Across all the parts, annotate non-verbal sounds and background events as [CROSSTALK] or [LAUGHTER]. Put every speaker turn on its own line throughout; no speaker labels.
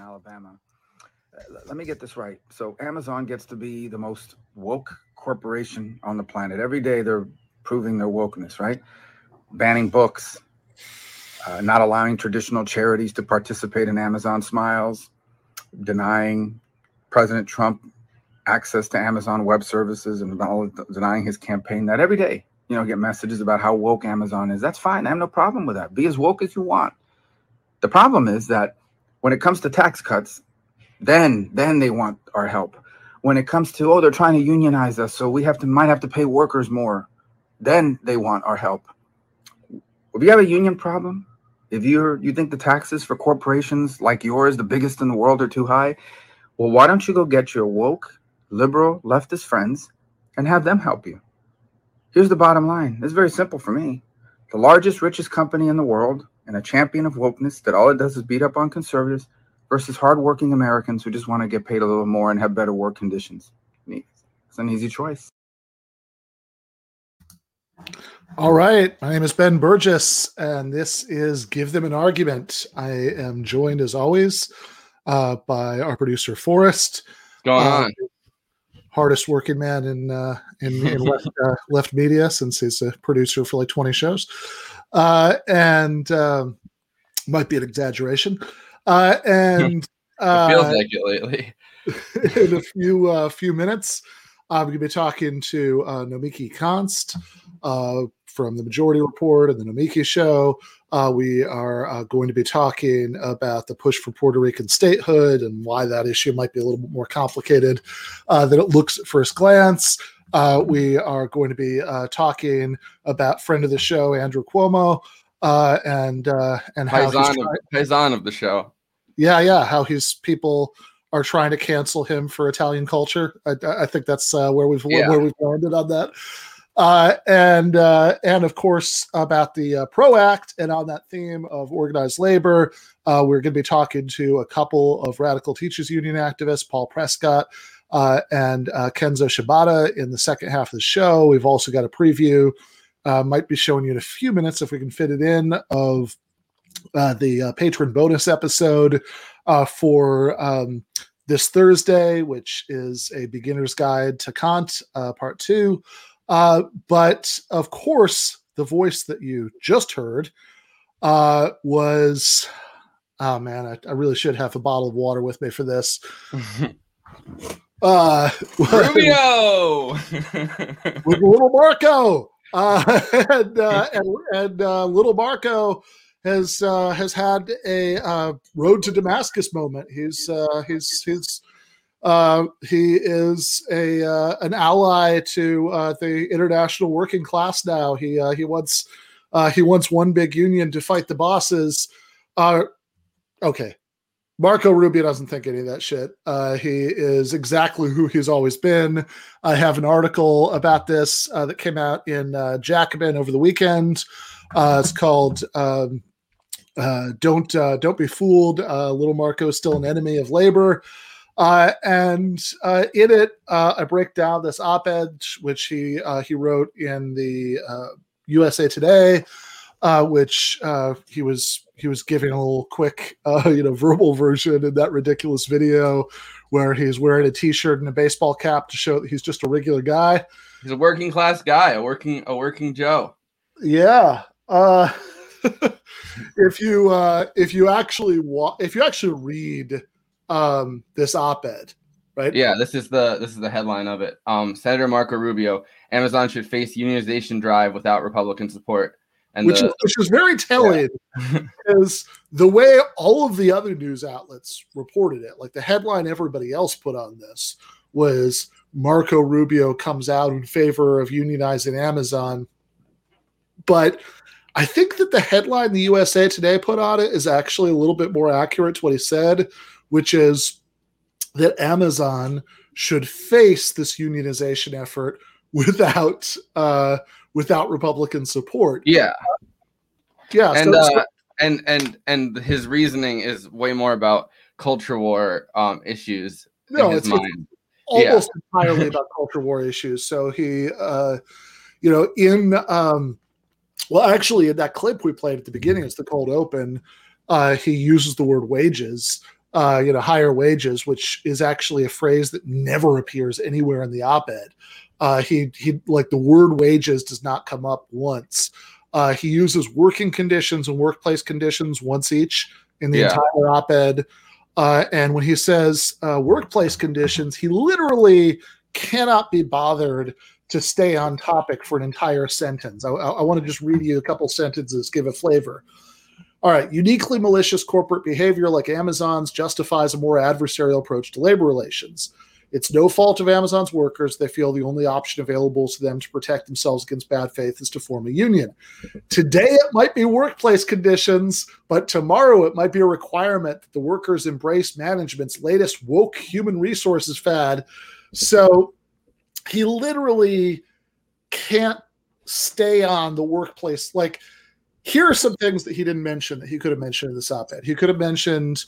Alabama. Uh, let me get this right. So Amazon gets to be the most woke corporation on the planet. Every day they're proving their wokeness, right? Banning books, uh, not allowing traditional charities to participate in Amazon Smiles, denying President Trump access to Amazon Web Services and denying his campaign. That every day, you know, get messages about how woke Amazon is. That's fine. I have no problem with that. Be as woke as you want. The problem is that when it comes to tax cuts, then then they want our help. When it comes to oh, they're trying to unionize us, so we have to might have to pay workers more. Then they want our help. If you have a union problem, if you're you think the taxes for corporations like yours, the biggest in the world, are too high, well, why don't you go get your woke, liberal, leftist friends and have them help you? Here's the bottom line. It's very simple for me. The largest, richest company in the world and a champion of wokeness that all it does is beat up on conservatives versus hardworking Americans who just want to get paid a little more and have better work conditions. It's an easy choice.
All right. My name is Ben Burgis, and this is Give Them an Argument. I am joined, as always, uh, by our producer, Forrest.
What's going uh, on?
Hardest working man in uh, in, in [LAUGHS] left, uh, left media since he's a producer for like 20 shows. Uh, and um, might be an exaggeration. Uh, and [LAUGHS]
it feels like it lately. [LAUGHS]
in a few uh, few minutes, I'm going to be talking to uh, Nomiki Konst uh, from the Majority Report and the Nomiki Show. Uh, we are uh, going to be talking about the push for Puerto Rican statehood and why that issue might be a little bit more complicated uh, than it looks at first glance. Uh, we are going to be uh, talking about friend of the show Andrew Cuomo uh, and and how
Paisan of, Paisan of the show.
Yeah, yeah, how his people are trying to cancel him for Italian culture. I, I think that's where we've yeah. where we've landed on that. Uh, and uh, and of course about the uh, PRO Act, and on that theme of organized labor, uh, we're going to be talking to a couple of radical teachers union activists, Paul Prescod uh, and uh, Kenzo Shibata, in the second half of the show. We've also got a preview, might be showing you in a few minutes if we can fit it in, of the patron bonus episode for. Um, this Thursday, which is a beginner's guide to Kant, part two. Uh, but of course, the voice that you just heard uh, was, oh man, I, I, really should have a bottle of water with me for this. [LAUGHS] uh,
Rubio, [LAUGHS]
with little Marco, uh, [LAUGHS] and uh, [LAUGHS] and, and uh, little Marco has uh, has had a uh, road to Damascus moment. He's uh, he's he's uh, he is a uh, an ally to uh, the international working class now. He uh, he wants uh, he wants one big union to fight the bosses. Uh, okay, Marco Rubio doesn't think any of that shit. he is exactly who he's always been. I have an article about this that came out in Jacobin over the weekend. it's called. Um, don't don't be fooled. little Marco is still an enemy of labor. Uh, and uh, in it, uh, I break down this op-ed which he uh, he wrote in the USA uh, Today, uh, which he was he was giving a little quick [LAUGHS] you know verbal version in that ridiculous video where he's wearing a t-shirt and a baseball cap to show that he's just a regular guy.
He's a working class guy, a working a working Joe.
Yeah. Uh, [LAUGHS] if you uh, if you actually wa- if you actually read um, this op-ed, right?
Yeah, this is the this is the headline of it. Um, Senator Marco Rubio: Amazon should face unionization drive without Republican support.
And which, the, is, which is very telling yeah. [LAUGHS] is the way all of the other news outlets reported it. Like the headline everybody else put on this was Marco Rubio comes out in favor of unionizing Amazon. But I think that the headline the USA Today put on it is actually a little bit more accurate to what he said, which is that Amazon should face this unionization effort without uh, without Republican support.
Yeah,
yeah,
and so uh, and and and his reasoning is way more about culture war um, issues. No, it's, it's,
almost yeah. entirely about culture war issues. So he, uh, you know, in um, Well, actually, in that clip we played at the beginning, it's the cold open. Uh, he uses the word wages, uh, you know, higher wages, which is actually a phrase that never appears anywhere in the op-ed. Uh, he he like the word wages does not come up once. Uh, he uses working conditions and workplace conditions once each in the
Yeah.
entire op-ed. Uh, and when he says uh, workplace conditions, he literally cannot be bothered to stay on topic for an entire sentence. I, I, want to just read you a couple sentences, give a flavor. All right, uniquely malicious corporate behavior like Amazon's justifies a more adversarial approach to labor relations. It's no fault of Amazon's workers. They feel the only option available to them to protect themselves against bad faith is to form a union. Today, it might be workplace conditions, but tomorrow it might be a requirement that the workers embrace management's latest woke human resources fad. So he literally can't stay on the workplace. Like, here are some things that he didn't mention that he could have mentioned in this op ed. He could have mentioned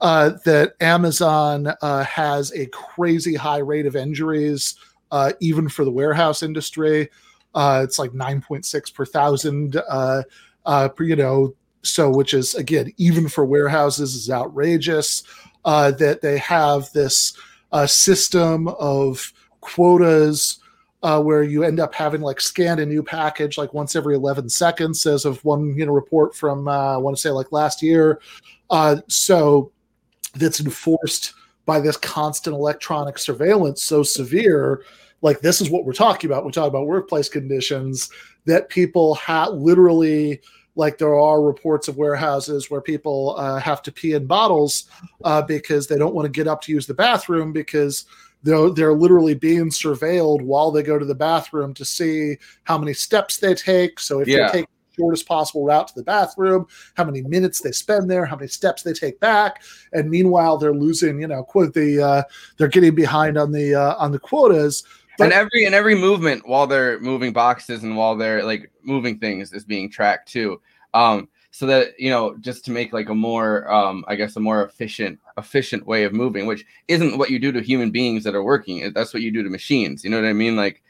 uh, that Amazon uh, has a crazy high rate of injuries, uh, even for the warehouse industry. Uh, it's like 9.6 per thousand, uh, uh, per, you know, so which is, again, even for warehouses, is outrageous. that they have this system of quotas uh, where you end up having like scan a new package like once every 11 seconds as of one you know report from uh, i want to say like last year uh, so that's enforced by this constant electronic surveillance so severe like this is what we're talking about we're talking about workplace conditions that people ha- literally like there are reports of warehouses where people uh, have to pee in bottles uh, because they don't want to get up to use the bathroom because they're, they're literally being surveilled while they go to the bathroom to see how many steps they take. So if
Yeah.
they take shortest possible route to the bathroom, how many minutes they spend there, how many steps they take back, and meanwhile they're losing, you know, quote the uh, they're getting behind on the uh, on the quotas. But-
and every and every movement while they're moving boxes and while they're like moving things is being tracked too. Um, so that you know, just to make like a more, um, I guess, a more efficient efficient way of moving, which isn't what you do to human beings that are working. That's what you do to machines. You know what I mean? Like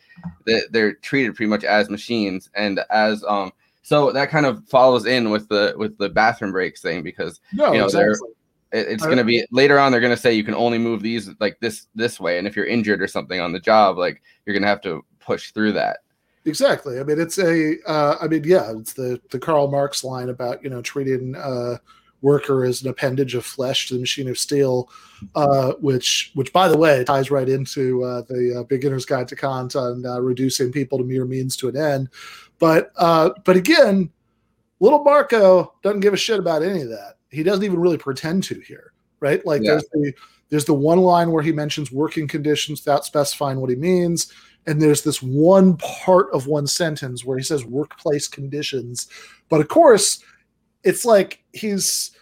they, they're treated pretty much as machines, and as um. So that kind of follows in with the with the bathroom breaks thing because
No,
You know, they're-
exactly.
it, it's going to be later on they're going to say you can only move these like this this way and if you're injured or something on the job like you're going to have to push through that
Exactly. I mean, it's a. Uh, I mean, yeah, it's the the Karl Marx line about you know treating uh, worker as an appendage of flesh to the machine of steel, uh, which which by the way ties right into uh, the uh, beginner's guide to Kant on uh, reducing people to mere means to an end. But uh, but again, little Marco doesn't give a shit about any of that. He doesn't even really pretend to here, right? Like
Yeah.
there's the there's the one line where he mentions working conditions without specifying what he means and there's this one part of one sentence where he says workplace conditions but of course it's like he's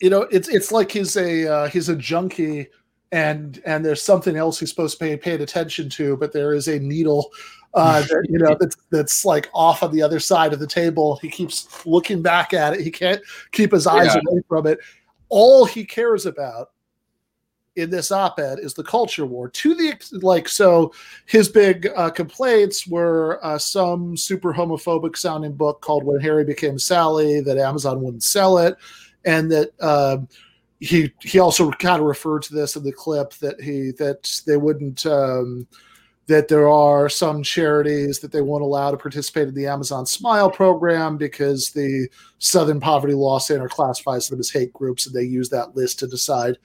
you know it's it's like he's a uh, he's a junkie and and there's something else he's supposed to pay paid attention to but there is a needle uh [LAUGHS] that, you know that's that's like off on the other side of the table. He keeps looking back at it. He can't keep his eyes
Yeah.
away from it. All he cares about in this op-ed is the culture war. To the like so his big uh, complaints were uh, some super homophobic sounding book called when harry became sally that amazon wouldn't sell it. And that um, he he also kind of referred to this in the clip that he that they wouldn't um, that there are some charities that they won't allow to participate in the Amazon Smile program because the Southern Poverty Law Center classifies them as hate groups, and they use that list to decide,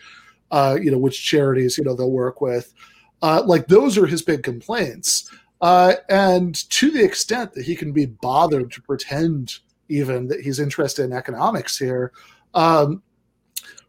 uh, you know, which charities you know they'll work with. Uh, like those are his big complaints, uh, and to the extent that he can be bothered to pretend even that he's interested in economics here, um,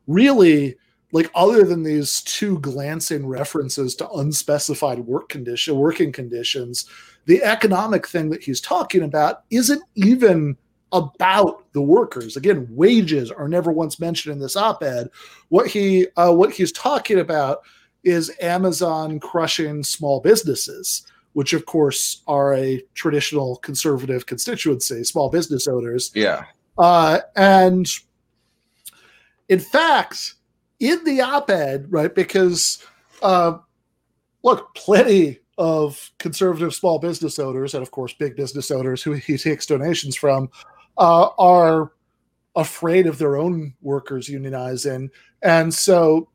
really like other than these two glancing references to unspecified work condition working conditions the economic thing that he's talking about isn't even about the workers. Again wages are never once mentioned in this op-ed. What he uh, what he's talking about is amazon crushing small businesses which of course are a traditional conservative constituency small business owners.
Yeah.
Uh, and in fact, in the op ed, right, because uh, look, plenty of conservative small business owners and of course big business owners who he takes donations from uh, are afraid of their own workers unionizing. And so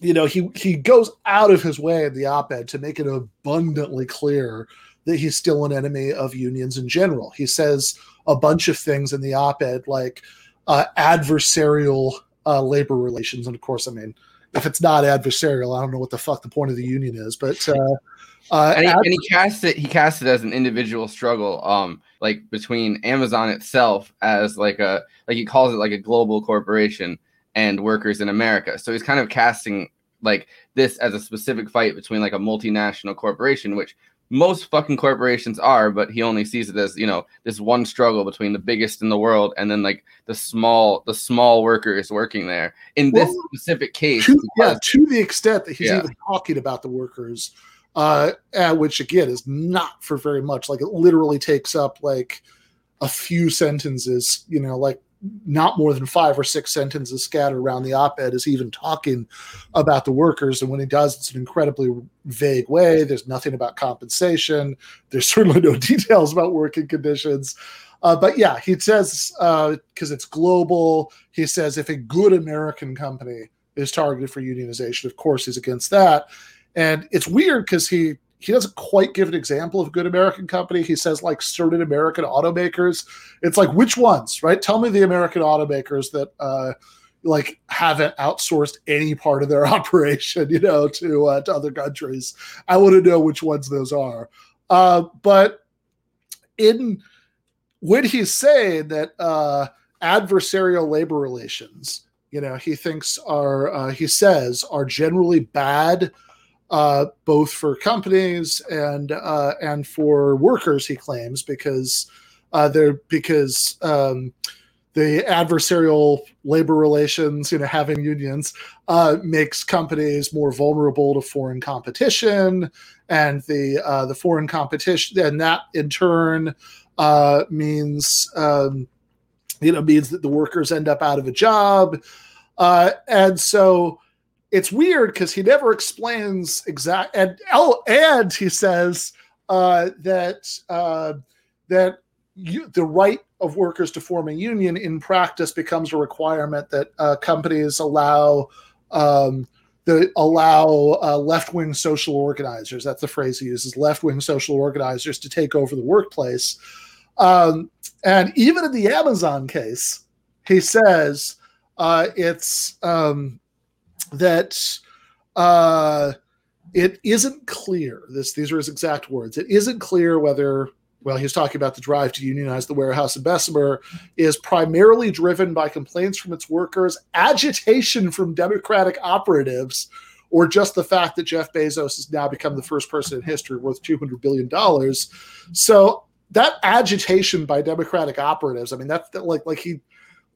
you know he he goes out of his way in the op-ed to make it abundantly clear that he's still an enemy of unions in general. He says a bunch of things in the op-ed like uh, adversarial uh, labor relations. And of course i mean if it's not adversarial i don't know what the fuck the point of the union is but uh, uh,
and, he,
ad-
and he cast it. He cast it as an individual struggle, um, like between Amazon itself as like a like he calls it like a global corporation and workers in America. So he's kind of casting like this as a specific fight between like a multinational corporation, which most fucking corporations are, but he only sees it as you know this one struggle between the biggest in the world and then like the small the small workers working there. In this
Well,
specific case,
to, yeah, to the extent that he's
Yeah.
even talking about the workers, uh, uh, which again is not for very much. Like it literally takes up like a few sentences, you know, like not more than five or six sentences scattered around the op-ed is even talking about the workers. And when he does it's an incredibly vague way. There's nothing about compensation. There's [LAUGHS] certainly no details about working conditions. Uh, but yeah he says because it's global he says if a good american company is targeted for unionization of course he's against that. And it's weird because he he doesn't quite give an example of a good American company. He says like certain American automakers. It's like which ones, right? Tell me the American automakers that uh, like haven't outsourced any part of their [LAUGHS] operation, you know, to uh, to other countries. I want to know which ones those are. Uh, but in when he's saying that uh, adversarial labor relations, you know, he thinks are uh, he says are generally bad uh, both for companies and uh, and for workers. He claims because uh, they're because um, the adversarial labor relations, you know, having unions uh, makes companies more vulnerable to foreign competition, and the uh, the foreign competition, and that in turn uh, means um, you know means that the workers end up out of a job, uh, and so it's weird because he never explains exact and and he says uh, that uh, that you, the right of workers to form a union in practice becomes a requirement that uh, companies allow um, the allow uh, left wing social organizers. That's the phrase he uses: left wing social organizers to take over the workplace. Um, and even in the Amazon case, he says uh, it's um, that uh, it isn't clear. This these are his exact words. It isn't clear whether well, he's talking about the drive to unionize the warehouse in Bessemer is primarily driven by complaints from its workers, agitation from Democratic operatives, or just the fact that Jeff Bezos has now become the first person in history worth $200 billion. So that agitation by Democratic operatives, I mean, that's that, like, like he,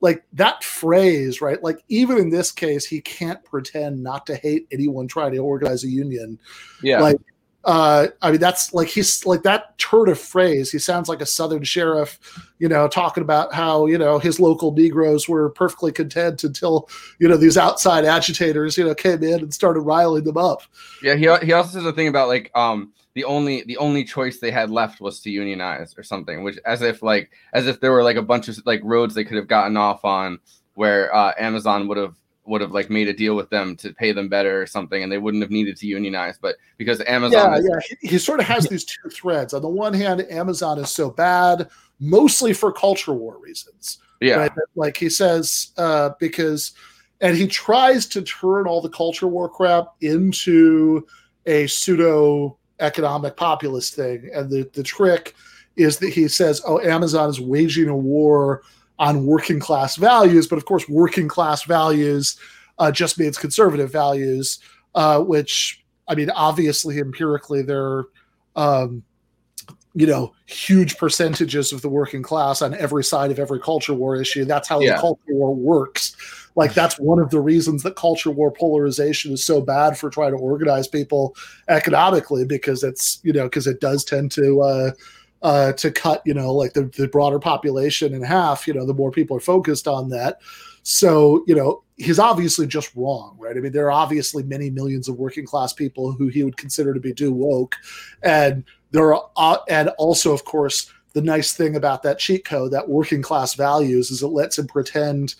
like that phrase, right? Like even in this case, he can't pretend not to hate anyone trying to organize a union.
yeah,
Like, uh, I mean, that's like he's like that turn of phrase. He sounds like a Southern sheriff, you know, talking about how you know his local Negroes were perfectly content until you know these outside agitators, you know, came in and started riling them up.
Yeah, he he also says a thing about like um the only the only choice they had left was to unionize or something, which as if like as if there were like a bunch of like roads they could have gotten off on where uh, Amazon would have would have like made a deal with them to pay them better or something, and they wouldn't have needed to unionize. But because Amazon,
Yeah,
is,
yeah. He, he sort of has these two threads. On the one hand, Amazon is so bad, mostly for culture war reasons.
yeah,
right? Like he says, uh, because, and he tries to turn all the culture war crap into a pseudo economic populist thing. And the, the trick is that he says, oh, Amazon is waging a war on working class values. But of course, working class values uh, just means conservative values, uh, which, I mean, obviously, empirically, they're. Um, you know, huge percentages of the working class on every side of every culture war issue. That's how
Yeah.
the culture war works. Like that's one of the reasons that culture war polarization is so bad for trying to organize people economically because it's you know because it does tend to uh, uh, to cut you know like the, the broader population in half. You know, the more people are focused on that. So, you know, he's obviously just wrong, right? I mean, there are obviously many millions of working class people who he would consider to be do woke. And there are, uh, and also, of course, the nice thing about that cheat code, that working class values, is it lets him pretend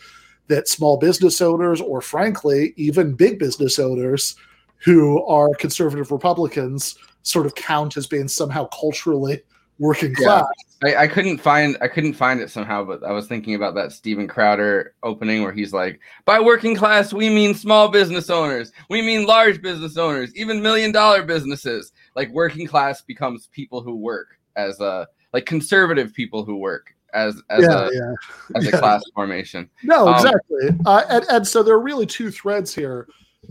that small business owners, or frankly, even big business owners who are conservative Republicans, sort of count as being somehow culturally working
Yeah.
class.
I, I couldn't find I couldn't find it somehow, but I was thinking about that Steven Crowder opening where he's like, by working class we mean small business owners, we mean large business owners, even million dollar businesses. Like working class becomes people who work as a like conservative people who work as as
yeah,
a
yeah.
as [LAUGHS]
yeah.
class formation.
No,
Um,
exactly. uh, and, and so there are really two threads here.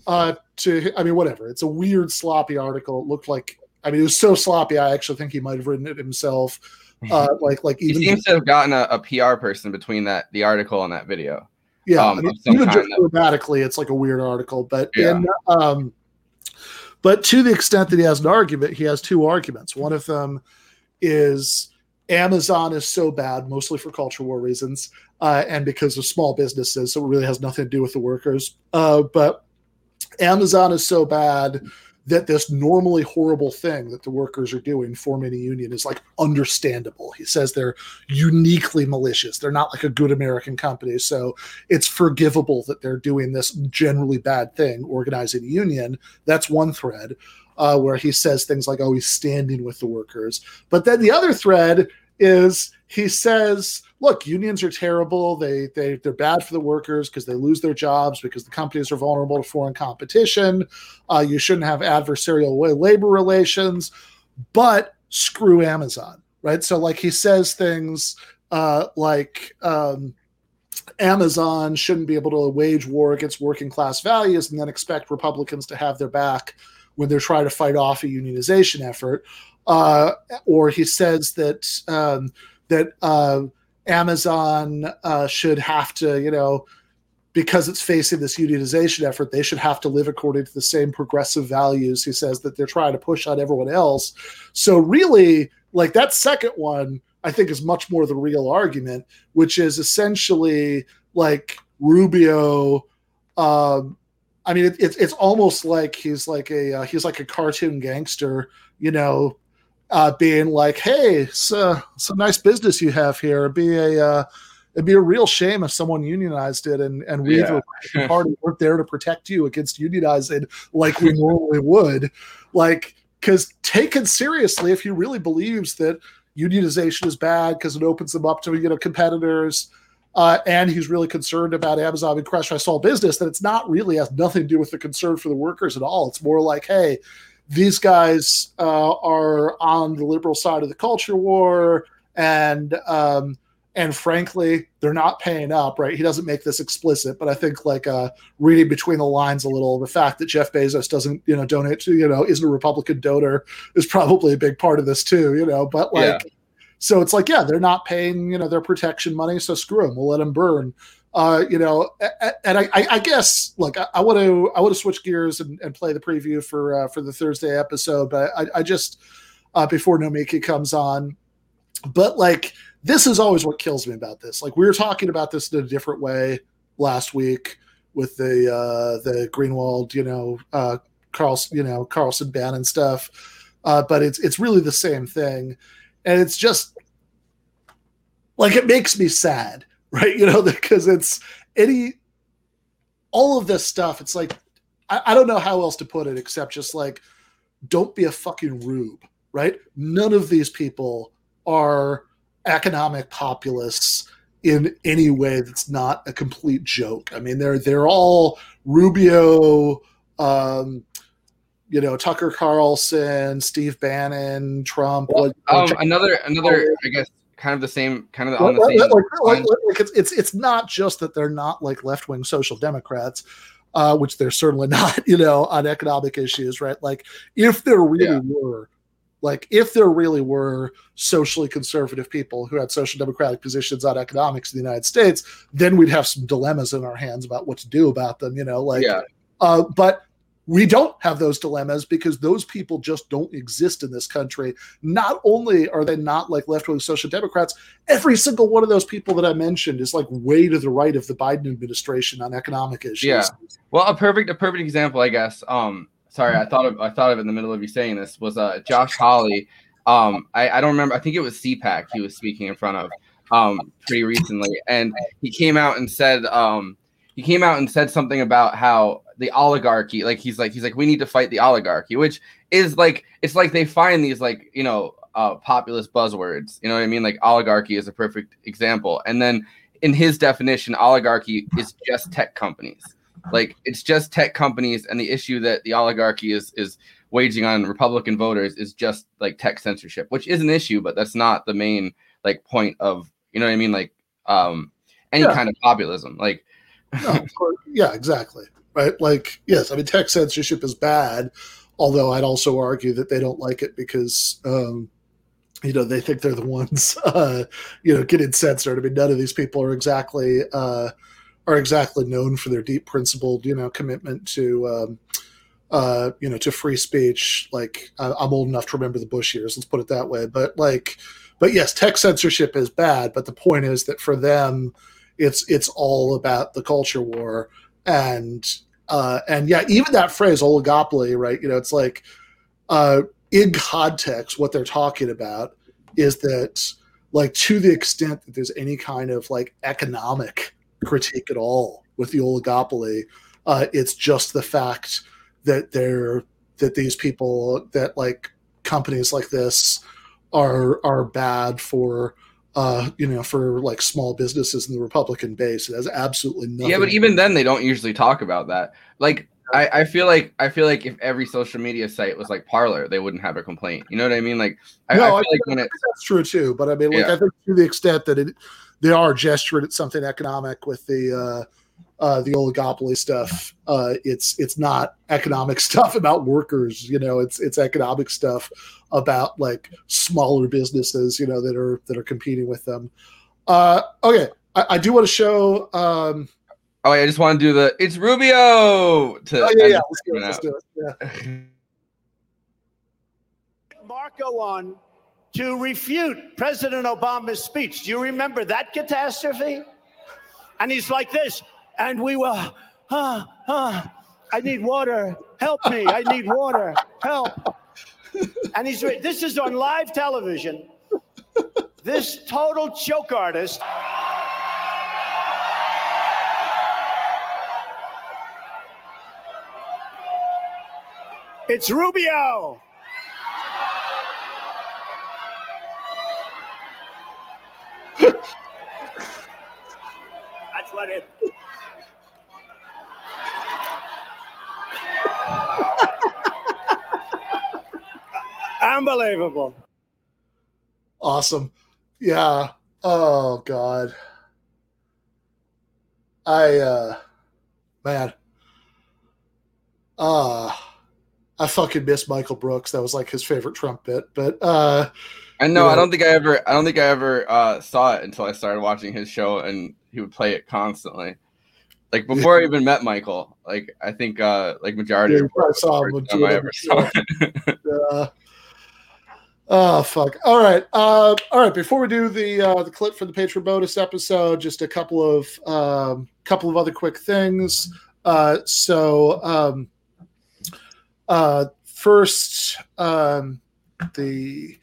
Uh, to I mean, whatever. It's a weird, sloppy article. It looked like I mean, it was so sloppy. I actually think he might have written it himself. [LAUGHS] Uh, like, like
He seems to have gotten a, a PR person between that the article and that video.
yeah,
um,
I mean, even just grammatically, it's like a weird article. But
Yeah.
in, um, but to the extent that he has an argument, he has two arguments. One of them is Amazon is so bad, mostly for culture war reasons, uh, and because of small businesses, so it really has nothing to do with the workers. Uh, but Amazon is so bad that this normally horrible thing that the workers are doing, forming a union, is like understandable. He says they're uniquely malicious. They're not like a good American company. So it's forgivable that they're doing this generally bad thing, organizing a union. That's one thread uh, where he says things like, oh, he's standing with the workers. But then the other thread is he says, look, unions are terrible. They, they, they're bad for the workers because they lose their jobs because the companies are vulnerable to foreign competition. Uh, you shouldn't have adversarial labor relations, but screw Amazon, right? So, like, he says things uh, like, um, Amazon shouldn't be able to wage war against working class values and then expect Republicans to have their back when they're trying to fight off a unionization effort. Uh, or he says that um, that uh, Amazon uh, should have to, you know, because it's facing this unionization effort, they should have to live according to the same progressive values. He says that they're trying to push on everyone else. So really, like that second one, I think is much more the real argument, which is essentially like Rubio. Um, I mean, it, it's it's almost like he's like a uh, he's like a cartoon gangster, you know, uh, being like, "Hey, it's, uh, it's a nice business you have here. It'd be a uh, it'd be a real shame if someone unionized it, and and we,
Yeah.
the Party, [LAUGHS] weren't there to protect you against unionizing like we normally would, like." Because taken seriously, if he really believes that unionization is bad because it opens them up to you know competitors, uh, and he's really concerned about Amazon being crushed by small business, then it's not really has nothing to do with the concern for the workers at all. It's more like, hey, these guys uh, are on the liberal side of the culture war, and um, and frankly, they're not paying up. Right? He doesn't make this explicit, but I think like uh, reading between the lines a little, the fact that Jeff Bezos doesn't you know donate to you know isn't a Republican donor is probably a big part of this too. You know, but like.
Yeah.
So it's like, yeah, they're not paying, you know, their protection money, so screw them. We'll let them burn. Uh, you know, and I, I, I guess, look, I want to, I want to switch gears and, and play the preview for uh, for the Thursday episode, but I, I just uh, before Nomiki comes on, but like this is always what kills me about this. Like we were talking about this in a different way last week with the uh, the Greenwald, you know, uh, Carlson, you know, Carlson ban and stuff. Uh, but it's it's really the same thing, and it's just like it makes me sad, right? You know, [LAUGHS] because it's any all of this stuff. It's like I, I don't know how else to put it except just like don't be a fucking rube, right? None of these people are economic populists in any way that's not a complete joke. I mean, they're they're all Rubio, um, you know, Tucker Carlson, Steve Bannon, Trump.
Well,
like-
Um, another another I guess kind of the same kind of on the
like,
same
like- it's, it's it's not just that they're not like left wing social democrats, uh, which they're certainly [LAUGHS] not, you know, on economic issues, right? Like if there really
Yeah.
were, like if there really were socially conservative people who had social democratic positions on economics in the United States, then we'd have some dilemmas in our hands about what to do about them, you know, like
yeah.
uh, but we don't have those dilemmas because those people just don't exist in this country. Not only are they not like left wing social democrats, every single one of those people that I mentioned is like way to the right of the Biden administration on economic issues.
Yeah. Well, a perfect a perfect example, I guess. Um, sorry, I thought of I thought of in the middle of you saying this was uh Josh Hawley. Um, I, I don't remember. I think it was CPAC he was speaking in front of um pretty recently, and he came out and said um he came out and said something about how the oligarchy like he's like he's like we need to fight the oligarchy which is like it's like they find these like you know uh populist buzzwords you know what i mean? Like oligarchy is a perfect example. And then in his definition oligarchy is just tech companies. Like it's just tech companies and the issue that the oligarchy is is waging on republican voters is just like tech censorship which is an issue but that's not the main like point of you know what i mean? Like um any
Yeah.
kind of populism like
No, of course- yeah, exactly. Right. Like, yes, I mean, tech censorship is bad, although I'd also argue that they don't like it because, um, you know, they think they're the ones, [LAUGHS] uh, you know, getting censored. I mean, none of these people are exactly, uh, are exactly known for their deep principled, you know, commitment to, um, uh, you know, to free speech. Like, I, I'm old enough to remember the Bush years. Let's put it that way. But like, but yes, tech censorship is bad. But the point is that for them, it's it's all about the culture war and uh and yeah even that phrase oligopoly right? You know it's like uh in context what they're talking about is that like to the extent that there's any kind of like economic critique at all with the oligopoly uh it's just the fact that they're that these people that like companies like this are are bad for uh, you know, for like small businesses in the Republican base. It has absolutely nothing.
yeah but even then they don't usually talk about that like I, I feel like I feel like if every social media site was like Parler, they wouldn't have a complaint. You know what I mean? Like I,
No,
I
I
feel like when it
that's true too. But I mean, like,
Yeah.
I think to the extent that it, they are gesturing at something economic with the uh, uh, the oligopoly stuff. Uh, it's it's not economic [LAUGHS] stuff about workers. You know, it's it's economic stuff about like smaller businesses. You know, that are that are competing with them. Uh, okay, I, I do want to show. Um,
oh I just want to do the it's Rubio to
oh yeah, yeah. Let's do it. Let's do it. Yeah. [LAUGHS]
Marco on to refute President Obama's speech. Do you remember that catastrophe? And he's like this, and we were, ah, ah, I need water. Help me. I need water. Help. And he's, this is on live television. This total joke artist. It's Rubio. That's what it. Unbelievable.
Awesome. Yeah. Oh God. I uh man. Uh I fucking miss Michael Brooks. That was like his favorite Trump bit. But uh
I know.
Yeah.
I don't think I ever. I don't think I ever uh, saw it until I started watching his show, and he would play it constantly. Like before I even met Michael. Like I think uh, like majority
Yeah,
of
you saw him
time I ever saw it.
uh, [LAUGHS] oh fuck. All right. Uh all right, before we do the uh the clip for the Patreon bonus episode, just a couple of um couple of other quick things. Uh so um uh first um the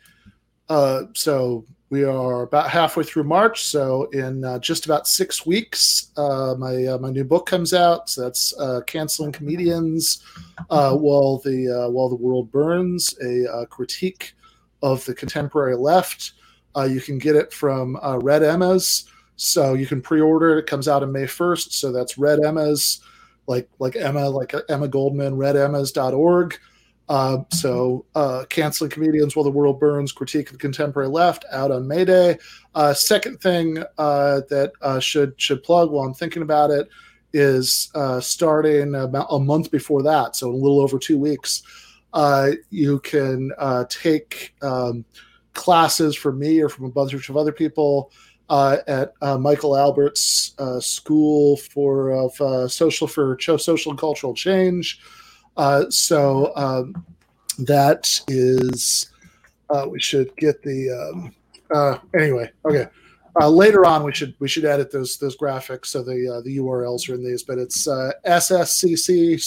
uh so we are about halfway through March, so in uh, just about six weeks, uh, my uh, my new book comes out. So that's uh, canceling comedians uh, while the uh, while the world burns, a critique of the contemporary left. Uh, you can get it from uh, Red Emma's, so you can pre-order it. It comes out on May first, so that's Red Emma's, like like Emma, like Emma Goldman, RedEmmas.org. Uh, so, uh, canceling comedians while the world burns, critique of the contemporary left, out on May Day. Uh, second thing uh, that uh, should should plug while I'm thinking about it is uh, starting about a month before that, so a little over two weeks. Uh, you can uh, take um, classes from me or from a bunch of other people uh, at uh, Michael Albert's uh, School for of uh, Social for Social and Cultural Change. So um, that is, we should get the. Um, anyway, okay. Uh, later on, we should we should edit those those graphics so the uh, the URLs are in these. But it's uh, SSCC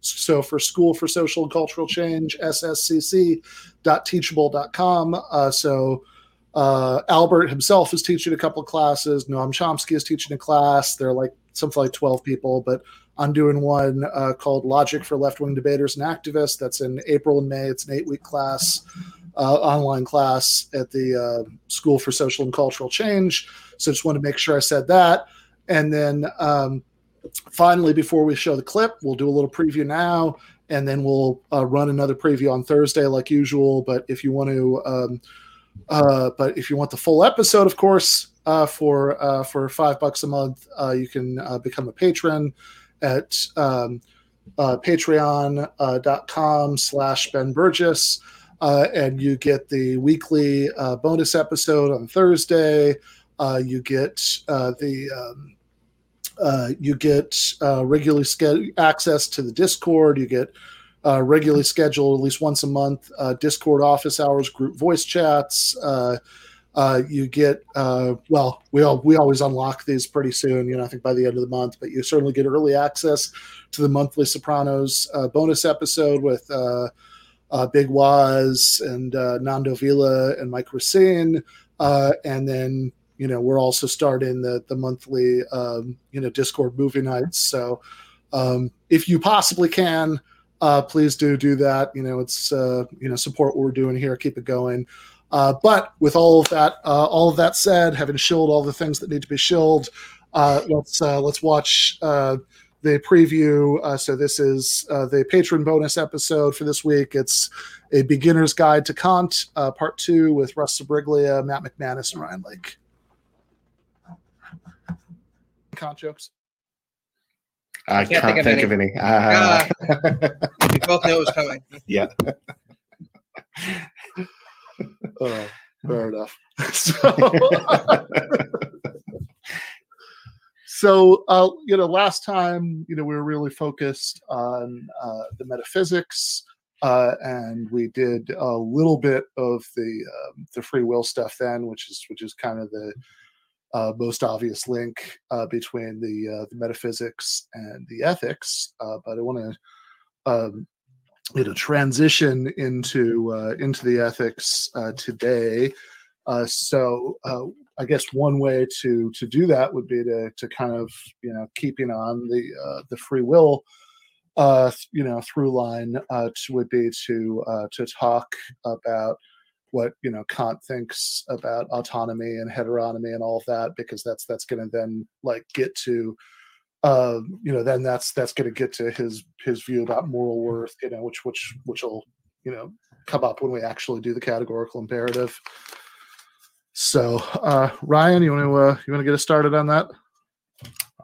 so, for School for Social and Cultural Change SSCC.teachable.com. Uh, so uh, Albert himself is teaching a couple classes. Noam Chomsky is teaching a class. They're like something like twelve people, but I'm doing one uh, called Logic for Left Wing Debaters and Activists. That's in April and May. It's an eight week class uh, online class at the uh, School for Social and Cultural Change. So just want to make sure I said that. And then um, finally, before we show the clip, we'll do a little preview now, and then we'll uh, run another preview on Thursday like usual. But if you want to, um, uh, but if you want the full episode, of course, uh, for uh, for five bucks a month, you can become a patron at um, patreon.com slash Ben Burgis uh, and you get the weekly uh, bonus episode on Thursday. Uh, you get uh, the um, uh, you get uh, regularly scheduled access to the Discord. You get regularly scheduled at least once a month Discord office hours, group voice chats. you get well, we all, we always unlock these pretty soon. You know, I think by the end of the month, but you certainly get early access to the monthly Sopranos bonus episode with uh, Big Waz and uh, Nando Vila and Mike Recine. Uh, and then, you know, we're also starting the, the monthly, um, you know, Discord movie nights. So um, if you possibly can, uh, please do do that. You know, it's, uh, you know, support what we're doing here, keep it going. Uh, but with all of that, uh, all of that said, having shilled all the things that need to be shilled, uh, let's uh, let's watch uh, the preview. Uh, so this is uh, the patron bonus episode for this week. It's a beginner's guide to Kant, uh, part two with Russ Sabriglia, Matt McManus, and Ryan Lake. Kant jokes.
I can't, can't think, of, any. Of any. Uh, [LAUGHS]
we both know it's coming.
Yeah. [LAUGHS]
oh, fair enough. [LAUGHS] So, so uh, you know last time you know we were really focused on uh, the metaphysics uh, and we did a little bit of the um, the free will stuff then which is which is kind of the uh, most obvious link uh, between the uh, the metaphysics and the ethics. But i want to um, you know transition into into the ethics today so I guess one way to to do that would be to to kind of you know keeping on the uh, the free will uh, you know through line uh, to, would be to uh, to talk about what you know Kant thinks about autonomy and heteronomy and all of that because that's that's going to then like get to uh, you know then that's that's going to get to his his view about moral worth you know which which which will you know come up when we actually do the categorical imperative so, uh, Ryan, you want to uh, you want to get us started on that?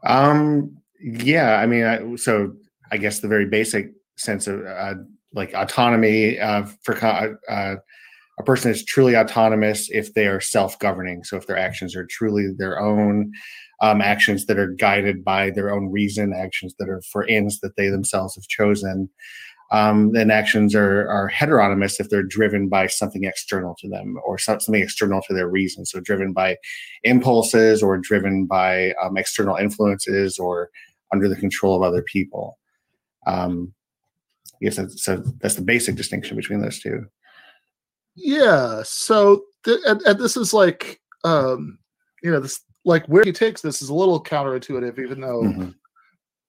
Um, yeah, I mean, I, so I guess the very basic sense of uh, like autonomy uh, for uh, a person is truly autonomous if they are self-governing. So if their actions are truly their own um, actions that are guided by their own reason, actions that are for ends that they themselves have chosen, um, then actions are, are heteronomous if they're driven by something external to them or something external to their reason. So driven by impulses or driven by um, external influences or under the control of other people. Um, yes, that's, so that's the basic distinction between those two.
Yeah. So th- and, and this is like, um, you know, this like where he takes this is a little counterintuitive, even though mm-hmm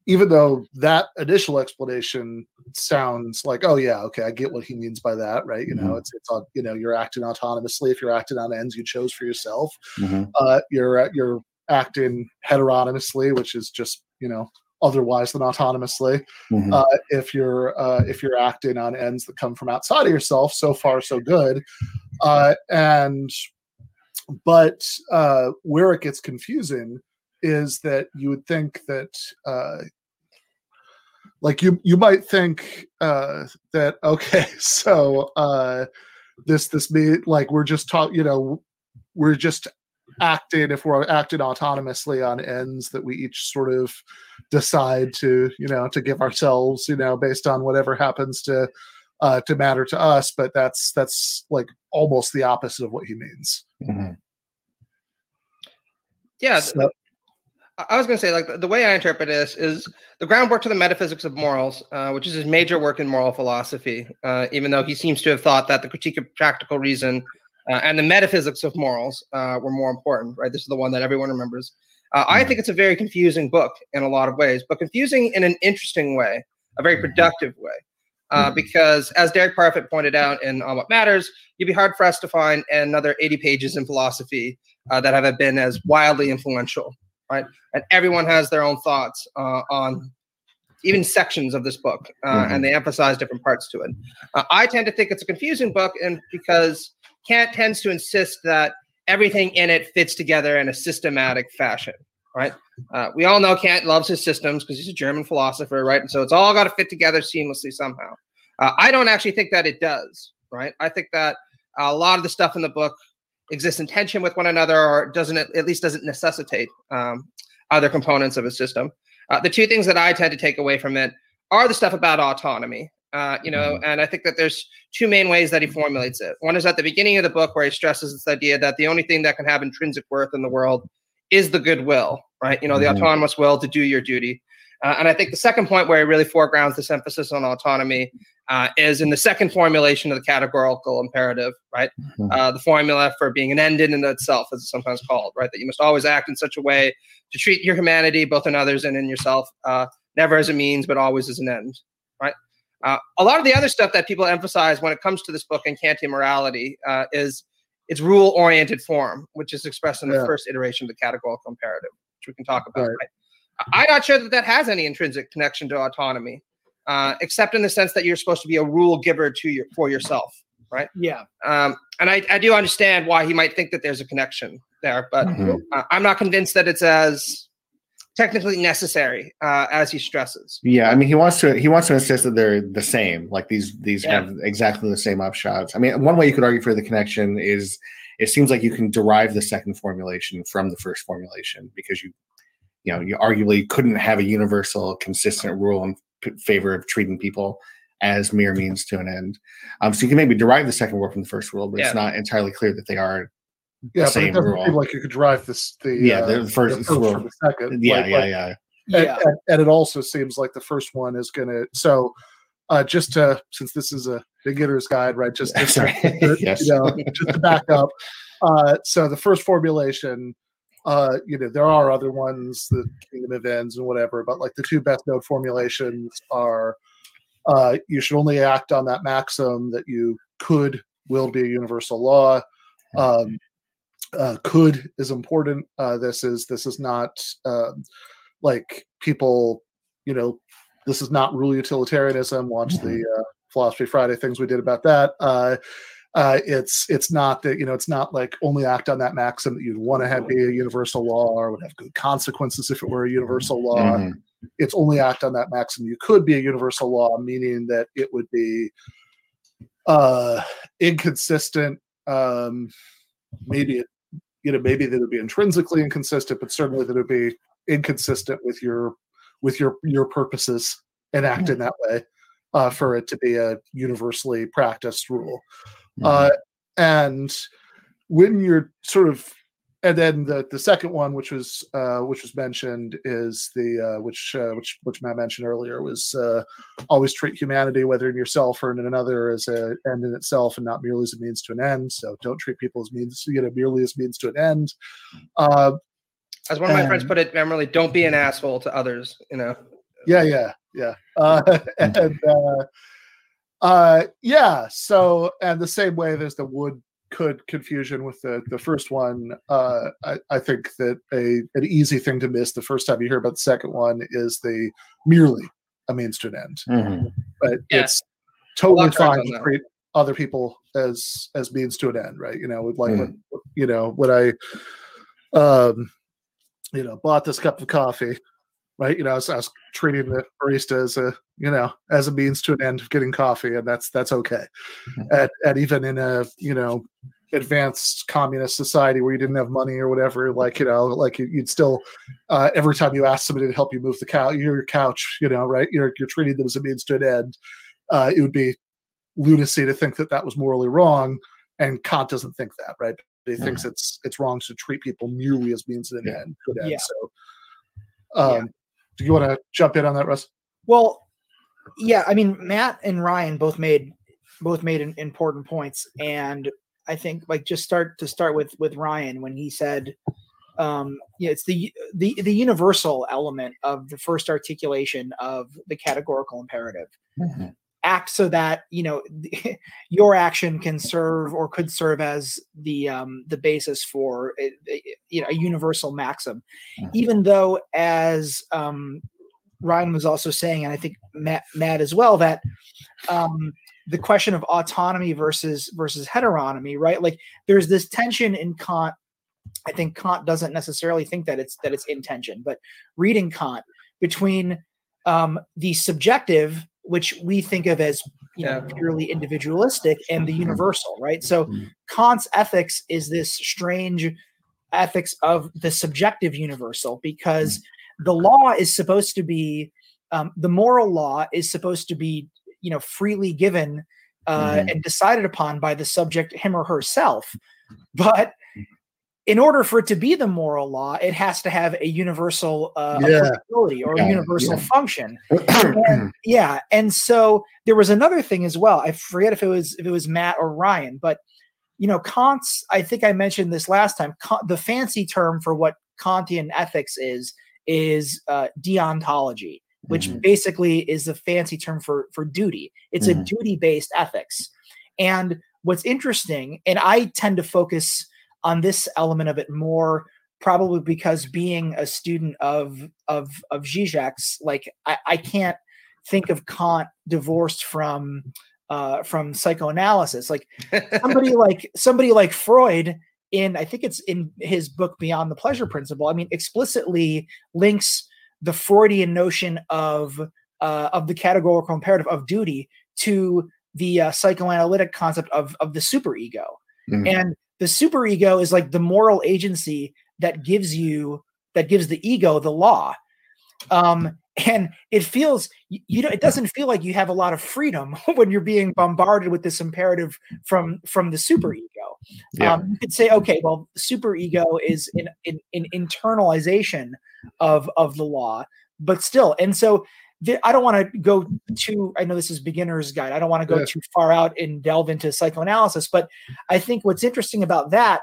even though that initial explanation sounds like, oh yeah, okay, I get what he means by that, right? You know, mm-hmm. it's it's you know you're acting autonomously if you're acting on ends you chose for yourself. Mm-hmm. Uh, you're you're acting heteronomously, which is just you know otherwise than autonomously. Mm-hmm. Uh, if you're uh, if you're acting on ends that come from outside of yourself, so far so good. Uh, and but uh, where it gets confusing is that you would think that uh, like you you might think uh that okay [LAUGHS] so uh this this me like we're just talking you know we're just acting if we're acting autonomously on ends that we each sort of decide to you know to give ourselves you know based on whatever happens to uh to matter to us but that's that's like almost the opposite of what he means
Mhm.
Yeah,
So-
I was going to say, like, the- way I interpret this is the groundwork to the metaphysics of morals, uh, which is his major work in moral philosophy, uh, even though he seems to have thought that the critique of practical reason uh, and the metaphysics of morals uh, were more important, right? This is the one that everyone remembers. Uh, I
Mhm.
think it's a very confusing book in a lot of ways, but confusing in an interesting way, a very
Mhm.
productive way. Uh,
Mhm.
Because, as Derek Parfit pointed out in On What Matters, you'd be hard for us to find another 80 pages in philosophy uh, that have been as wildly influential, right? And everyone has their own thoughts uh, on even sections of this book, uh,
Mhm.
and they emphasize different parts to it. Uh, I tend to think it's a confusing book, and because Kant tends to insist that everything in it fits together in a systematic fashion, right? Uh, we all know Kant loves his systems because he's a German philosopher, right? And so it's all got to fit together seamlessly somehow. Uh, I don't actually think that it does, right? I think that a lot of the stuff in the book exists in tension with one another, or doesn't at least doesn't necessitate um, other components of a system. Uh, the two things that I tend to take away from it are the stuff about autonomy. Uh, you know, and I think that there's two main ways that he formulates it. One is at the beginning of the book where he stresses this idea that the only thing that can have intrinsic worth in the world is the goodwill, right? You know, the
Mhm.
autonomous will to do your duty. Uh, and I think the second point where he really foregrounds this emphasis on autonomy uh, is in the second formulation of the categorical imperative, right?
Mhm.
Uh, the formula for being an end in and of itself, as it's sometimes called, right? That you must always act in such a way to treat your humanity, both in others and in yourself, uh, never as a means, but always as an end, right? Uh, a lot of the other stuff that people emphasize when it comes to this book and Kantian morality uh, is its rule-oriented form, which is expressed in the
Yeah.
first iteration of the categorical imperative, which we can talk about.
Right.
Right? I'm not sure that that has any intrinsic connection to autonomy, uh, except in the sense that you're supposed to be a rule giver to your for yourself, right?
Yeah.
Um, and I, I do understand why he might think that there's a connection there, but
Mhm.
uh, I'm not convinced that it's as technically necessary uh, as he stresses.
Yeah, I mean, he wants to he wants to insist that they're the same. Like these these
Yeah.
have exactly the same upshots. I mean, one way you could argue for the connection is it seems like you can derive the second formulation from the first formulation because you you know you arguably couldn't have a universal consistent rule in p- favor of treating people as mere means to an end. Um, so you can maybe derive the second rule from the first rule, but
Yeah.
it's not entirely clear that they are.
yeah but
same
it doesn't
rule.
seem like you could derive this the
Yeah,
uh,
the first-
the first
rule.
from the second
Yeah,
Like-
yeah,
like-
yeah.
and,
Yeah.
and, and it also seems like the first one is gonna so uh just to since this is a beginner's guide right just [LAUGHS] to,
Sorry.
to-
Yes.
you know just to back up uh so the first formulation uh you know there are other ones the kingdom of ends and whatever but like the two best known formulations are uh you should only act on that maxim that you could will be a universal law um uh, could is important. Uh, this is this is not um, like people, you know, this is not rule utilitarianism. Watch the uh, Philosophy Friday things we did about that. Uh, it's it's not that you know it's not like only act on that maxim that you'd want to have be a universal law or would have good consequences if it were a universal law.
Mhm.
It's only act on that maxim you could be a universal law, meaning that it would be uh, inconsistent. Um, maybe it you know maybe that it would be intrinsically inconsistent but certainly that it would be inconsistent with your with your your purposes and act in that way uh, for it to be a universally practiced rule. Uh, and when you're sort of and then the the second one which was uh, which was mentioned is the uh, which uh, which which Matt mentioned earlier was uh, always treat humanity whether in yourself or in another as a end in itself and not merely as a means to an end. So don't treat people as means you know merely as means to an end. Uh,
As one of my friends
Um,
put it, Emily, don't be an asshole to others. You know,
yeah yeah yeah [LAUGHS] uh, and uh, uh yeah so and the same way there's the would could confusion with the the first one uh i, I think that a an easy thing to miss the first time you hear about the second one is the merely a means to an end
Mhm.
but
Yeah.
it's totally
lot of cards
fine to
that.
treat other people as as means to an end right you know with like
Mm.
when, you know when i um you know bought this cup of coffee right you know I was, I was treating the barista as a you know as a means to an end of getting coffee and that's that's okay
Mhm.
and, and even in a you know advanced communist society where you didn't have money or whatever, like you know, like you'd still uh, every time you asked somebody to help you move the couch, your couch, you know, right? You're you're treating them as a means to an end. Uh, it would be lunacy to think that that was morally wrong, and Kant doesn't think that, right? He
Yeah.
thinks it's it's wrong to treat people merely as means to an
Yeah.
end. Good end.
Yeah.
So, um, do you want to jump in on that, Russ?
Well, yeah, I mean, Matt and Ryan both made both made im- important points, and I think like just start to start with with Ryan when he said, um, yeah, it's the the the universal element of the first articulation of the categorical imperative.
Mhm.
Act so that you know [LAUGHS] your action can serve or could serve as the um, the basis for a, you know a universal maxim,
Mhm.
even though as um, Ryan was also saying, and I think Matt, Matt as well, that um, the question of autonomy versus versus heteronomy, right? Like there's this tension in Kant. I think Kant doesn't necessarily think that it's that it's intention but reading Kant between um, the subjective, which we think of as you know purely individualistic, and the universal, right? So
Mhm.
Kant's ethics is this strange ethics of the subjective universal because the law is supposed to be um, the moral law is supposed to be you know freely given uh,
Mhm.
and decided upon by the subject him or herself but in order for it to be the moral law it has to have a universal uh,
Yeah.
applicability or
Yeah,
a universal
yeah.
function [CLEARS THROAT] and, yeah and so there was another thing as well i forget if it was if it was matt or ryan but you know kant's i think i mentioned this last time Kant, the fancy term for what kantian ethics is is uh, deontology which
Mhm.
basically is the fancy term for for duty it's a
Mhm.
duty based ethics and what's interesting and i tend to focus on this element of it more probably because being a student of of of Zizek's, like I, I can't think of Kant divorced from uh from psychoanalysis. Like somebody [LAUGHS] like somebody like Freud in I think it's in his book Beyond the Pleasure Principle, I mean explicitly links the Freudian notion of uh of the categorical imperative of duty to the uh, psychoanalytic concept of of the superego.
Mhm.
And the superego is like the moral agency that gives you that gives the ego the law um and it feels you, you know it doesn't feel like you have a lot of freedom [LAUGHS] when you're being bombarded with this imperative from from the superego
Yeah.
um you could say okay well superego is an, an, an internalization of of the law but still and so i don't want to go too i know this is beginner's guide i don't want to go
Yeah.
too far out and delve into psychoanalysis but I think what's interesting about that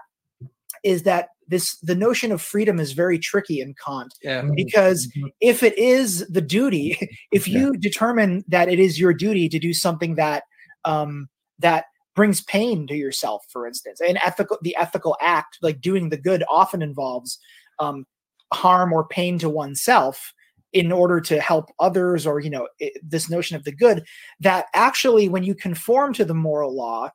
is that this the notion of freedom is very tricky in Kant
Yeah.
because
Mhm.
if it is the duty, [LAUGHS] if
Yeah.
you determine that it is your duty to do something that um, that brings pain to yourself, for instance, an ethical the ethical act like doing the good often involves um, harm or pain to oneself in order to help others or you know i this notion of the good that actually when you conform to the moral law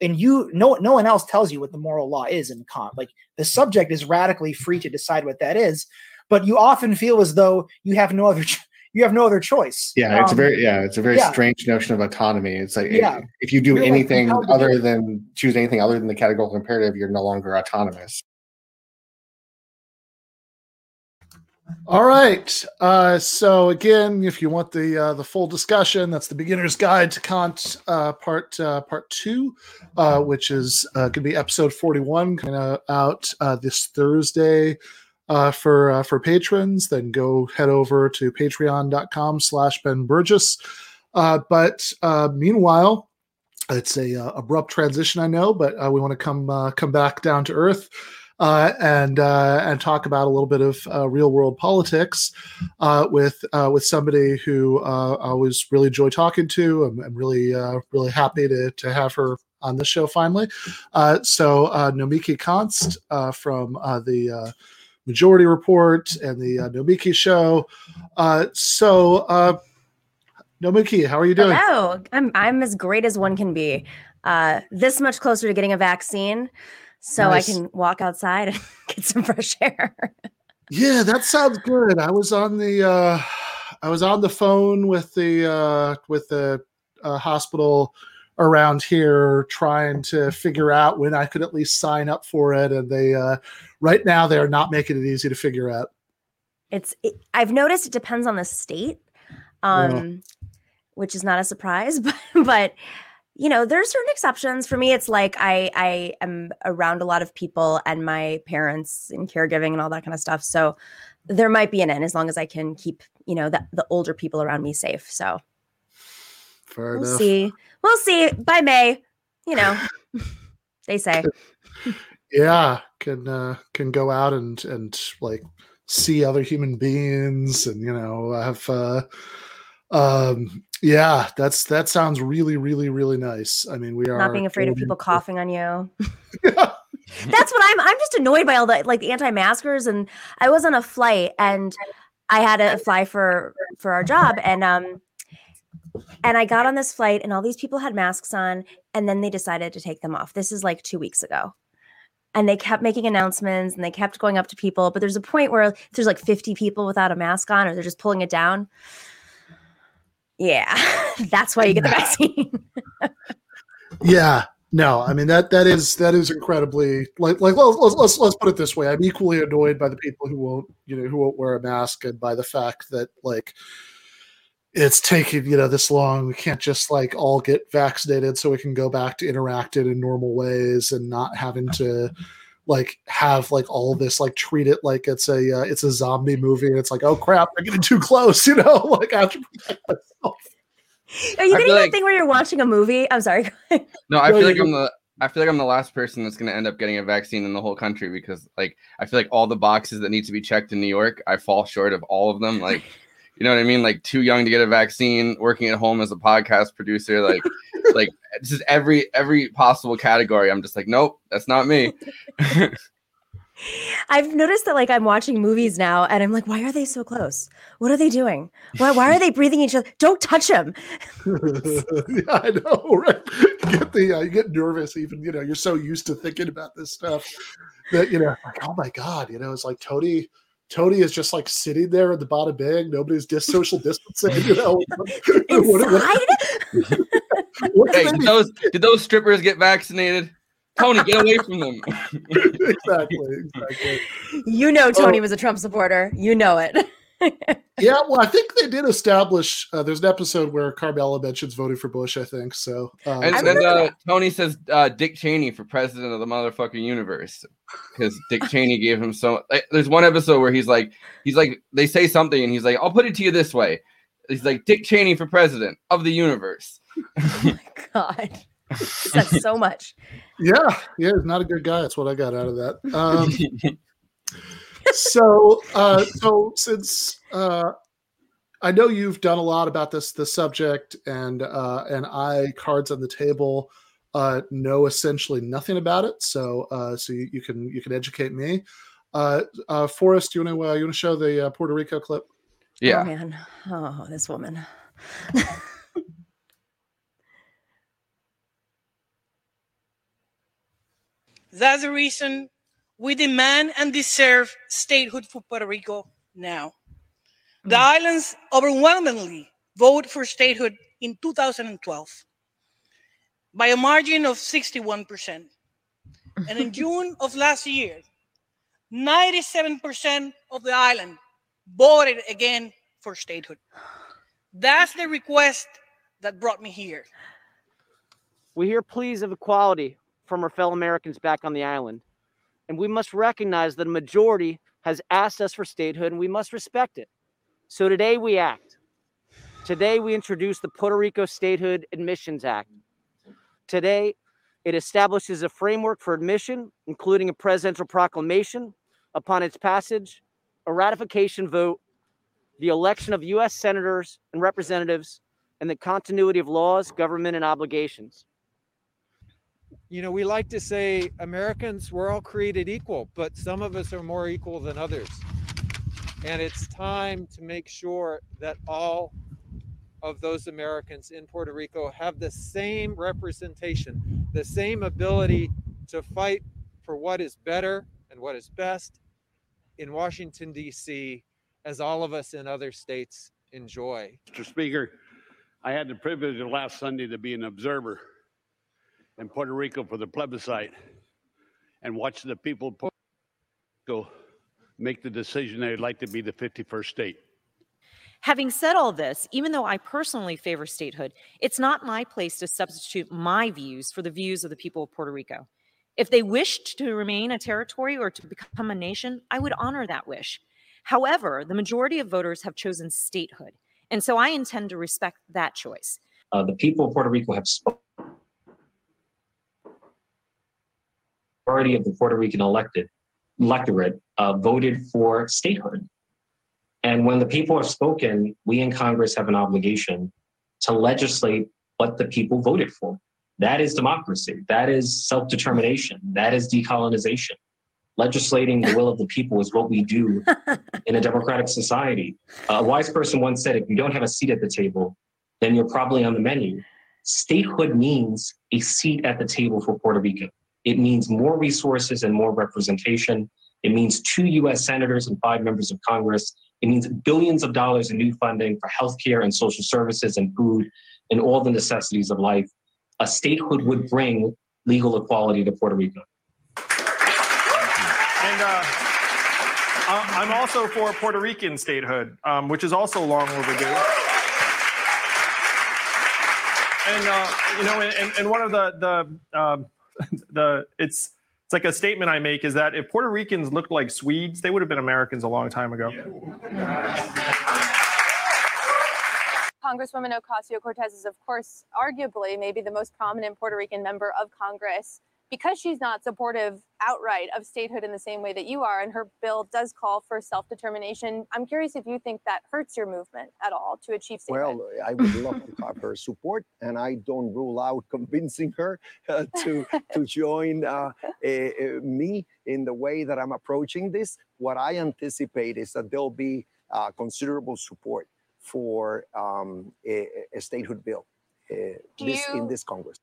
and you no no one else tells you what the moral law is in Kant. Like the subject is radically free to decide what that is, but you often feel as though you have no other ch- [LAUGHS] you have no other choice.
Yeah, it's a
Um,
very yeah, it's a very
yeah.
strange notion of autonomy. It's like
Yeah.
if, if you do
You're
anything
to
other than choose anything other than the categorical imperative, you're no longer autonomous.
All right. Uh, so again, if you want the uh, the full discussion, that's the beginner's guide to Kant, uh, part uh, part two, uh, which is uh, going to be episode forty one, coming out this Thursday for for patrons. Then go head over to Patreon.com/slash Ben Burgis. But meanwhile, it's a abrupt transition, I know, but we want to come come back down to earth uh, and uh, and talk about a little bit of uh, real world politics uh, with uh, with somebody who I always really enjoy talking to. I'm, I'm really really happy to to have her on the show finally. So Nomiki Konst from the Majority Report and the Nomiki Show. So. Nomiki, how are you doing?
Oh, I'm I'm as great as one can be. Uh, this much closer to getting a vaccine, so
Nice.
I can walk outside and [LAUGHS] get some fresh air.
Yeah, that sounds good. I was on the uh I was on the phone with the uh with the uh, hospital around here trying to figure out when I could at least sign up for it, and they uh, right now they are not making it easy to figure out.
It's it, I've noticed it depends on the state, um, which is not a surprise, [LAUGHS] but but you know there's certain exceptions. For me, it's like I I am around a lot of people and my parents and caregiving and all that kind of stuff. So there might be an end as long as I can keep you know the the older people around me safe. So
Fair
we'll
enough.
see. We'll see by May. You know, [LAUGHS] they say.
Yeah, can uh, can go out and and like see other human beings, and you know have. Uh, um yeah that's that sounds really really really nice i mean we are
Not being afraid of people [LAUGHS] coughing on you. That's what I'm. I'm just annoyed by all the like the anti-maskers. And I was on a flight, and I had to fly for for our job, and um, and I got on this flight, and all these people had masks on, and then they decided to take them off. This is like two weeks ago, and they kept making announcements, and they kept going up to people. But there's a point where there's like 50 people without a mask on, or they're just pulling it down. Yeah, [LAUGHS] that's why you get the vaccine. [LAUGHS]
Yeah, no, I mean that that is that is incredibly like like let's let's let's, let's put it this way. I'm equally annoyed by the people who won't you know who won't wear a mask and by the fact that like it's taking you know this long. We can't just like all get vaccinated so we can go back to interacting in normal ways and not having to like have like all this like treat it like it's a uh, it's a zombie movie and it's like oh crap they're getting too close [LAUGHS] you know like I have to protect myself.
Are you getting
feel
that
like-
thing where you're watching a movie? I'm sorry. [LAUGHS]
No, I feel like I'm the I feel like I'm the last person that's going to end up getting a vaccine in the whole country because like I feel like all the boxes that need to be checked in New York, I fall short of all of them. Like, [LAUGHS] you know what I mean? Like too young to get a vaccine, working at home as a podcast producer, like like this is every every possible category. I'm just like, nope, that's not me. [LAUGHS]
I've noticed that like I'm watching movies now and I'm like, why are they so close? What are they doing? Why, why are they breathing each other? Don't touch him. [LAUGHS]
yeah, I know, right? You get the uh, you get nervous, even you know, you're so used to thinking about this stuff that you know, like, oh my god, you know, it's like Tony. Tony is just like sitting there at the bottom big. Nobody's dis- social distancing. You know, [LAUGHS] what, what-
Inside?
what
hey, did those did those strippers get vaccinated? Tony, get away from them.
exactly, exactly.
You know Tony
Oh.
was a Trump supporter. You know it. [LAUGHS]
Yeah, well, I think they did establish. Uh, there's an episode where Carmela mentions voting for Bush. I think so. Um,
And
I
then uh, Tony says uh, Dick Cheney for president of the motherfucking universe because Dick [LAUGHS] Cheney gave him so. Like, there's one episode where he's like, he's like, they say something and he's like, I'll put it to you this way. He's like Dick Cheney for president of the universe.
oh my God. That's so [LAUGHS] much.
yeah, yeah, he's not a good guy. That's what I got out of that. Um, [LAUGHS] so uh so since uh i know you've done a lot about this the subject and uh and i cards on the table uh know essentially nothing about it so uh so you, you can you can educate me uh uh forrest you want to uh, you want to show the uh, puerto rico clip Oh,
yeah.
Oh man. Oh, this woman.
That's the reason we demand and deserve statehood for Puerto Rico now. The mm. islands overwhelmingly voted for statehood in 2012 by a margin of 61%. And in [LAUGHS] June of last year, 97% of the island voted again for statehood. That's the request that brought me here.
We hear pleas of equality from our fellow Americans back on the island. And we must recognize that a majority has asked us for statehood and we must respect it. So today we act. Today we introduce the Puerto Rico Statehood Admissions Act. Today it establishes a framework for admission, including a presidential proclamation upon its passage, a ratification vote, the election of U.S. senators and representatives, and the continuity of laws, government, and obligations.
you know, we like to say Americans, we're all created equal, but some of us are more equal than others. And it's time to make sure that all of those Americans in Puerto Rico have the same representation, the same ability to fight for what is better and what is best in Washington, D.C., as all of us in other states enjoy.
Mr. Speaker, I had the privilege of last Sunday to be an observer in Puerto Rico for the plebiscite and watch the people of Puerto Rico make the decision they'd like to be the 51st state.
Having said all this, even though I personally favor statehood, it's not my place to substitute my views for the views of the people of Puerto Rico. If they wished to remain a territory or to become a nation, I would honor that wish. However, the majority of voters have chosen statehood, and so I intend to respect that choice.
Uh, the people of Puerto Rico have spoken. Majority of the Puerto Rican elected electorate uh, voted for statehood. And when the people have spoken, we in Congress have an obligation to legislate what the people voted for. That is democracy. That is self determination. That is decolonization. Legislating the will of the people is what we do in a democratic society. a wise person once said if you don't have a seat at the table, then you're probably on the menu. Statehood means a seat at the table for Puerto Rico. It means more resources and more representation. It means two US senators and five members of Congress. It means billions of dollars in new funding for healthcare and social services and food and all the necessities of life. A statehood would bring legal equality to Puerto Rico.
And uh, I- I'm also for Puerto Rican statehood, um, which is also long overdue. And uh, you know, and, and one of the the um, the it's it's like a statement I make is that if Puerto Ricans looked like Swedes, they would have been Americans a long time ago.
Congresswoman Ocasio Cortez is, of course, arguably maybe the most prominent Puerto Rican member of Congress because she's not supportive outright of statehood in the same way that you are, and her bill does call for self determination. I'm curious if you think that hurts your movement at all to achieve statehood.
Well, I would love to have her support, and I don't rule out [LAUGHS] convincing her uh, to to join uh, eh, me in the way that I'm approaching this. What I anticipate is that there'll be uh, considerable support for um, a, a statehood bill uh, this, in this Congress.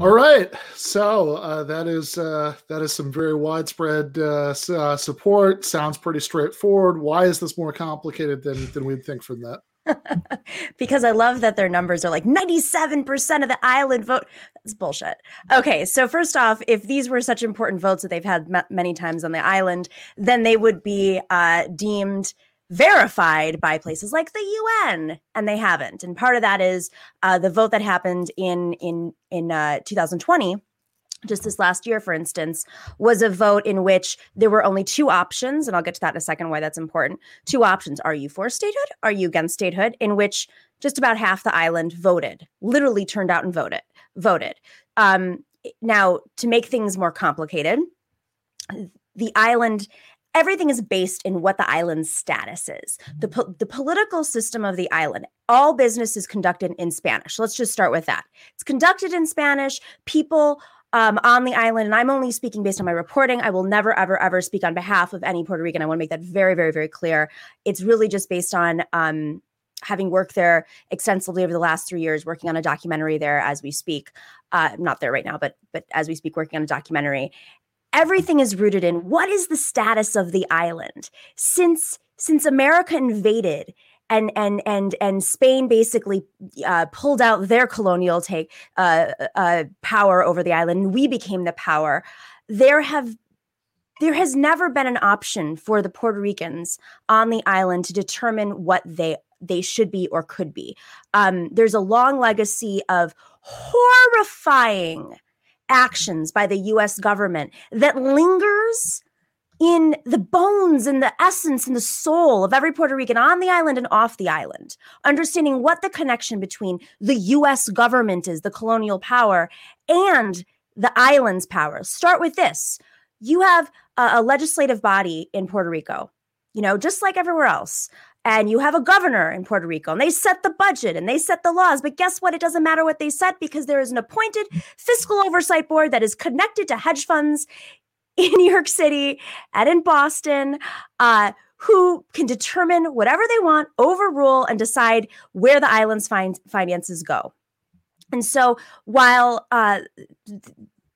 All right, so uh, that is uh, that is some very widespread uh, uh, support. Sounds pretty straightforward. Why is this more complicated than than we'd think from that? [LAUGHS]
because I love that their numbers are like 97% of the island vote. That's bullshit. Okay, so first off, if these were such important votes that they've had ma- many times on the island, then they would be uh, deemed verified by places like the UN, and they haven't. And part of that is uh, the vote that happened in in in uh, 2020 just this last year, for instance, was a vote in which there were only two options, and I'll get to that in a second why that's important. Two options. Are you for statehood? Are you against statehood? In which just about half the island voted, literally turned out and voted. Voted. Um, now, to make things more complicated, the island everything is based in what the island's status is. The, po- the political system of the island all business is conducted in spanish. Let's just start with that. It's conducted in spanish. People um, on the island and i'm only speaking based on my reporting. I will never ever ever speak on behalf of any puerto rican. I want to make that very very very clear. It's really just based on um, having worked there extensively over the last three years working on a documentary there as we speak. Uh, not there right now but but as we speak working on a documentary everything is rooted in what is the status of the island. Since since america invaded and and and and spain basically uh, pulled out their colonial take uh, uh, power over the island and we became the power there have there has never been an option for the puerto ricans on the island to determine what they they should be or could be. Um, there's a long legacy of horrifying actions by the US government that lingers in the bones and the essence and the soul of every Puerto Rican on the island and off the island, understanding what the connection between the US government is, the colonial power, and the island's power. Start with this you have a, a legislative body in Puerto Rico, you know, just like everywhere else and you have a governor in Puerto Rico and they set the budget and they set the laws. But guess what? It doesn't matter what they set because there is an appointed fiscal oversight board that is connected to hedge funds [LAUGHS] in New York City and in Boston. Uh, who can determine whatever they want, overrule, and decide where the island's fin- finances go. And so, while uh, th-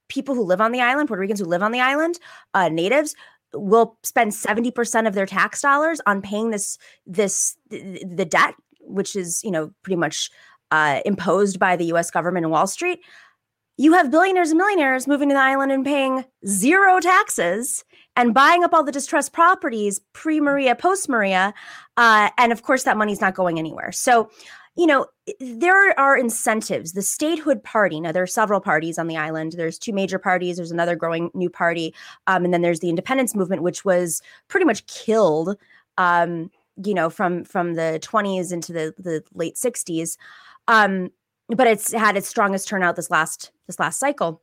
people who live on the island, Puerto Ricans who live on the island, uh, natives, will spend 70% of their tax dollars on paying this this th- the debt which is you know pretty much uh, imposed by the U.S. government and Wall Street. You have billionaires and millionaires moving to the island and paying zero taxes and buying up all the distressed properties pre Maria, post Maria. Uh, and of course, that money's not going anywhere. So, you know, there are incentives. The statehood party, now there are several parties on the island. There's two major parties, there's another growing new party. Um, and then there's the independence movement, which was pretty much killed. Um, you know, from from the 20s into the the late 60s, um, but it's had its strongest turnout this last this last cycle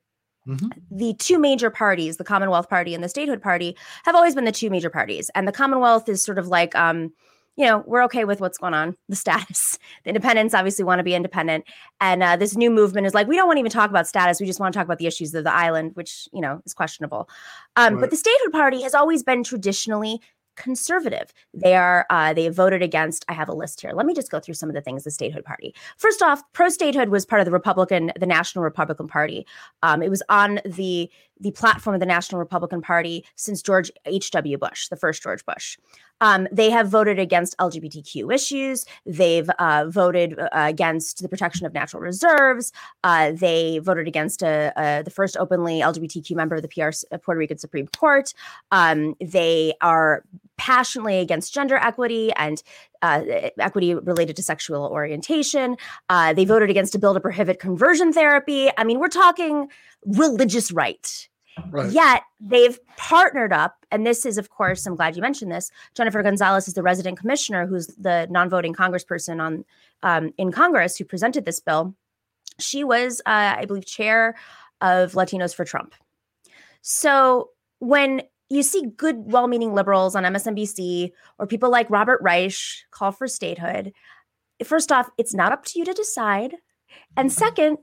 the two major parties, the Commonwealth Party and the Statehood Party, have always been the two major parties. And the Commonwealth is sort of like, um, you know, we're okay with what's going on, the status. [LAUGHS] The independents obviously want to be independent. And uh, this new movement is like, we don't want to even talk about status. We just want to talk about the issues of the island, which, you know, is questionable. Um, But the Statehood Party has always been traditionally conservative. They are uh, they voted against. I have a list here. Let me just go through some of the things the statehood party. First off, pro statehood was part of the Republican, the National Republican Party. Um, it was on the the platform of the National Republican Party since George H. W. Bush, the first George Bush. Um, they have voted against LGBTQ issues. They've uh, voted uh, against the protection of natural reserves. Uh, they voted against uh uh the first openly LGBTQ member of the PR, Puerto Rican Supreme Court. Um, they are passionately against gender equity and uh, equity related to sexual orientation. Uh, they voted against a bill to prohibit conversion therapy. I mean, we're talking religious right.
Right.
Yet they've partnered up, and this is, of course, I'm glad you mentioned this. Jennifer Gonzalez is the resident commissioner, who's the non-voting congressperson on um, in Congress who presented this bill. She was, uh, I believe, chair of Latinos for Trump. So when you see good, well meaning liberals on MSNBC or people like Robert Reich call for statehood, first off, it's not up to you to decide. And second,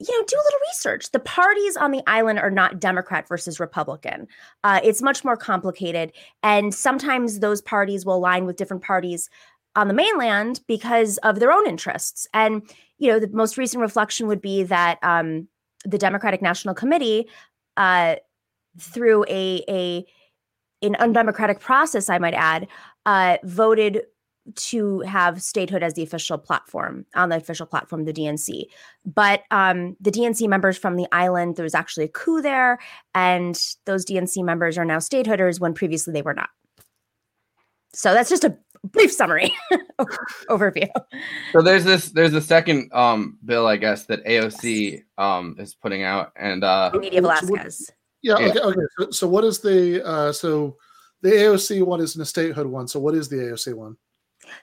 you know, do a little research. The parties on the island are not Democrat versus Republican. Uh, it's much more complicated. And sometimes those parties will align with different parties on the mainland because of their own interests. And, you know, the most recent reflection would be that um, the Democratic National Committee, uh, through a, a an undemocratic process, I might add, uh, voted to have statehood as the official platform on the official platform, the DNC. But um, the DNC members from the island, there was actually a coup there, and those DNC members are now statehooders when previously they were not. So that's just a brief summary [LAUGHS] overview.
So there's this there's a second um bill I guess that AOC um is putting out and uh
Nydia Velázquez.
Yeah.
Yeah.
Okay. Okay. So, so what is the uh, so the AOC one is an statehood one. So what is the AOC one?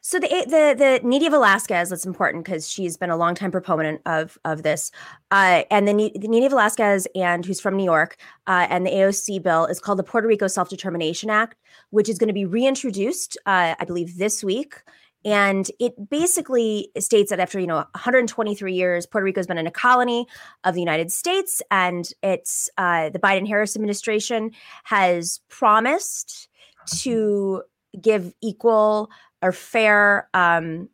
So the the the Nydia Velázquez, that's important because she's been a longtime proponent of of this, uh, and the, Ni- the Nydia Velázquez and who's from New York, uh, and the AOC bill is called the Puerto Rico Self Determination Act, which is going to be reintroduced, uh, I believe, this week. And it basically states that after you know 123 years, Puerto Rico has been in a colony of the United States, and it's uh, the Biden Harris administration has promised to give equal or fair um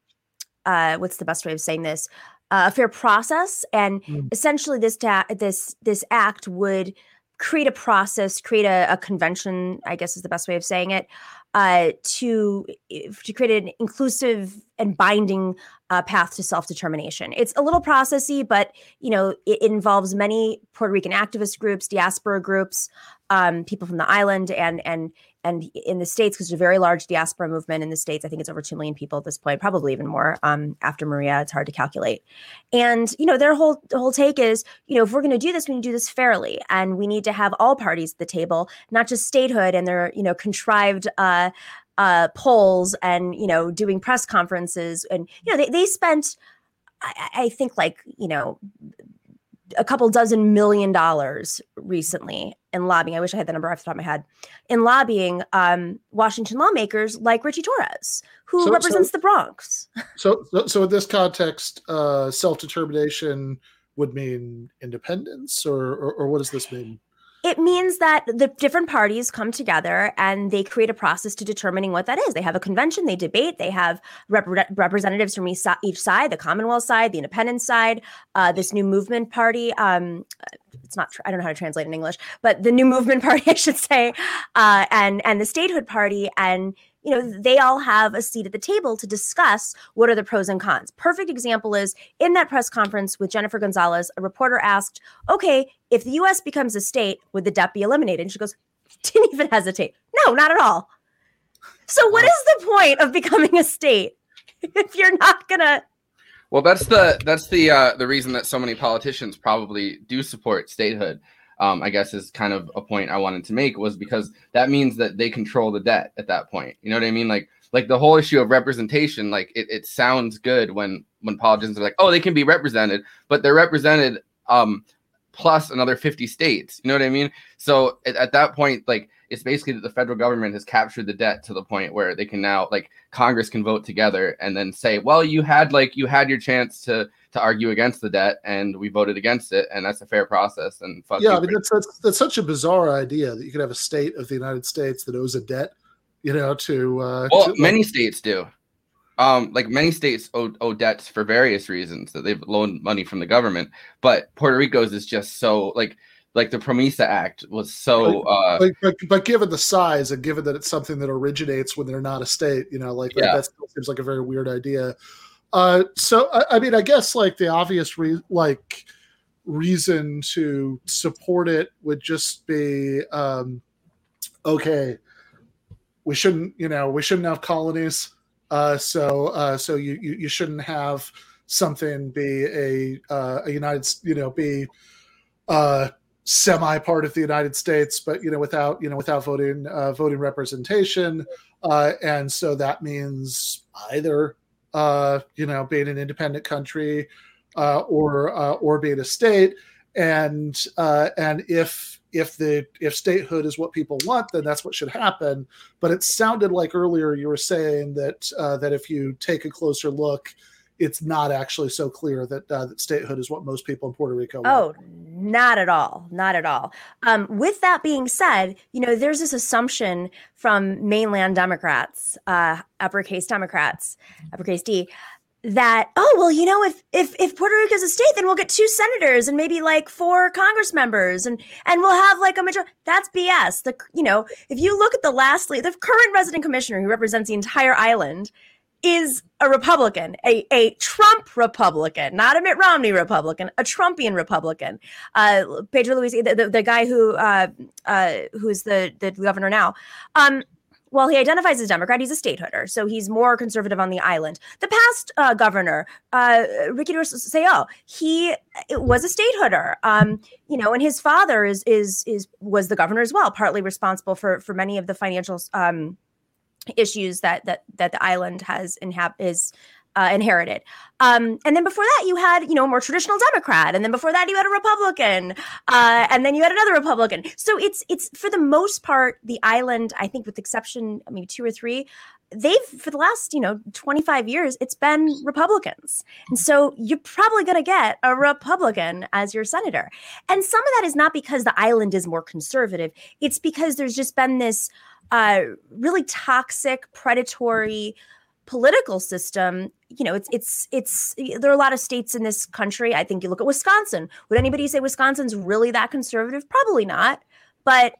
uh what's the best way of saying this? Uh, a fair process. And essentially this ta- this this act would create a process create a, a convention i guess is the best way of saying it uh, to to create an inclusive and binding uh, path to self determination. It's a little processy, but you know it, it involves many Puerto Rican activist groups, diaspora groups, um, people from the island, and and and in the states because there's a very large diaspora movement in the states. I think it's over two million people at this point, probably even more um, after Maria. It's hard to calculate. And you know their whole whole take is you know if we're going to do this, we need to do this fairly, and we need to have all parties at the table, not just statehood and their you know contrived. Uh, uh, polls and you know doing press conferences and you know they, they spent I, I think like you know a couple dozen million dollars recently in lobbying. I wish I had the number off the top of my head. In lobbying um, Washington lawmakers like Richie Torres, who
So- so-
represents the Bronx.
So, so, so in this context, uh, self determination would mean independence, or, or or what does this mean?
It means that the different parties come together and they create a process to determining what that is. They have a convention, they debate, they have repre- representatives from each side, the Commonwealth side, the Independent side, uh, this new movement party. Um, it's not, I don't know how to translate in English, but the new [LAUGHS] movement party, I should say, uh, and and the statehood party, and you know, they all have a seat at the table to discuss what are the pros and cons. Perfect example is in that press conference with Jennifer Gonzalez, a reporter asked, okay, if the US becomes a state, would the debt be eliminated? And she goes, [LAUGHS] didn't even hesitate. No, not at all. So, what is the point of becoming a state [LAUGHS] if you're not gonna?
Well, that's the that's the uh, the reason that so many politicians probably do support statehood. Um, I guess is kind of a point I wanted to make was because that means that they control the debt at that point. You know what I mean? Like like the whole issue of representation. Like it, it sounds good when when politicians are like, oh, they can be represented, but they're represented um, plus another 50 states. You know what I mean? So at, at, that point, like it's basically that the federal government has captured the debt to the point where they can now like Congress can vote together and then say, well, you had like you had your chance to to argue against the debt and we voted against it and that's a fair process and
yeah, I mean that's, that's that's such a bizarre idea that you could have a state of the United States that owes a debt, you know, to uh
well,
to,
many like, states do. Um, like many states owe, owe debts for various reasons that they've loaned money from the government, but Puerto Rico's is just so like like the Promesa Act was so. Uh,
like, but, but given the size and given that it's something that originates when they're not a state, you know, like
yeah.
that, that seems like a very weird idea. Uh, so I, I, mean, I guess like the obvious re- like reason to support it would just be um, okay. We shouldn't, you know, we shouldn't have colonies. Uh, so uh, so you, you you shouldn't have something be a uh, a United, you know, be uh, semi part of the United States, but you know, without you know, without voting uh, voting representation, uh, and so that means either you know being an independent country or or being a state, and and if if the if statehood is what people want, then that's what should happen. But it sounded like earlier you were saying that uh, that if you take a closer look, it's not actually so clear that uh, that statehood is what most people in Puerto Rico.
Want. Oh, not at all, not at all. Um, with that being said, you know, there's this assumption from mainland Democrats, uh, uppercase Democrats, uppercase D, that oh well you know if if if Puerto Rico is a state then we'll get two senators and maybe like four Congress members and and we'll have like a major that's BS the you know if you look at the last the current resident commissioner who represents the entire island is a Republican, a, a Trump Republican, not a Mitt Romney Republican, a Trumpian Republican. Uh, Pedro Luis, the, the, the guy who uh, uh, who's the the governor now. Um, well, he identifies as Democrat. He's a statehooder, so he's more conservative on the island. The past uh, governor, uh, Ricky Rosselló, he was a statehooder. Um, you know, and his father is is is was the governor as well, partly responsible for for many of the financial um, issues that that that the island has inhab- is uh, inherited. Um, and then before that, you had, you know, a more traditional Democrat, and then before that, you had a Republican, uh, and then you had another Republican. So it's it's for the most part the island. I think, with exception, maybe two or three, they've for the last you know 25 years it's been republicans and so you're probably going to get a republican as your senator and some of that is not because the island is more conservative it's because there's just been this uh, really toxic predatory political system you know it's it's it's there are a lot of states in this country i think you look at wisconsin. Would anybody say wisconsin's really that conservative? Probably not. But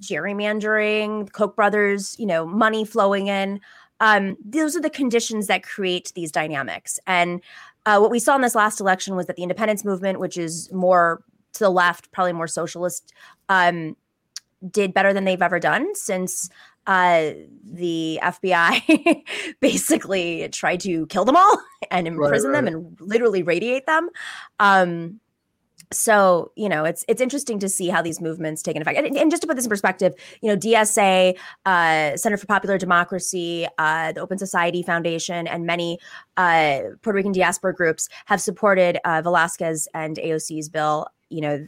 gerrymandering koch brothers you know money flowing in um, those are the conditions that create these dynamics. And uh, what we saw in this last election was that the independence movement which is more to the left probably more socialist um, did better than they've ever done since uh, the FBI [LAUGHS] basically tried to kill them all [LAUGHS] and imprison right, right. them and literally radiate them. Um, so you know it's it's interesting to see how these movements take an effect and, and, just to put this in perspective you know dsa uh, center for popular democracy uh, the open society foundation and many uh, puerto rican diaspora groups have supported uh, velázquez and aoc's bill you know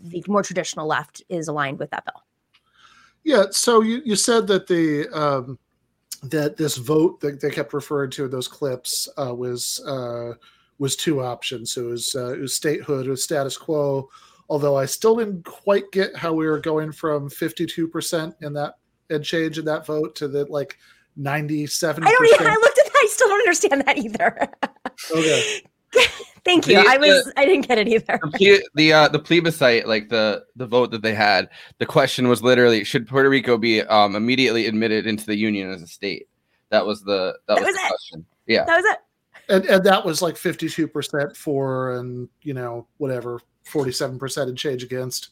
the more traditional left is aligned with that bill
yeah. So you, you said that the um, that this vote that they kept referring to in those clips uh, was uh, was two options. So it was uh, it was statehood, it was status quo. Although I still didn't quite get how we were going from fifty two percent in that and change in that vote to the like ninety seven.
I don't. Even, I looked at that. I still don't understand that either.
okay. [LAUGHS]
Thank you.
The-
I was
the-
I didn't get it either.
the the uh, the plebiscite, like the the vote that they had, the question was literally should Puerto Rico be um, immediately admitted into the union as a state? That was the that,
That
was,
was
the
it.
question. Yeah.
That was it.
and and that was like 52% for and you know whatever 47% and change against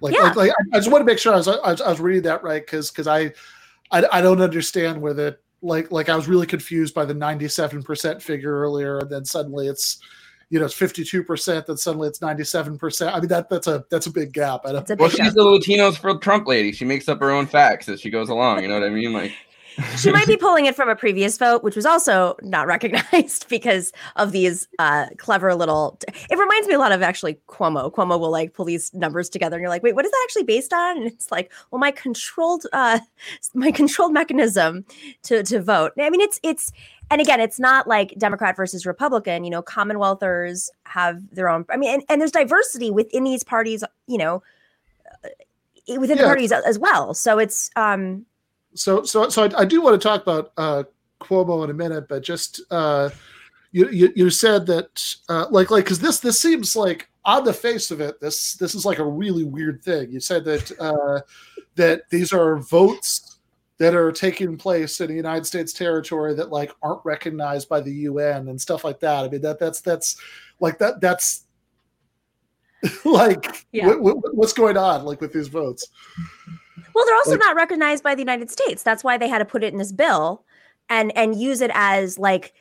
like,
Yeah.
like, like, I- I just want to make sure I was I was, I was reading that right because because I, I I don't understand where the like like I was really confused by the 97% figure earlier and then suddenly it's you know it's 52% then suddenly it's 97% I mean that that's a that's a big gap I don't
Well, she's the Latinos for Trump lady. She makes up her own facts as she goes along. You know what I mean? Like,
She might be [LAUGHS] pulling it from a previous vote, which was also not recognized [LAUGHS] because of these uh, clever little. It reminds me a lot of actually Cuomo. Cuomo will like pull these numbers together, and you're like, "Wait, what is that actually based on?" And it's like, "Well, my controlled, uh, [LAUGHS] my controlled mechanism to to vote." I mean, it's it's, and again, it's not like Democrat versus Republican. You know, Commonwealthers have their own. I mean, and, and there's diversity within these parties. You know, uh, within the parties as well. So it's um
so so so I, I do want to talk about uh Cuomo in a minute, but just uh you you, you said that uh like like because this this seems like on the face of it this this is like a really weird thing. You said that uh that these are votes that are taking place in the United States territory that like aren't recognized by the UN and stuff like that. I mean that that's that's like that that's [LAUGHS] like
Yeah.
what, what, what's going on like with these votes
Well, they're also
Like-
not recognized by the United States. That's why they had to put it in this bill and and use it as like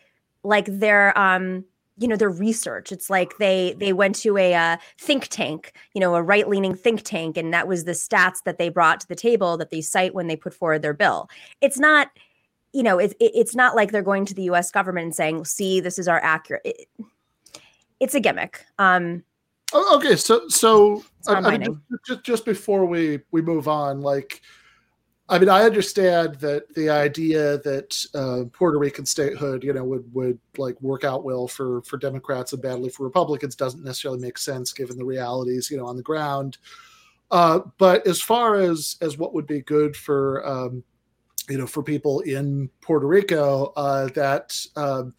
like their um you know their research. It's like they they went to a uh, think tank, you know, a right leaning think tank, and that was the stats that they brought to the table that they cite when they put forward their bill. It's not, you know, it's it, it's not like they're going to the U.S. government and saying, "See, this is our accurate." It, it's a gimmick. Um,
Oh, okay, so so I, I mean, just, just before we we move on, like, I mean, I understand that the idea that uh, Puerto Rican statehood, you know, would would like work out well for for Democrats and badly for Republicans doesn't necessarily make sense given the realities, you know, on the ground. Uh, but as far as as what would be good for um, you know for people in Puerto Rico, uh, that um,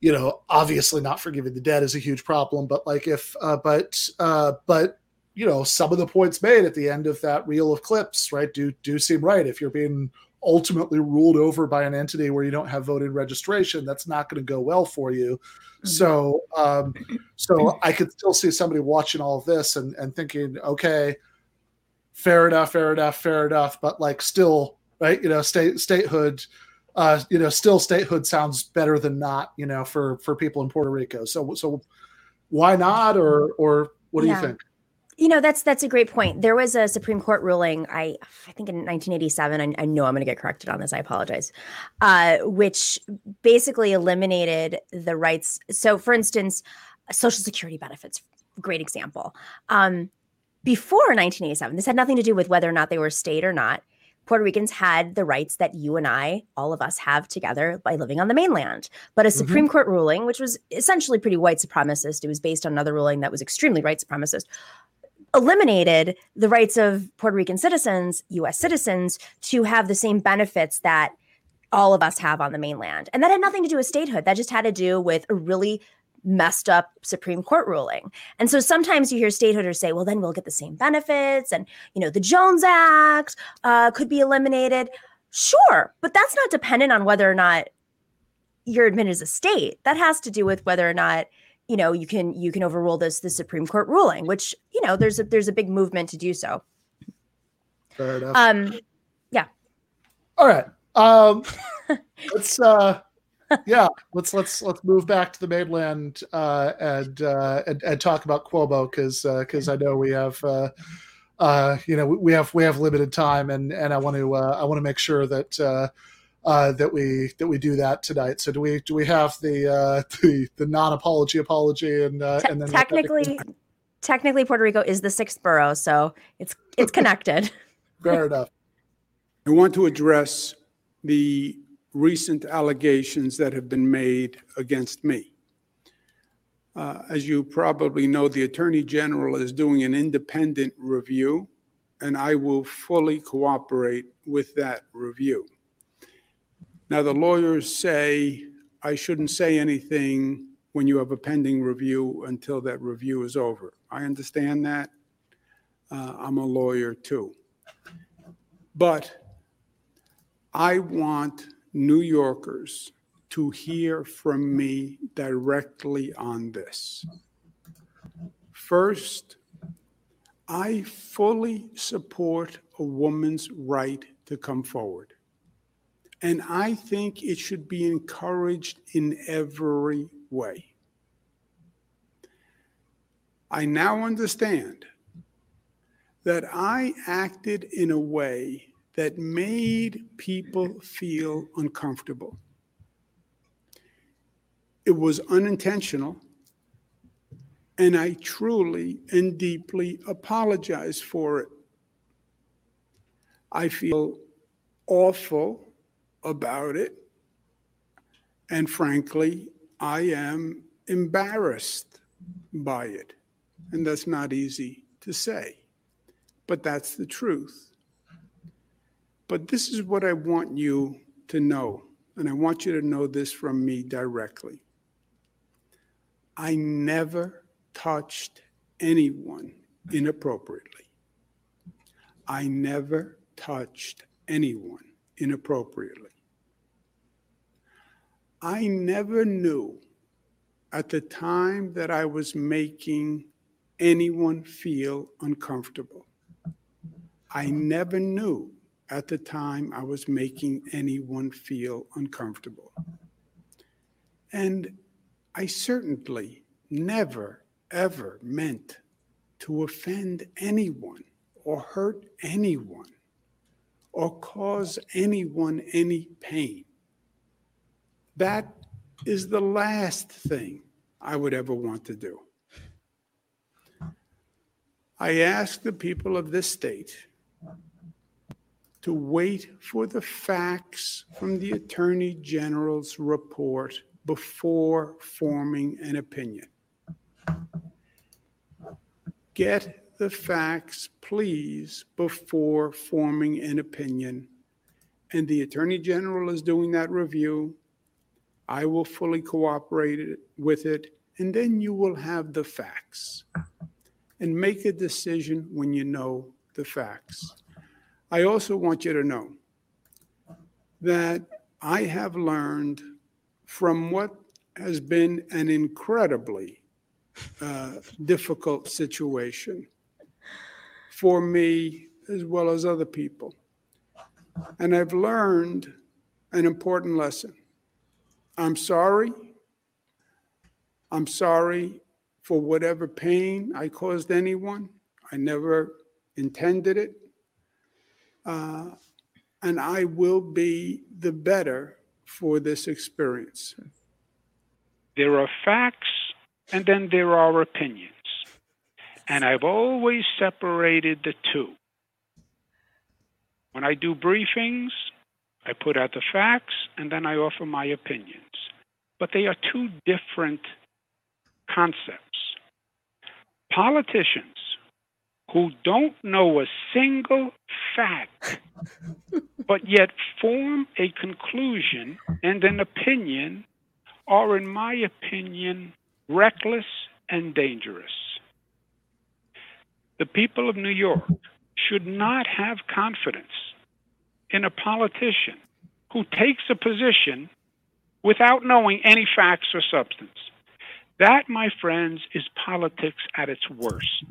you know obviously not forgiving the debt is a huge problem but like if uh, but uh, but you know some of the points made at the end of that reel of clips right do do seem right. If you're being ultimately ruled over by an entity where you don't have voting registration that's not going to go well for you. So um so i could still see somebody watching all of this and and thinking okay fair enough fair enough fair enough but like still right you know state statehood uh you know still statehood sounds better than not you know for for people in puerto rico so so why not or or what do
Yeah.
you think
You know, that's that's a great point. There was a Supreme Court ruling, I I think in 1987. I, I know I'm going to get corrected on this. I apologize. Uh, which basically eliminated the rights. So, for instance, Social Security benefits, great example. Um, before 1987, this had nothing to do with whether or not they were state or not. Puerto Ricans had the rights that you and I, all of us, have together by living on the mainland. But a
Mhm.
Supreme Court ruling, which was essentially pretty white supremacist, it was based on another ruling that was extremely white supremacist, eliminated the rights of Puerto Rican citizens, US citizens, to have the same benefits that all of us have on the mainland. And that had nothing to do with statehood. That just had to do with a really messed up Supreme Court ruling. And so sometimes you hear statehooders say, well, then we'll get the same benefits. And, you know, the Jones Act uh, could be eliminated. Sure. But that's not dependent on whether or not you're admitted as a state. That has to do with whether or not you know you can you can overrule this the Supreme Court ruling, which you know there's a there's a big movement to do so.
fair enough
Um, yeah.
all right um [LAUGHS] let's uh yeah let's let's let's move back to the mainland uh and uh and, and talk about cuomo because uh because i know we have uh uh you know we- we have we have limited time and and i want to uh i want to make sure that uh uh that we that we do that tonight. So do we do we have the uh [LAUGHS] the the non-apology apology and uh
Te-
and then
technically, technically Puerto Rico is the sixth borough, so it's it's [LAUGHS] connected.
fair enough.
I want to address the recent allegations that have been made against me. Uh, As you probably know, the Attorney General is doing an independent review, and I will fully cooperate with that review. Now, the lawyers say I shouldn't say anything when you have a pending review until that review is over. I understand that. Uh, I'm a lawyer too. But I want New Yorkers to hear from me directly on this. First, I fully support a woman's right to come forward. And I think it should be encouraged in every way. I now understand that I acted in a way that made people feel uncomfortable. It was unintentional, and I truly and deeply apologize for it. I feel awful about it, and frankly, I am embarrassed by it. And that's not easy to say, but that's the truth. But this is what I want you to know, and I want you to know this from me directly. I never touched anyone inappropriately. I never touched anyone inappropriately. I never knew at the time that I was making anyone feel uncomfortable. I never knew at the time I was making anyone feel uncomfortable. And I certainly never, ever meant to offend anyone or hurt anyone or cause anyone any pain. That is the last thing I would ever want to do. I ask the people of this state to wait for the facts from the Attorney General's report before forming an opinion. Get the facts, please, before forming an opinion. And the Attorney General is doing that review. I will fully cooperate it- with it, and then you will have the facts. And make a decision when you know the facts. I also want you to know that I have learned from what has been an incredibly uh, difficult situation for me as well as other people. And I've learned an important lesson. I'm sorry. I'm sorry for whatever pain I caused anyone. I never intended it. Uh, and I will be the better for this experience.
There are facts and then there are opinions. And I've always separated the two. When I do briefings, I put out the facts and then I offer my opinions. But they are two different concepts. Politicians who don't know a single fact, [LAUGHS] but yet form a conclusion and an opinion are, in my opinion, reckless and dangerous. The people of New York should not have confidence in a politician who takes a position without knowing any facts or substance. That, my friends, is politics at its worst.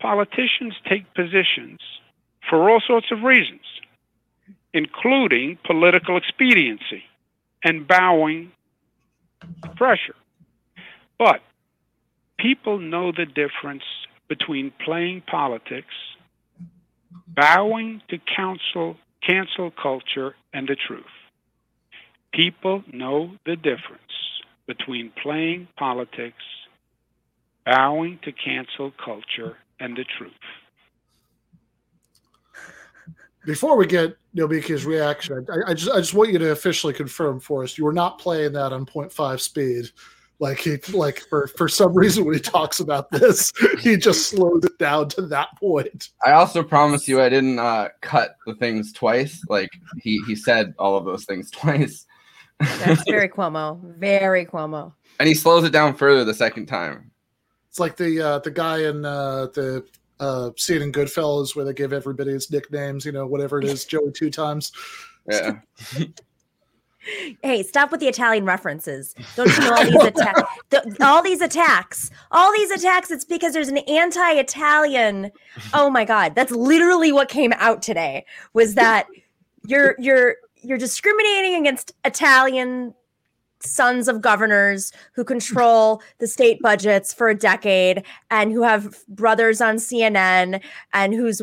Politicians take positions for all sorts of reasons, including political expediency and bowing to pressure. But people know the difference between playing politics, bowing to counsel, cancel culture, and the truth. People know the difference between playing politics, bowing to cancel culture, and the truth.
Before we get Nomiki's reaction, I, I just I just want you to officially confirm for us you were not playing that on 0.5 speed. Like he like for for some reason when he talks about this, [LAUGHS] he just slows it down to that point.
I also promise you I didn't uh, cut the things twice. Like he he said all of those things [LAUGHS] twice.
That's very Cuomo. Very Cuomo.
and he slows it down further the second time.
It's like the uh, the guy in uh, the uh, scene in Goodfellas where they give everybody his nicknames. You know, whatever it is, [LAUGHS] Joey two times.
Yeah. [LAUGHS]
Hey, stop with the Italian references. Don't you know all these attacks? [LAUGHS] all these attacks, all these attacks. It's because there's an anti-Italian. Oh my God, that's literally what came out today. Was that you're you're you're discriminating against Italian sons of governors who control the state budgets for a decade and who have brothers on CNN and whose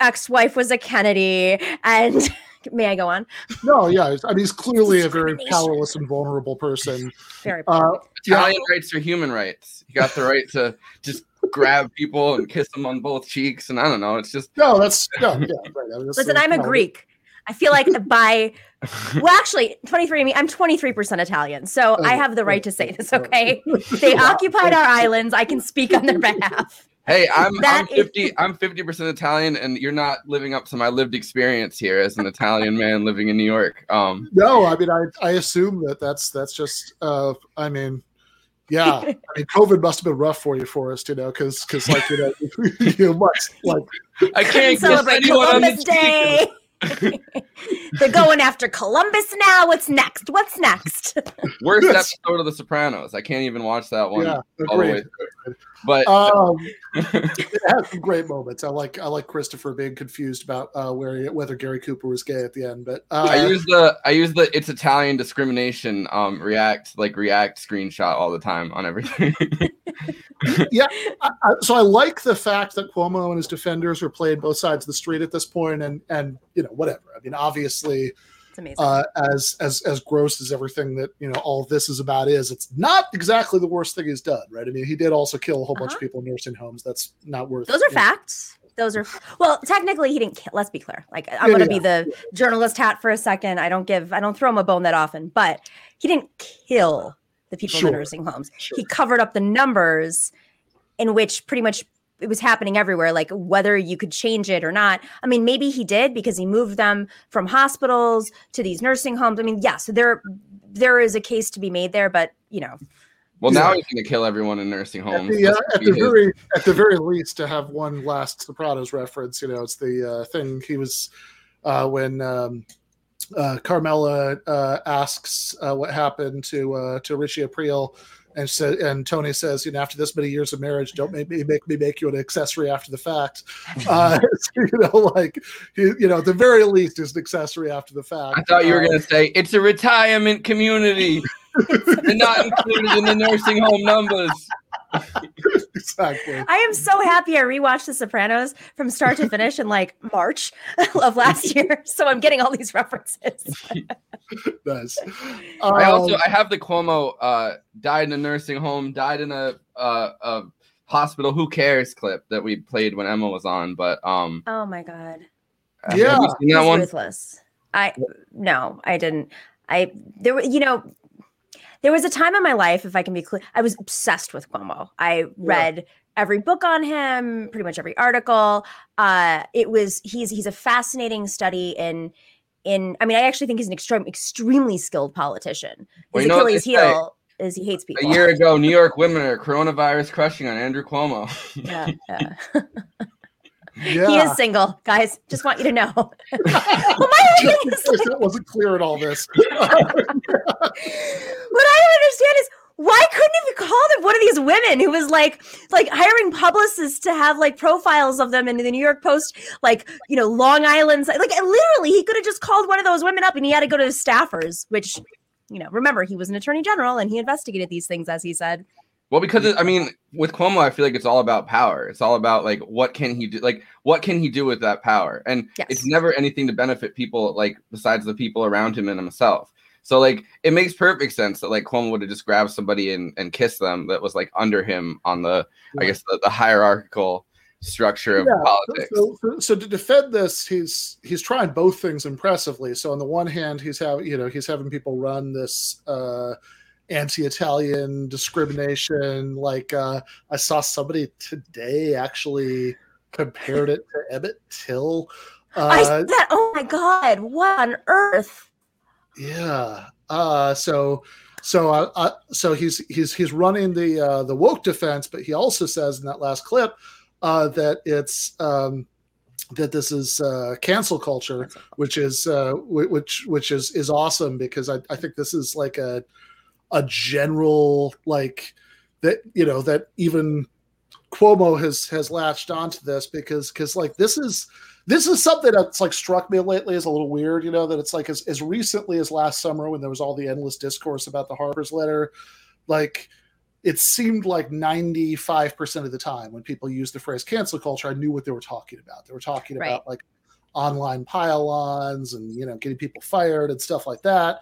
ex-wife was a Kennedy and [LAUGHS] may I go on?
No, yeah, I mean he's clearly a very powerless and vulnerable person.
Very
Uh, yeah,
Italian rights are human rights. You got the right to just grab people and kiss them on both cheeks, and I don't know. It's just
no, that's no, yeah, right. I mean, that's
Listen,
the-
I'm a
no.
Greek. I feel like by [LAUGHS] well, actually, 23 me. I'm 23% Italian, so I have the right to say this. Okay, [LAUGHS] they occupied our islands. I can speak on their behalf.
Hey, I'm I'm
is-
fifty I'm fifty percent Italian, and you're not living up to my lived experience here as an Italian man living in New York. Um,
No, I mean, I, I assume that that's that's just. Uh, I mean, yeah, I mean, COVID must have been rough for you, Forrest. You know, because because like you know, [LAUGHS] you much like
I can't
Celebrate Columbus Day. [LAUGHS] They're going after Columbus now. What's next? What's next? [LAUGHS]
worst [LAUGHS] episode of The Sopranos. I can't even watch that one
Yeah,
all the way through. But
um, it has some great moments. I like I like Christopher being confused about uh, where he, whether Gary Cooper was gay at the end, but uh,
I use the I use the it's Italian discrimination um react like react screenshot all the time on everything. [LAUGHS]
yeah. I, I, so I like the fact that Cuomo and his defenders are playing both sides of the street at this point, and and you know whatever. I mean, obviously,
it's amazing.
uh, as as as gross as everything that you know all this is about is, it's not exactly the worst thing he's done, right? I mean, he did also kill a whole bunch of people in nursing homes. That's not worth.
Uh-huh. Those are
know,
facts. Those are well, technically he didn't kill. Let's be clear. Like I'm
Yeah,
gonna
yeah.
be the journalist hat for a second. I don't give. I don't throw him a bone that often, but he didn't kill the people in the nursing homes. He covered up the numbers, in which pretty much it was happening everywhere. Like whether you could change it or not. I mean, maybe he did because he moved them from hospitals to these nursing homes. I mean, yes, there there is a case to be made there, but you know,
well, now he's gonna kill everyone in nursing
At
homes.
the, uh, at the very at the very least to have one last Sopranos reference, you know, it's the uh, thing he was uh, when um, uh, Carmela uh, asks uh, what happened to uh, to Richie April, and said, and Tony says, you know, after this many years of marriage, don't make me make me make you an accessory after the fact. [LAUGHS] Uh, [LAUGHS] so, you know, like you, you know, at the very least, is an accessory after the fact.
I thought you were
Uh,
gonna say it's a retirement community. [LAUGHS] They're not included in the nursing home numbers. [LAUGHS]
exactly.
I am so happy I rewatched The Sopranos from start to finish in like March [LAUGHS] of last year. So I'm getting all these references. [LAUGHS]
nice.
I also
Um,
I have the Cuomo uh, died in a nursing home, died in a uh, a hospital. Who cares? Clip that we played when Emma was on, but um,
Oh my god.
have you seen that one?
ruthless. I no, I didn't. I there were you know there was a time in my life, if I can be clear, I was obsessed with Cuomo. I read every book on him, pretty much every article. Uh, it was he's he's a fascinating study in in. I mean, I actually think he's an extreme extremely skilled politician.
Well,
His
you know what they
Achilles heel is he hates people.
A year ago, New [LAUGHS] York women are coronavirus crushing on Andrew Cuomo.
Yeah, yeah. [LAUGHS] [LAUGHS]
Yeah.
He is single, guys. Just want you to know. well, [LAUGHS] oh, my [LAUGHS] is like,
that wasn't clear in all this. [LAUGHS]
what I don't understand is why couldn't he have called it one of these women who was like like hiring publicists to have like profiles of them in the New York Post, like you know Long Island, like literally he could have just called one of those women up and he had to go to his staffers, which you know remember he was an attorney general and he investigated these things as he said.
Well, because it, I mean, with Cuomo, I feel like it's all about power. It's all about like what can he do? Like what can he do with that power? And it's never anything to benefit people like besides the people around him and himself. So like it makes perfect sense that like Cuomo would have just grabbed somebody and, and kissed them that was like under him on the I guess the, the hierarchical structure of
Yeah,
politics.
So, so, so to defend this, he's he's trying both things impressively. So on the one hand, he's having you know he's having people run this uh, anti-Italian discrimination. Like uh, I saw somebody today actually compared it to Emmett Till.
I
Uh,
said that. Oh my god! What on earth?
yeah, Uh, so so uh, so he's he's he's running the uh, the woke defense, but he also says in that last clip uh, that it's um, that this is uh, cancel culture, which is uh, which which is is awesome because I, I think this is like a a general like that you know that even Cuomo has has latched onto this because because like this is this is something that's like struck me lately as a little weird, you know, that it's like as, as recently as last summer when there was all the endless discourse about the Harper's letter, like it seemed like 95% of the time when people used the phrase cancel culture, I knew what they were talking about. They were talking
Right.
about like online pile-ons and you know getting people fired and stuff like that.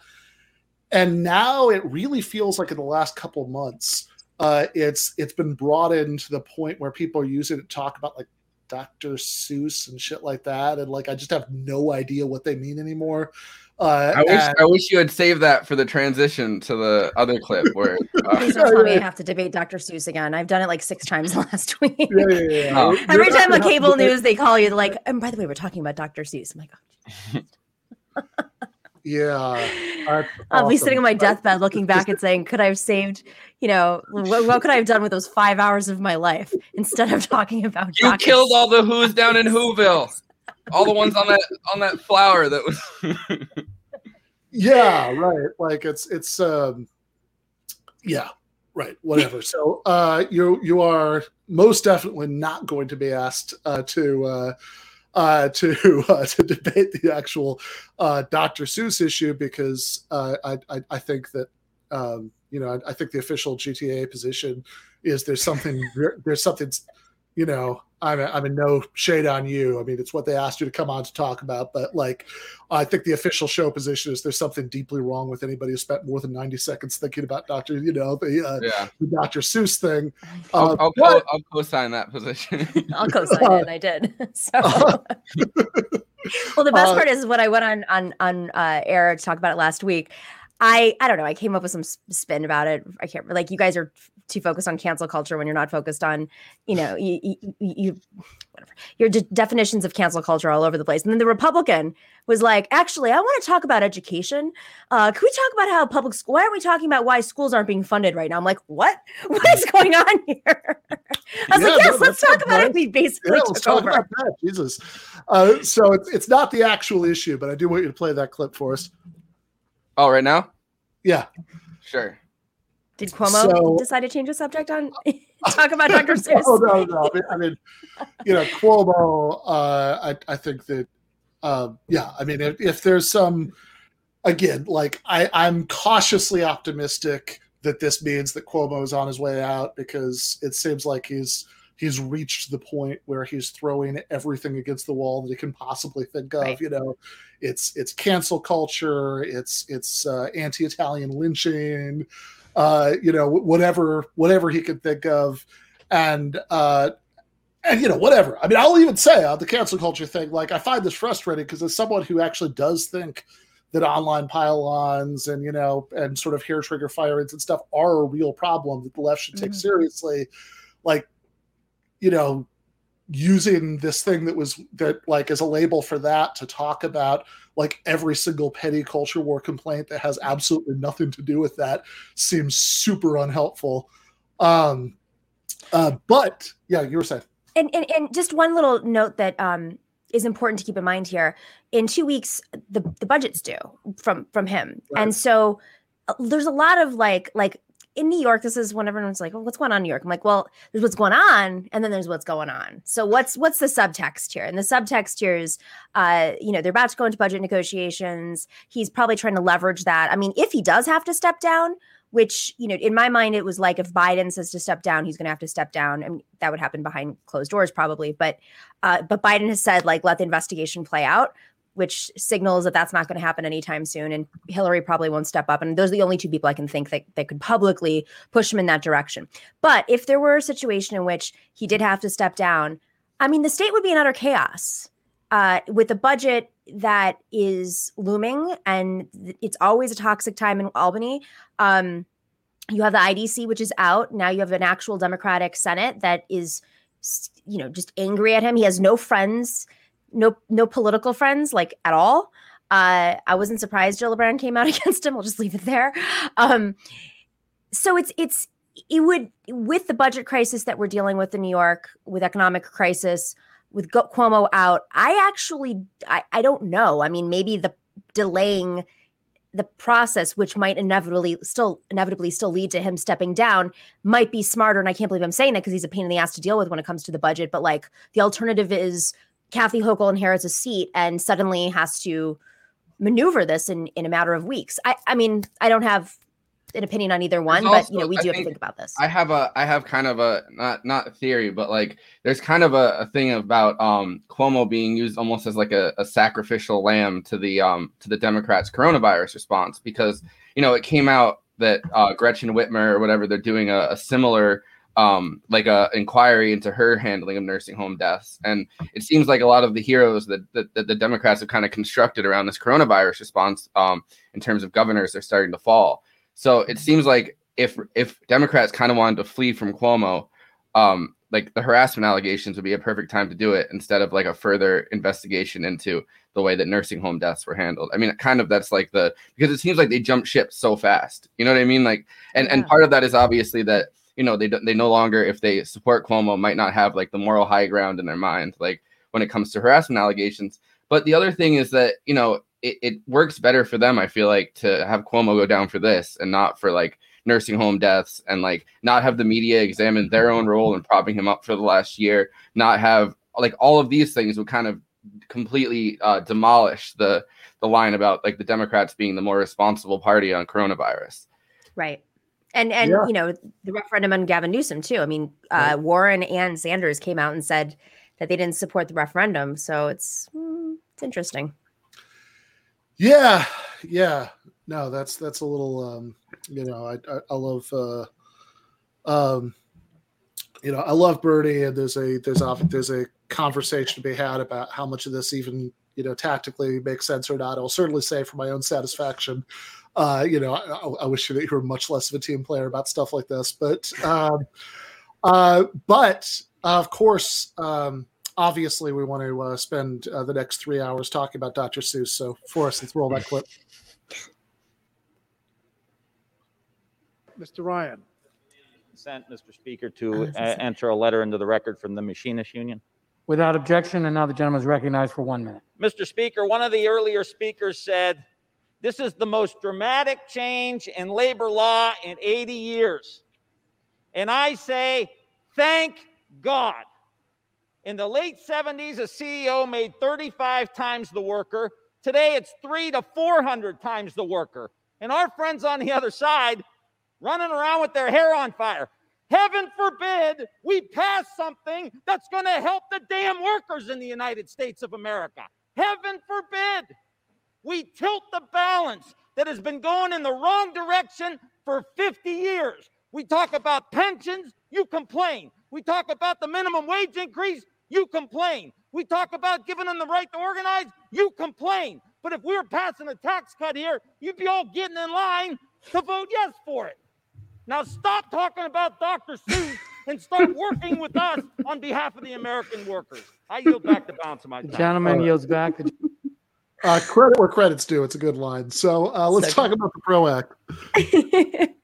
And now it really feels like in the last couple months, uh, it's it's been brought in to the point where people are using it to talk about like Dr. Seuss and shit like that, and like I just have no idea what they mean anymore. Uh,
I wish
and-
I wish you had saved that for the transition to the other clip where. [LAUGHS] Uh,
Please don't tell me I have to debate Dr. Seuss again. I've done it like six times [LAUGHS] last week.
yeah, yeah, yeah.
Oh.
Every
You're
time
not
on cable news, they call you they're like, and by the way, we're talking about Dr. Seuss. I'm like, [LAUGHS]
Yeah, that's [LAUGHS]
I'll be sitting on my
awesome.
deathbed looking back and saying, could I have saved, you know, what, what could I have done with those five hours of my life instead of [LAUGHS] talking about
you
Dr.
killed all the Who's down in [LAUGHS] Whoville. All the ones on that on that flower that was.
yeah right like it's it's um yeah right whatever so uh you you are most definitely not going to be asked uh to uh uh to [LAUGHS] uh, to debate the actual uh dr seuss issue because uh i i, I think that um you know I, I think the official gta position is there's something [LAUGHS] there's something you know I'm I'm in no shade on you. I mean, it's what they asked you to come on to talk about, but like, I think the official show position is there's something deeply wrong with anybody who spent more than 90 seconds thinking about Doctor, you know, the uh,
Yeah.
the Dr. Seuss thing.
I'll,
Uh,
I'll,
but-
co- I'll co-sign that position. [LAUGHS]
I'll co-sign it, I did. [LAUGHS] So, [LAUGHS] well, the best
Uh,
part is when I went on on on uh, air to talk about it last week. I I don't know. I came up with some spin about it. I can't like you guys are too focused on cancel culture when you're not focused on you know you, you, you whatever your de- definitions of cancel culture all over the place. And then the Republican was like, actually, I want to talk about education. Uh, can we talk about how public school? Why aren't we talking about why schools aren't being funded right now? I'm like, what? [LAUGHS] What is going on here? [LAUGHS] I was
Yeah,
like, yes,
no,
let's talk about it. We basically
Yeah,
took over.
Jesus. Uh, so it's, it's not the actual issue, but I do want you to play that clip for us.
Oh, right now?
Yeah.
Sure.
Did Cuomo
So-
decide to change the subject on [LAUGHS] talk about Dr. Seuss? [LAUGHS]
No, no, no. I mean, I mean you know, Cuomo. Uh, I, I think that, um, yeah. I mean, if, if there's some, again, like I, I'm cautiously optimistic that this means that Cuomo is on his way out because it seems like he's he's reached the point where he's throwing everything against the wall that he can possibly think of.
Right.
You know, it's it's cancel culture, it's it's uh, anti-Italian lynching, uh, you know, whatever whatever he could think of, and uh, and you know whatever. I mean, I'll even say on the cancel culture thing, like I find this frustrating because as someone who actually does think that online pile-ons and you know and sort of hair trigger firings and stuff are a real problem that the left should take
Mhm.
seriously, like you know using this thing that was that like as a label for that to talk about like every single petty culture war complaint that has absolutely nothing to do with that seems super unhelpful. Um uh but yeah you were saying.
And, and and just one little note that um is important to keep in mind here. In two weeks the the budget's due from from him. And so uh, there's a lot of like like in new york this is when everyone's like well, what's going on in new york? I'm like well there's what's going on and then there's what's going on. So what's what's the subtext here? And the subtext here is uh you know they're about to go into budget negotiations. He's probably trying to leverage that. I mean if he does have to step down which you know in my mind it was like if biden says to step down he's going to have to step down and that would happen behind closed doors probably. But uh, but biden has said like let the investigation play out which signals that that's not going to happen anytime soon and hillary probably won't step up and those are the only two people i can think that, that could publicly push him in that direction. But if there were a situation in which he did have to step down i mean the state would be in utter chaos uh, with a budget that is looming and it's always a toxic time in albany. Um, you have the idc which is out. Now you have an actual democratic senate that is you know just angry at him. He has no friends no no political friends like at all Uh, I wasn't surprised Gillibrand came out [LAUGHS] against him. I'll just leave it there. Um, so it's it's it would with the budget crisis that we're dealing with in New York, with economic crisis, with Cuomo out. I actually I, I don't know. I mean, maybe the delaying the process, which might inevitably still inevitably still lead to him stepping down, might be smarter. And I can't believe I'm saying that because he's a pain in the ass to deal with when it comes to the budget. But like the alternative is Kathy Hochul inherits a seat and suddenly has to maneuver this in in a matter of weeks. I I mean I don't have an opinion on either one,
There's
but you know
also-
we
I
do have to
think
think about this.
I have a I have kind of a not not theory, but like there's kind of a, a thing about um Cuomo being used almost as like a, a sacrificial lamb to the um to the Democrats coronavirus response because you know it came out that uh, Gretchen Whitmer or whatever they're doing a, a similar um like a inquiry into her handling of nursing home deaths and it seems like a lot of the heroes that, that, that the democrats have kind of constructed around this coronavirus response um in terms of governors are starting to fall so it seems like if if Democrats kind of wanted to flee from Cuomo, um, like the harassment allegations would be a perfect time to do it instead of like a further investigation into the way that nursing home deaths were handled. I mean, kind of that's like the because it seems like they jumped ship so fast. You know what I mean? Like, and and part of that is obviously that you know they they no longer if they support Cuomo might not have like the moral high ground in their mind like when it comes to harassment allegations. But the other thing is that you know it, it works better for them. I feel like to have Cuomo go down for this and not for like nursing home deaths and like not have the media examine their own role in propping him up for the last year. Not have like all of these things would kind of completely uh, demolish the the line about like the Democrats being the more responsible party on coronavirus.
Right. And and
Yeah.
you know the referendum on Gavin Newsom too. I mean, uh, Warren and Sanders came out and said that they didn't support the referendum. So it's mm, it's interesting.
Yeah, yeah. No, that's that's a little um, you know, I I, I love uh um you know, I love Bernie and there's a there's often there's a conversation to be had about how much of this even, you know, tactically makes sense or not. I'll certainly say for my own satisfaction. Uh, you know, I, I wish that you were much less of a team player about stuff like this, but um uh but of course um obviously we want to uh, spend uh, the next three hours talking about Dr. Seuss. So, Forrest, let's roll that clip.
Mr. Ryan.
Consent, Mr. Speaker, to uh, enter a letter into the record from the Machinist Union.
Without objection, and now the gentleman is recognized for one minute.
Mr. Speaker, one of the earlier speakers said, This is the most dramatic change in labor law in 80 years. And I say, Thank God. In the late 70s, a CEO made 35 times the worker. Today, it's three to 400 times the worker. And our friends on the other side running around with their hair on fire. Heaven forbid we pass something that's going to help the damn workers in the United States of America. Heaven forbid we tilt the balance that has been going in the wrong direction for 50 years. We talk about pensions, you complain. We talk about the minimum wage increase, you complain. We talk about giving them the right to organize, you complain. But if we were passing a tax cut here, you'd be all getting in line to vote yes for it. Now stop talking about Dr. Seuss and start working with us on behalf of the American workers. I yield back the balance of my
The
time.
gentleman yields back. The
Uh, credit where credit's due. It's a good line. So, uh, let's talk about the PRO Act. [LAUGHS]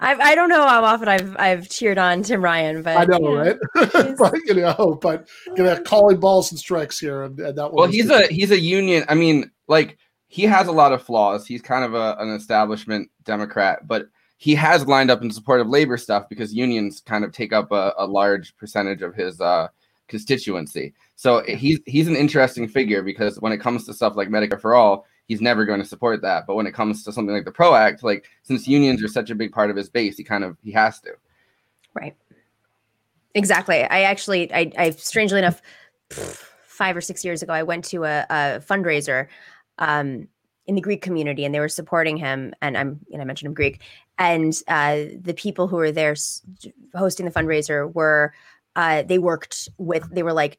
I I don't know how often I've I've cheered on Tim Ryan, but
I know,
you
right? [LAUGHS] but, you know, but you know, calling balls and strikes here, and, and that one.
Well, he's
good.
a he's a union. I mean, like he has a lot of flaws. He's kind of a, an establishment Democrat, but he has lined up in support of labor stuff because unions kind of take up a, a large percentage of his uh, constituency. So he's he's an interesting figure because when it comes to stuff like Medicare for all, he's never going to support that. But when it comes to something like the PRO Act, like since unions are such a big part of his base, he kind of he has to.
Right. Exactly. I actually, I, I strangely enough, five or six years ago, I went to a, a fundraiser um, in the Greek community, and they were supporting him. And I'm, and I mentioned him Greek, and uh, the people who were there hosting the fundraiser were, uh, they worked with, they were like,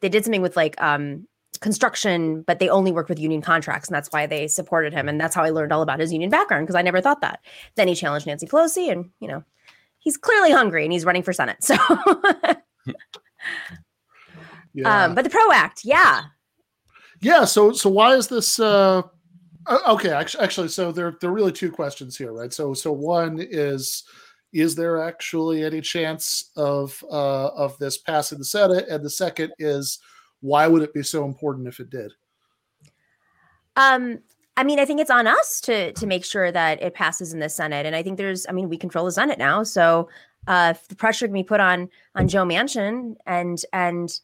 they did something with like um, construction, but they only worked with union contracts, and that's why they supported him. And that's how I learned all about his union background because I never thought that. Then he challenged Nancy Pelosi, and you know, he's clearly hungry and he's running for Senate. So, [LAUGHS]
Yeah.
um, but the PRO Act, yeah,
Yeah. So so why is this? Uh, okay, actually, actually, so there there are really two questions here, right? So so one is is there actually any chance of uh, of this passing the Senate, and the second is why would it be so important if it did?
Um, I mean, I think it's on us to to make sure that it passes in the Senate, and I think there's, I mean, we control the Senate now, so uh, if the pressure can be put on on Joe Manchin, and and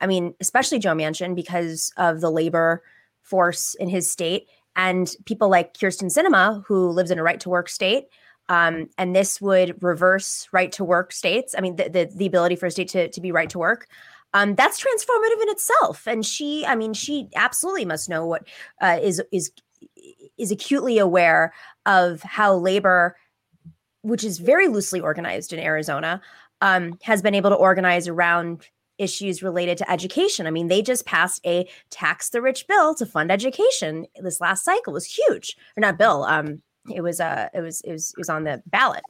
I mean, especially Joe Manchin because of the labor force in his state, and people like Kyrsten Sinema who lives in a right to work state. Um, and this would reverse right to work states. I mean, the, the, the ability for a state to, to be right to work. Um, that's transformative in itself. And she, I mean, she absolutely must know what uh, is is is acutely aware of how labor, which is very loosely organized in Arizona, um, has been able to organize around issues related to education. I mean, they just passed a tax the rich bill to fund education. This last cycle was huge, or not bill. Um, it was uh, it was it was it was on the ballot.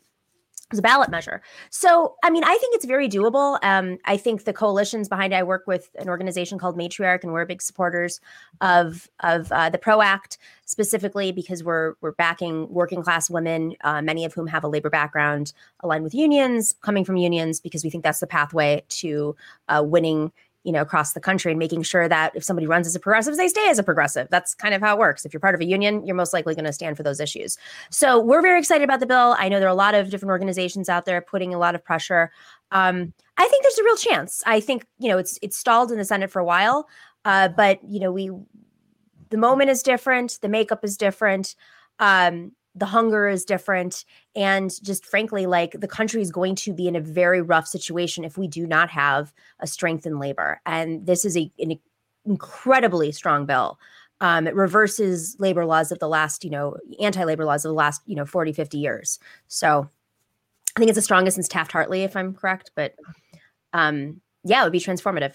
It was a ballot measure. So, I mean, I think it's very doable. Um, I think the coalitions behind it. I work with an organization called Matriarch, and we're big supporters of of uh, the PRO Act specifically because we're we're backing working class women, uh, many of whom have a labor background aligned with unions, coming from unions, because we think that's the pathway to uh, winning you know across the country and making sure that if somebody runs as a progressive they stay as a progressive. That's kind of how it works. If you're part of a union you're most likely going to stand for those issues. So we're very excited about the bill. I know there are a lot of different organizations out there putting a lot of pressure. Um, i think there's a real chance. I think you know it's it's stalled in the senate for a while uh, but you know we the moment is different the makeup is different. Um, the hunger is different and just frankly like the country is going to be in a very rough situation if we do not have a strength in labor and this is a, an incredibly strong bill. Um, it reverses labor laws of the last you know anti-labor laws of the last you know 40 50 years. So i think it's the strongest since taft hartley if i'm correct but um, yeah it would be transformative.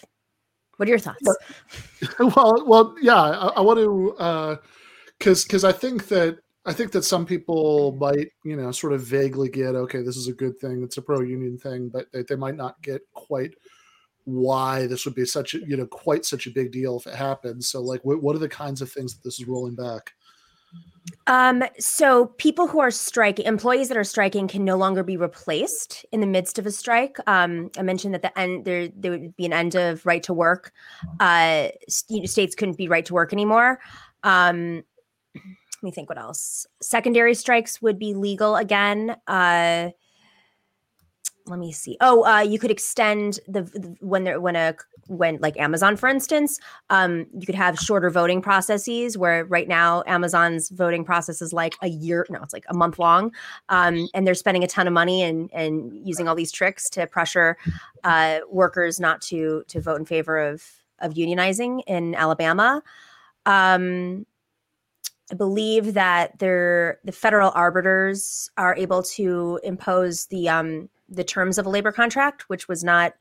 What are your thoughts?
Well, [LAUGHS] well, yeah, I, I want to because because I think that I think that some people might you know sort of vaguely get okay, this is a good thing, it's a pro union thing, but they, they might not get quite why this would be such a you know quite such a big deal if it happens. So like, what what are the kinds of things that this is rolling back?
Um, so people who are striking, employees that are striking, can no longer be replaced in the midst of a strike. Um, I mentioned that the end there there would be an end of right to work. Uh, states couldn't be right to work anymore. Um, me think what else. Secondary strikes would be legal again. Uh, let me see. Oh, uh, you could extend the, the when there when a when like Amazon, for instance, um, you could have shorter voting processes. Where right now Amazon's voting process is like a year. No, it's like a month long, um, and they're spending a ton of money and and using all these tricks to pressure uh, workers not to to vote in favor of of unionizing in Alabama. Um, I believe that they're the federal arbiters are able to impose the um, the terms of a labor contract, which was not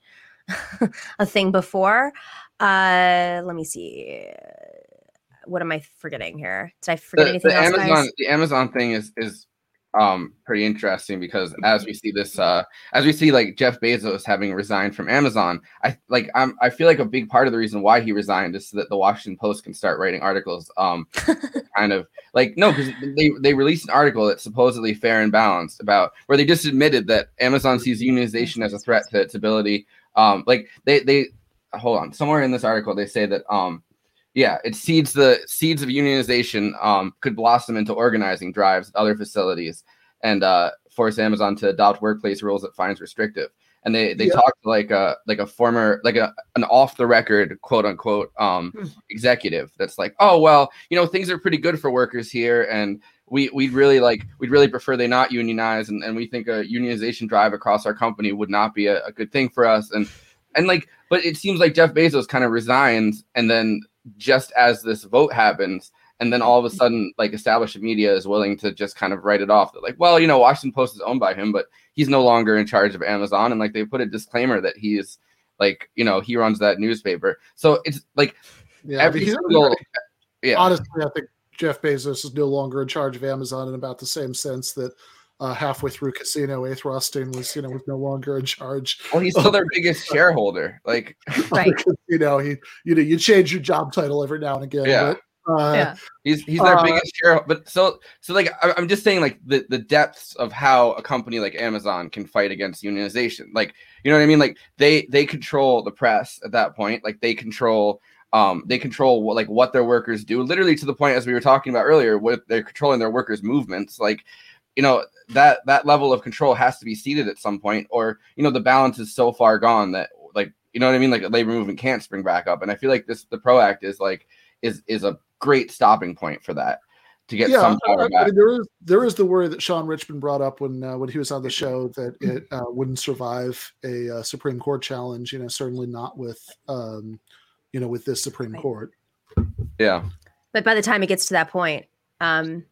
[LAUGHS] a thing before. Uh, let me see. What am I forgetting here? Did I forget
the,
anything
the
else?
Amazon
guys?
the Amazon thing is is um pretty interesting because as we see this uh as we see like Jeff Bezos having resigned from Amazon, I like I'm I feel like a big part of the reason why he resigned is so that the Washington Post can start writing articles um [LAUGHS] kind of like no because they they released an article that's supposedly fair and balanced about where they just admitted that Amazon sees unionization as a threat to its ability um like they they hold on somewhere in this article they say that um yeah, it seeds the seeds of unionization um, could blossom into organizing drives at other facilities and uh, force Amazon to adopt workplace rules that finds restrictive. And they they
Yeah.
talked like a like a former like a an off the record quote unquote um,
Hmm.
executive that's like, oh well, you know things are pretty good for workers here, and we we'd really like we'd really prefer they not unionize, and, and we think a unionization drive across our company would not be a, a good thing for us, and and like, but it seems like Jeff Bezos kind of resigns, and then just as this vote happens, and then all of a mm-hmm. sudden, like established media is willing to just kind of write it off. They're like, well, you know, Washington Post is owned by him, but he's no longer in charge of Amazon, and like they put a disclaimer that he's like, you know, he runs that newspaper. So it's like
Yeah,
every single, yeah,
Honestly, I think Jeff Bezos is no longer in charge of Amazon in about the same sense that uh, halfway through Casino, Ace Rothstein was you know was no longer in charge.
Well, he's still their biggest shareholder. Like, [LAUGHS]
you know, he you know you change your job title every now and again.
Yeah.
But, uh,
He's he's their
uh,
biggest shareholder. But so so like I- I'm just saying like the the depths of how a company like Amazon can fight against unionization. Like you know what I mean? Like they they control the press at that point. Like they control um they control what like what their workers do. Literally to the point as we were talking about earlier, what they're controlling their workers' movements. Like you know that that level of control has to be ceded at some point, or you know the balance is so far gone that like you know what I mean. Like a labor movement can't spring back up. And I feel like this the Pro Act is like is is a great stopping point for that to get some
I- I
power back.
mean, there is there is the worry that Sean Richmond brought up when uh, when he was on the show that it uh, wouldn't survive a uh, Supreme Court challenge. You know, certainly not with um, you know with this Supreme Court.
Yeah.
But by the time it gets to that point, um,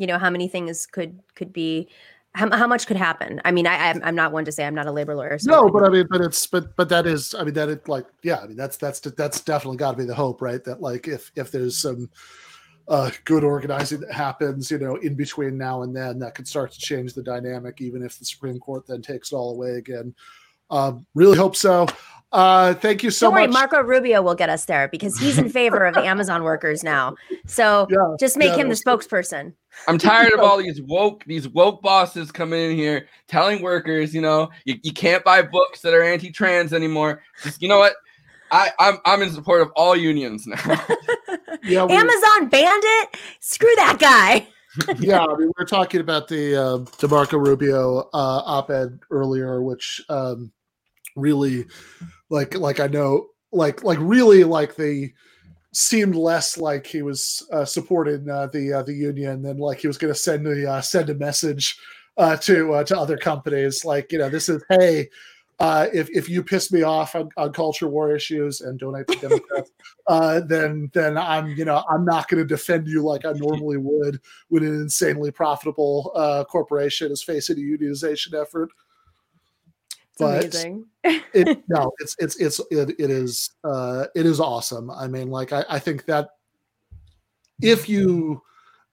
you know, how many things could could be, how, how much could happen? I mean, I, I'm, I'm not one to say I'm not a labor lawyer. So
No, but I mean, but it's but but that is, I mean, that it like yeah, I mean that's that's that's definitely got to be the hope, right? That like if if there's some uh, good organizing that happens, you know, in between now and then, that could start to change the dynamic, even if the Supreme Court then takes it all away again. Um, really hope so. Uh, thank you so
Don't worry,
much.
Marco Rubio will get us there because he's in favor of the [LAUGHS] Amazon workers now. So just make
yeah,
him the spokesperson.
I'm tired of [LAUGHS] all these woke these woke bosses coming in here telling workers, you know, you, you can't buy books that are anti-trans anymore. Just you know what? I, I'm I'm in support of all unions now. [LAUGHS]
yeah, we-
Amazon bandit. Screw that guy.
yeah, I mean, we were talking about the uh, the Marco Rubio uh, op-ed earlier, which um, really, like, like I know, like, like really, like they seemed less like he was uh, supporting uh, the uh, the union than like he was going to send a uh, send a message uh, to uh, to other companies, like you know, this is hey. Uh, if, if you piss me off on, on culture war issues and donate to Democrats, [LAUGHS] uh, then then I'm you know I'm not going to defend you like I normally would when an insanely profitable uh, corporation is facing a unionization effort.
Amazing.
it [LAUGHS] no, it's it's it's it, it is uh, it is awesome. I mean, like I, I think that if you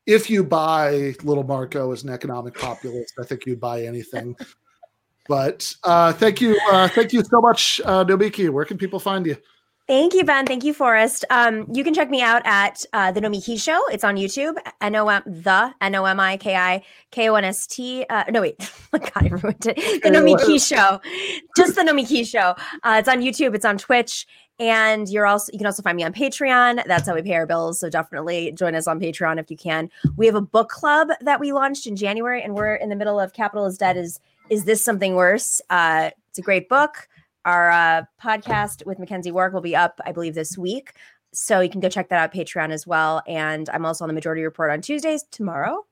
if you buy Little Marco as an economic populist, I think you'd buy anything. But uh, thank you, uh, thank you so much, uh, Nomiki. Where can people find you?
Thank you, Ben. Thank you, Forrest. Um, you can check me out at uh, the Nomiki Show. It's on YouTube. N O M the N O M I K I K O N S T. Uh, no, wait. [LAUGHS] Oh God, I ruined it. The Nomiki Show. Just the Nomiki Show. Uh, it's on YouTube. It's on Twitch. And you're also you can also find me on Patreon. That's how we pay our bills. So definitely join us on Patreon if you can. We have a book club that we launched in January, and we're in the middle of Capital is Dead. Is is this something worse? Uh, it's a great book. Our uh, podcast with McKenzie Wark will be up, I believe, this week. So you can go check that out Patreon as well. And I'm also on the Majority Report on Tuesdays tomorrow.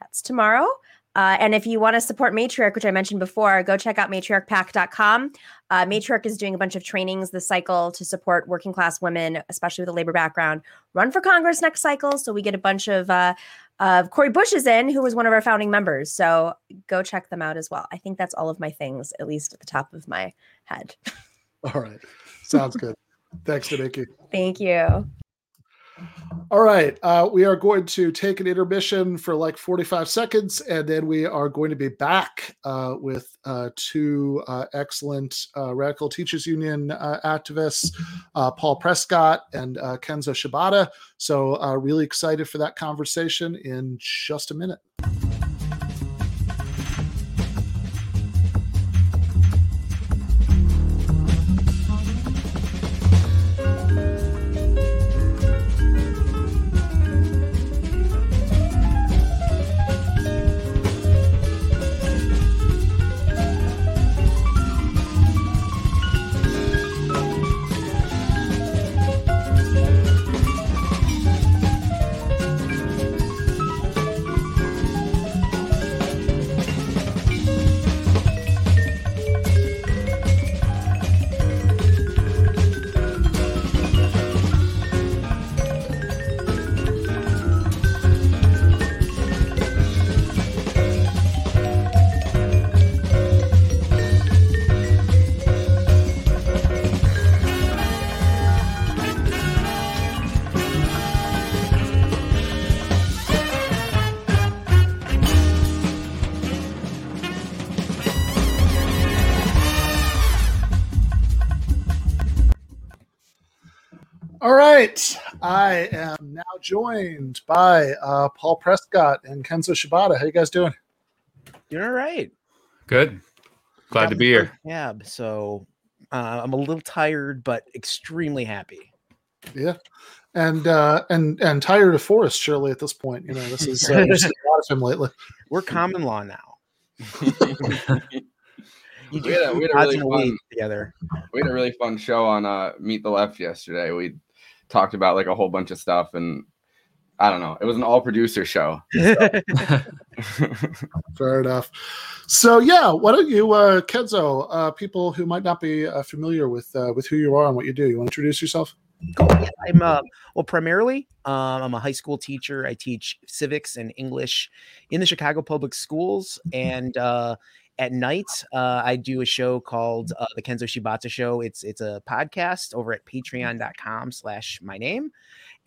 That's tomorrow. Uh, and if you want to support Matriarch, which I mentioned before, go check out matriarchpack.com. Uh, Matriarch is doing a bunch of trainings this cycle to support working class women, especially with a labor background, run for Congress next cycle. So we get a bunch of uh, of Cori Bush is in, who was one of our founding members. So go check them out as well. I think that's all of my things, at least at the top of my head. [LAUGHS]
All right, sounds good. Thanks, Nomiki.
Thank you.
All right, uh, we are going to take an intermission for like 45 seconds, and then we are going to be back uh, with uh, two uh, excellent uh, Radical Teachers Union uh, activists, Paul Prescod and Kenzo Shibata. So, really excited for that conversation in just a minute. Now joined by uh, Paul Prescod and Kenzo Shibata. How you guys doing?
Doing all right.
Good. Glad
Got
to be here.
first Cab, so uh, I'm a little tired, but extremely happy.
Yeah, and uh, and and tired of Forrest. Surely at this point, you know this is uh, you've [LAUGHS] seen a lot of him lately.
We're common law now. You [LAUGHS]
we had a, we had a really fun,
together.
we had a really fun show on uh, Meet the Left yesterday. We talked about like a whole bunch of stuff, and I don't know. It was an all producer show. [LAUGHS] [LAUGHS]
Fair enough. So yeah, why don't you, uh, Kenzo? Uh, people who might not be uh, familiar with uh, with who you are and what you do, you want to introduce yourself?
Cool. Yeah, I'm uh, well, primarily, um, I'm a high school teacher. I teach civics and English in the Chicago Public Schools, and uh, at night, uh, I do a show called uh, the Kenzo Shibata Show. It's it's a podcast over at Patreon.com/slash my name,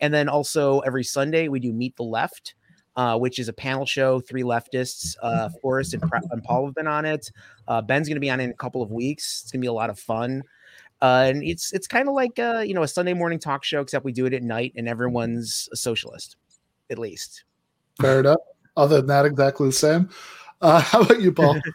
and then also every Sunday we do Meet the Left. Uh, which is a panel show. Three leftists, uh, [LAUGHS] Forrest and, and Paul have been on it. Uh, Ben's going to be on it in a couple of weeks. It's going to be a lot of fun. Uh, and it's it's kind of like uh, you know a Sunday morning talk show, except we do it at night, and everyone's a socialist, at least.
Fair enough. Other than that, exactly the same. Uh, [LAUGHS] how about you, Paul? [LAUGHS]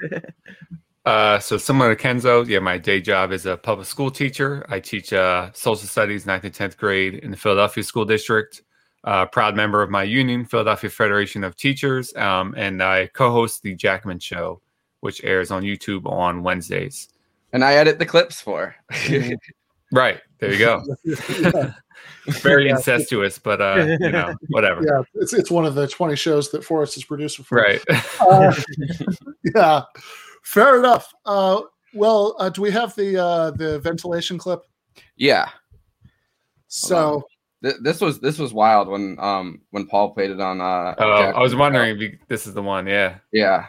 Uh, so similar to Kenzo, yeah, my day job is a public school teacher. I teach uh, social studies, ninth and tenth grade in the Philadelphia School District. Uh, proud member of my union, Philadelphia Federation of Teachers, um, and I co-host the Jacobin Show, which airs on YouTube on Wednesdays.
And I edit the clips for. [LAUGHS]
right there, you go.
Yeah. [LAUGHS]
Very
Yeah.
incestuous, but uh, you know, [LAUGHS] whatever.
Yeah, it's it's one of the twenty shows that Forrest is producer for.
Right. [LAUGHS]
Uh, yeah, fair enough. Uh, well, uh, do we have the uh, the ventilation clip?
Yeah.
So
Th- this was this was wild when um when Paul played it on uh
Oh,
Jack-
I was wondering if you, this is the one. Yeah.
yeah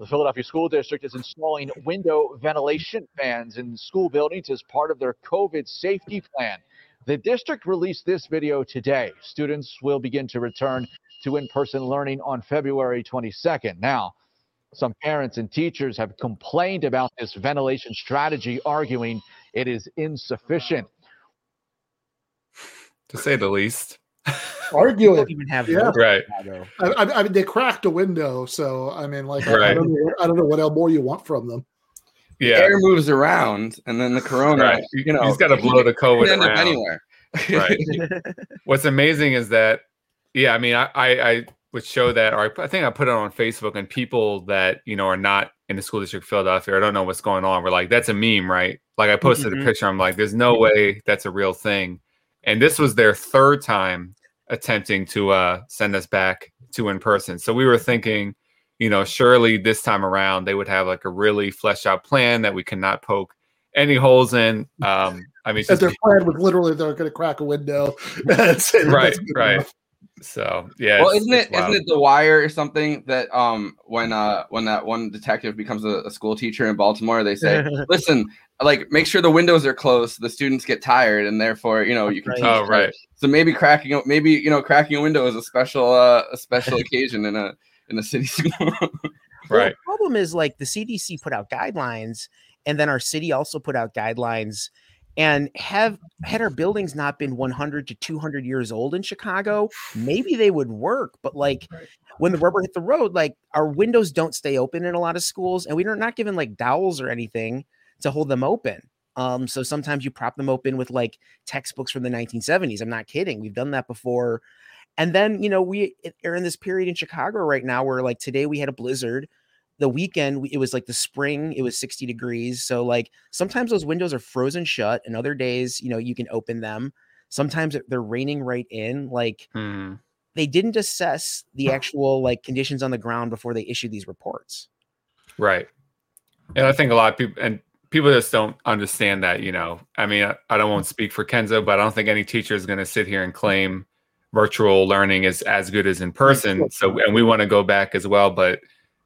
The Philadelphia School District is installing window ventilation fans in school buildings as part of their COVID safety plan. The district released this video today. Students will begin to return to in person learning on February 22nd. Now, some parents and teachers have complained about this ventilation strategy, arguing it is insufficient.
To say the least.
Arguing,
even have
yeah,
Right.
I, I, I mean, they cracked a window, so I mean, like, I, I don't know, I don't know what else more you want from them.
Yeah.
air moves around and then the corona
Right.
you know
He's got to blow the
it
COVID
can end up anywhere
Right. [LAUGHS] [LAUGHS] What's amazing is that, yeah, I mean, I, I, I would show that, or I, I think I put it on Facebook, and people that you know are not in the school district of Philadelphia or don't know what's going on we're like, "That's a meme, right?" Like I posted
Mhm.
a picture. I'm like, "There's no way that's a real thing," and this was their third time attempting to uh, send us back to in person. So we were thinking, you know, surely this time around they would have like a really fleshed out plan that we cannot poke any holes in. Um, I mean, just
their plan was literally they're going to crack a window. [LAUGHS] that
right, right.
enough.
So yeah.
well isn't it
it
isn't it the wire or something that um when uh when that one detective becomes a, a school teacher in baltimore they say [LAUGHS] listen like make sure the windows are closed so the students get tired and therefore you know you can
Right.
teach
Oh,
better.
right.
so maybe cracking maybe you know cracking a window is a special uh a special occasion in a in a city [LAUGHS] school
Well, the problem is like the CDC put out guidelines, and then our city also put out guidelines. And have had our buildings not been 100 to 200 years old in Chicago, [SIGHS] maybe they would work. But like when the rubber hit the road, like our windows don't stay open in a lot of schools, and we're not given like dowels or anything to hold them open. Um, so sometimes you prop them open with like textbooks from the 1970s. I'm not kidding. We've done that before. And then, you know, we are in this period in Chicago right now where like today we had a blizzard. The weekend it was like the spring, it was 60 degrees. So like sometimes those windows are frozen shut, and other days, you know, you can open them. Sometimes they're raining right in. Like
Hmm.
they didn't assess the actual like conditions on the ground before they issued these reports.
Right. And I think a lot of people and people just don't understand that, you know. I mean, I, I don't want to speak for Kenzo, but I don't think any teacher is going to sit here and claim virtual learning is as good as in person. So, and we want to go back as well, but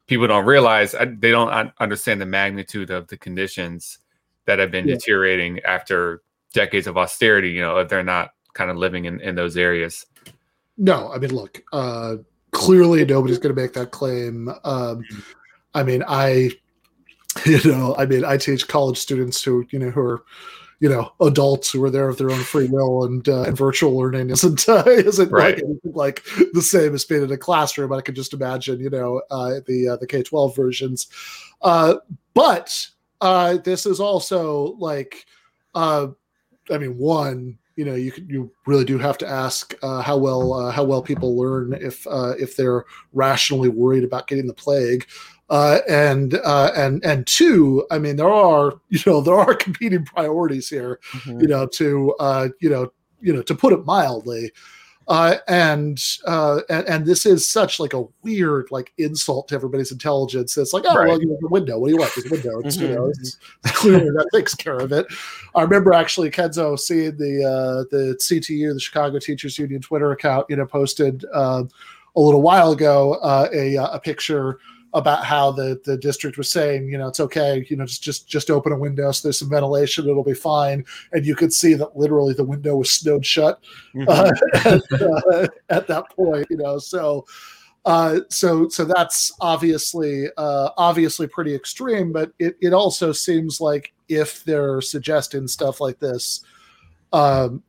people don't realize they don't understand the magnitude of the conditions that have been
Yeah.
deteriorating after decades of austerity, you know, if they're not kind of living in, in those areas.
No, I mean, look, uh, clearly nobody's going to make that claim. Um, I mean, I, [LAUGHS] you know, I mean, I teach college students who, you know, who are, you know, adults who are there of their own free will, and uh, and virtual learning [LAUGHS] isn't uh, isn't
Right.
like like the same as being in a classroom. I can just imagine, you know, uh, the uh, the K twelve versions. Uh, but uh, this is also like, uh, I mean, one, you know, you you really do have to ask uh, how well uh, how well people learn if uh, if they're rationally worried about getting the plague. Uh, and uh, and and two, I mean, there are [LAUGHS] you know there are competing priorities here, you know, to uh, you know you know to put it mildly, uh, and uh, and and this is such like a weird like insult to everybody's intelligence. It's like, oh well, you have a window. What do you want? There's a window. It's you
Mhm.
know, it's clearly that takes care of it. I remember actually Kenzo seeing the uh, the CTU, the Chicago Teachers Union Twitter account, you know, posted uh, a little while ago uh, a a picture about how the the district was saying, you know, it's okay, you know, just just just open a window so there's some ventilation, it'll be fine. And you could see that literally the window was snowed shut uh, [LAUGHS] at, uh, at that point, you know. So uh, so so that's obviously uh, obviously pretty extreme, but it, it also seems like if they're suggesting stuff like this, um,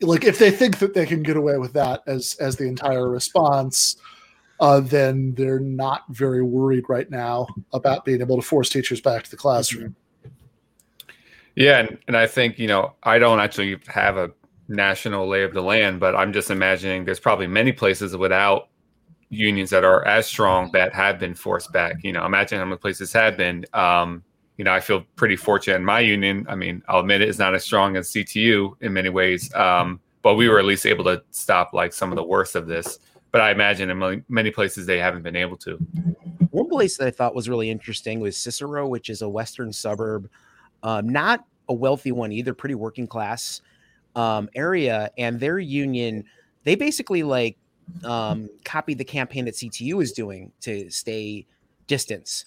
like if they think that they can get away with that as as the entire response, uh, then they're not very worried right now about being able to force teachers back to the classroom.
Yeah, and, and I think, you know, I don't actually have a national lay of the land, but I'm just imagining there's probably many places without unions that are as strong that have been forced back. You know, imagine how many places have been. Um, you know, I feel pretty fortunate in my union. I mean, I'll admit it is not as strong as CTU in many ways, um, but we were at least able to stop like some of the worst of this. But I imagine in many- places they haven't been able to.
One place that I thought was really interesting was Cicero, which is a western suburb, um, not a wealthy one either, pretty working class um, area. And their union, they basically like um, copied the campaign that CTU is doing to stay distance.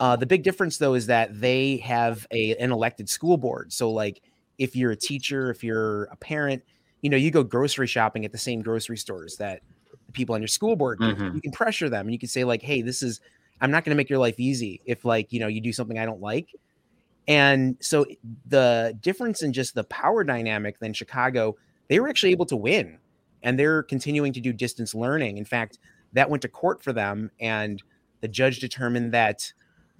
Uh, the big difference, though, is that they have a an elected school board. So, like, if you're a teacher, if you're a parent, you know, you go grocery shopping at the same grocery stores that people on your school board.
Mhm.
You can pressure them and you can say, like, hey, this is, I'm not going to make your life easy if, like, you know, you do something I don't like. And so the difference in just the power dynamic than Chicago, they were actually able to win and they're continuing to do distance learning. In fact, that went to court for them and the judge determined that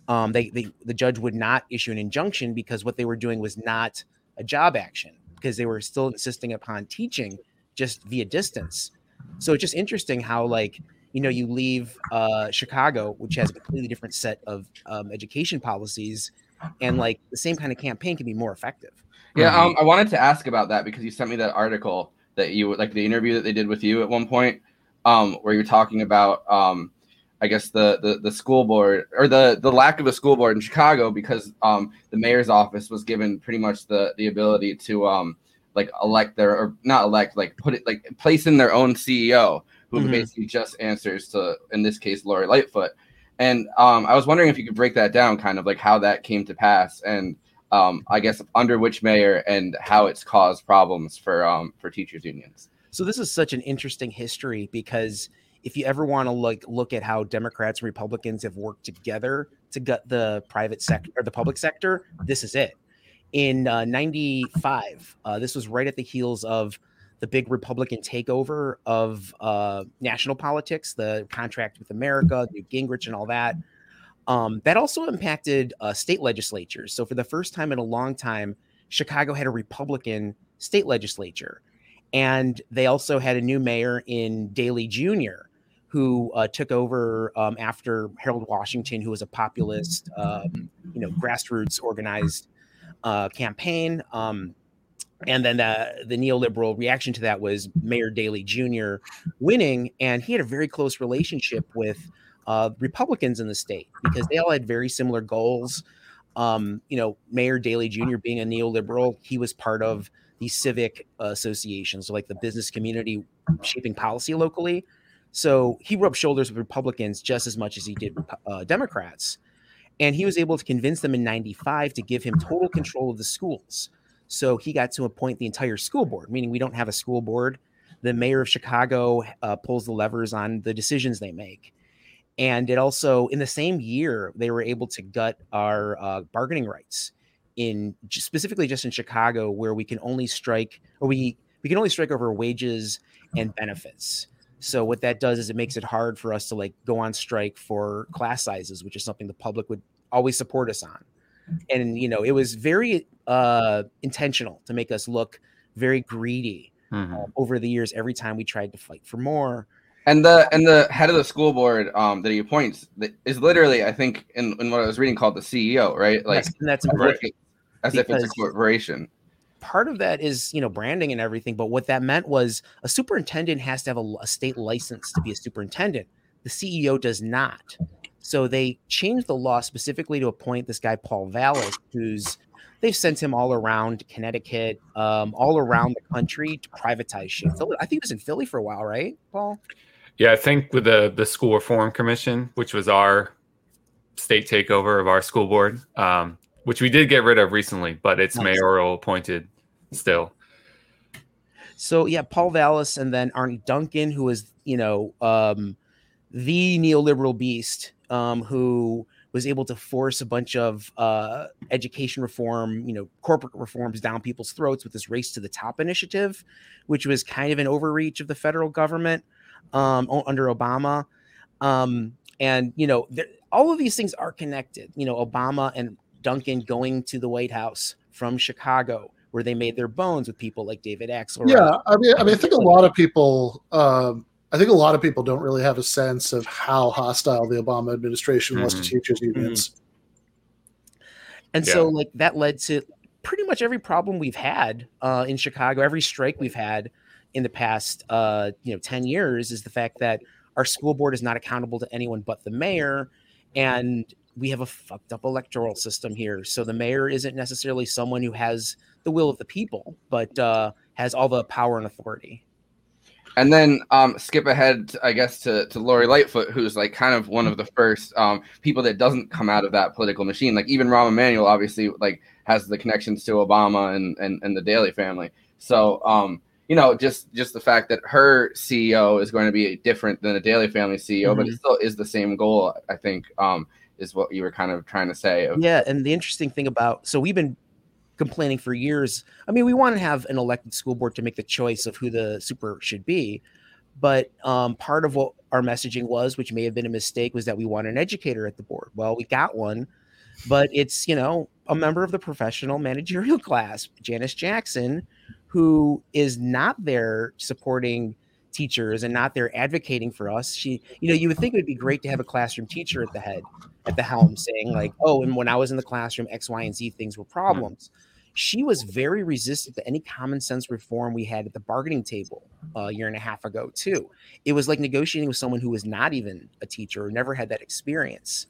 um, they, they the judge would not issue an injunction because what they were doing was not a job action because they were still insisting upon teaching just via distance. So it's just interesting how like you know you leave uh, Chicago, which has a completely different set of um, education policies, and like the same kind of campaign can be more effective.
Yeah, um, I wanted to ask about that because you sent me that article that you like the interview that they did with you at one point, um, where you're talking about, um, I guess the, the the school board or the the lack of a school board in Chicago because um, the mayor's office was given pretty much the the ability to um, like elect their or not elect like put it like place in their own CEO who
Mhm.
basically just answers to in this case Lori Lightfoot. And um, I was wondering if you could break that down, kind of like how that came to pass, and um, I guess under which mayor and how it's caused problems for um, for teachers unions.
So this is such an interesting history because if you ever want to like look at how Democrats and Republicans have worked together to gut the private sector or the public sector, this is it. In uh, '95, uh, this was right at the heels of the big Republican takeover of uh, national politics, the contract with America, Newt Gingrich, and all that. Um, that also impacted uh, state legislatures. So for the first time in a long time, Chicago had a Republican state legislature, and they also had a new mayor in Daley Jr., who uh, took over um, after Harold Washington, who was a populist, um, you know, grassroots organized uh, campaign. Um, and then the, the neoliberal reaction to that was Mayor Daley Jr. winning, and he had a very close relationship with uh, Republicans in the state because they all had very similar goals. Um, you know, Mayor Daley Jr. being a neoliberal, he was part of these civic associations, so like the business community shaping policy locally. So he rubbed shoulders with Republicans just as much as he did uh, Democrats. And he was able to convince them in 95 to give him total control of the schools. So he got to appoint the entire school board, meaning we don't have a school board the mayor of Chicago uh, pulls the levers on the decisions they make. And it also, in the same year, they were able to gut our uh, bargaining rights in specifically just in Chicago, where we can only strike or we we can only strike over wages and benefits. So what that does is it makes it hard for us to like go on strike for class sizes, which is something the public would always support us on. And you know, it was very uh, intentional to make us look very greedy
Mm-hmm.
um, over the years. Every time we tried to fight for more,
And the and the head of the school board um, that he appoints is literally, I think, in, in what I was reading, called the CEO, right? Like
Yes, and that's
as if
important
as if it's a corporation.
Part of that is you know branding and everything but what that meant was a superintendent has to have a, a state license to be a superintendent. The ceo does not. So they changed the law specifically to appoint this guy paul vallas who's they've sent him all around connecticut um, all around the country to privatize shit. Philly- i think he was in philly for a while right paul?
Yeah, I think with the the school reform commission, which was our state takeover of our school board, um, which we did get rid of recently, but it's
Nice.
mayoral appointed still.
So yeah, Paul Vallas and then Arne Duncan, who was you know um, the neoliberal beast, um, who was able to force a bunch of uh, education reform, you know, corporate reforms down people's throats with this race to the top initiative, which was kind of an overreach of the federal government um, under Obama. Um, and you know, there, all of these things are connected. You know, Obama and Duncan going to the White House from Chicago, where they made their bones with people like David Axelrod.
Yeah, I mean, I mean, I think a lot of people, um, I think a lot of people don't really have a sense of how hostile the Obama administration was to
Mhm.
teachers unions.
And so like that led to pretty much every problem we've had uh, in Chicago, every strike we've had in the past uh, you know 10 years is the fact that our school board is not accountable to anyone but the mayor and we have a fucked up electoral system here. So the mayor isn't necessarily someone who has the will of the people, but uh, has all the power and authority.
And then um, skip ahead, I guess, to, to Lori Lightfoot, who's like kind of one of the first um, people that doesn't come out of that political machine. Like even Rahm Emanuel, obviously, like has the connections to Obama and and, and the Daley family. So um, you know, just just the fact that her CEO is going to be different than the Daley family CEO, but it
Mhm.
still is the same goal. I think um, is what you were kind of trying to say. Of,
Yeah, and the interesting thing about so we've been complaining for years. I mean, we want to have an elected school board to make the choice of who the super should be, but um, part of what our messaging was, which may have been a mistake, was that we want an educator at the board. Well, we got one, but it's you know a member of the professional managerial [LAUGHS] class, Janice Jackson, who is not there supporting teachers and not there advocating for us. She, you know, you would think it would be great to have a classroom teacher at the head, at the helm, saying like, "Oh, and when I was in the classroom, X, Y, and Z things were problems." She was very resistant to any common sense reform we had at the bargaining table a year and a half ago too. It was like negotiating with someone who was not even a teacher or never had that experience.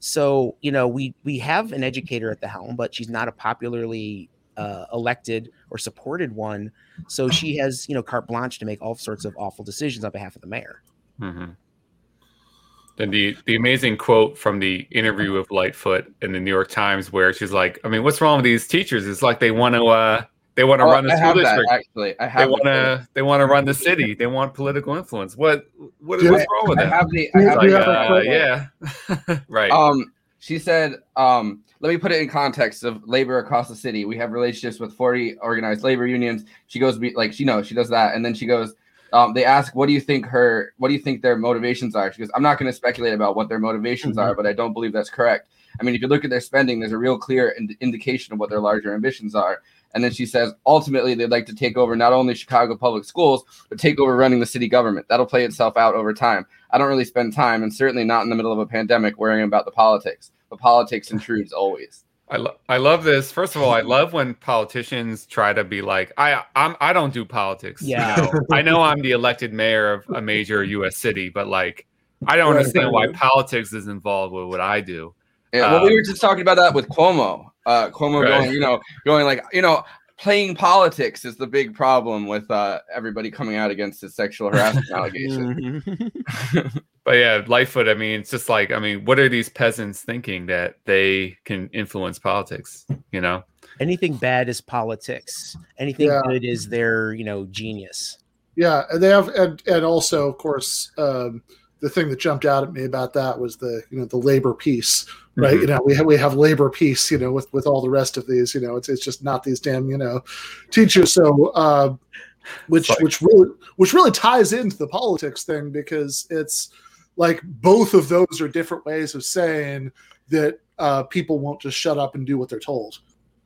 So you know, we we have an educator at the helm, but she's not a popularly uh, elected or supported one. So she [CLEARS THROAT] has you know carte blanche to make all sorts of awful decisions on behalf of the mayor.
hmm Then the the amazing quote from the interview with Lightfoot in the New York Times, where she's like, "I mean, what's wrong with these teachers? It's like they want to uh, they want to
Oh,
run the
I
school
have that,
district.
actually. I
they
have the
want to they want to run the city. They want political influence. What what
Do you-
what's wrong with
I
that?
have the- I have
like,
the
uh, yeah, [LAUGHS] right.
Um, she said, um, let me put it in context of labor across the city. We have relationships with 40 organized labor unions. She goes, like, she knows she does that. And then she goes, um, they ask, what do you think her, what do you think their motivations are? She goes, I'm not going to speculate about what their motivations are, but I don't believe that's correct. I mean, if you look at their spending, there's a real clear ind- indication of what their larger ambitions are. And then she says, ultimately, they'd like to take over not only Chicago public schools, but take over running the city government. That'll play itself out over time. I don't really spend time, and certainly not in the middle of a pandemic, worrying about the politics. But politics intrudes always.
I, lo- I love this. First of all, I love when politicians try to be like, I I'm I don't do politics. you
Yeah.
know? I know I'm the elected mayor of a major U.S. city, but like, I don't understand why politics is involved with what I do.
Yeah, well, we
Um,
were just talking about that with Cuomo. Uh, Cuomo
Right.
going, you know, going like, you know, playing politics is the big problem with uh, everybody coming out against his sexual harassment [LAUGHS] allegation. [LAUGHS]
But yeah, Lightfoot. I mean, it's just like, I mean, what are these peasants thinking that they can influence politics? You know?
Anything bad is politics. Anything
Yeah.
good is their you know genius.
Yeah, and they have, and and also, of course, um, the thing that jumped out at me about that was the you know the labor piece, right?
Mhm.
You know, we have we have labor peace, you know, with with all the rest of these, you know, it's it's just not these damn you know teachers. So, uh, which which really which really ties into the politics thing because it's like both of those are different ways of saying that uh, people won't just shut up and do what they're told.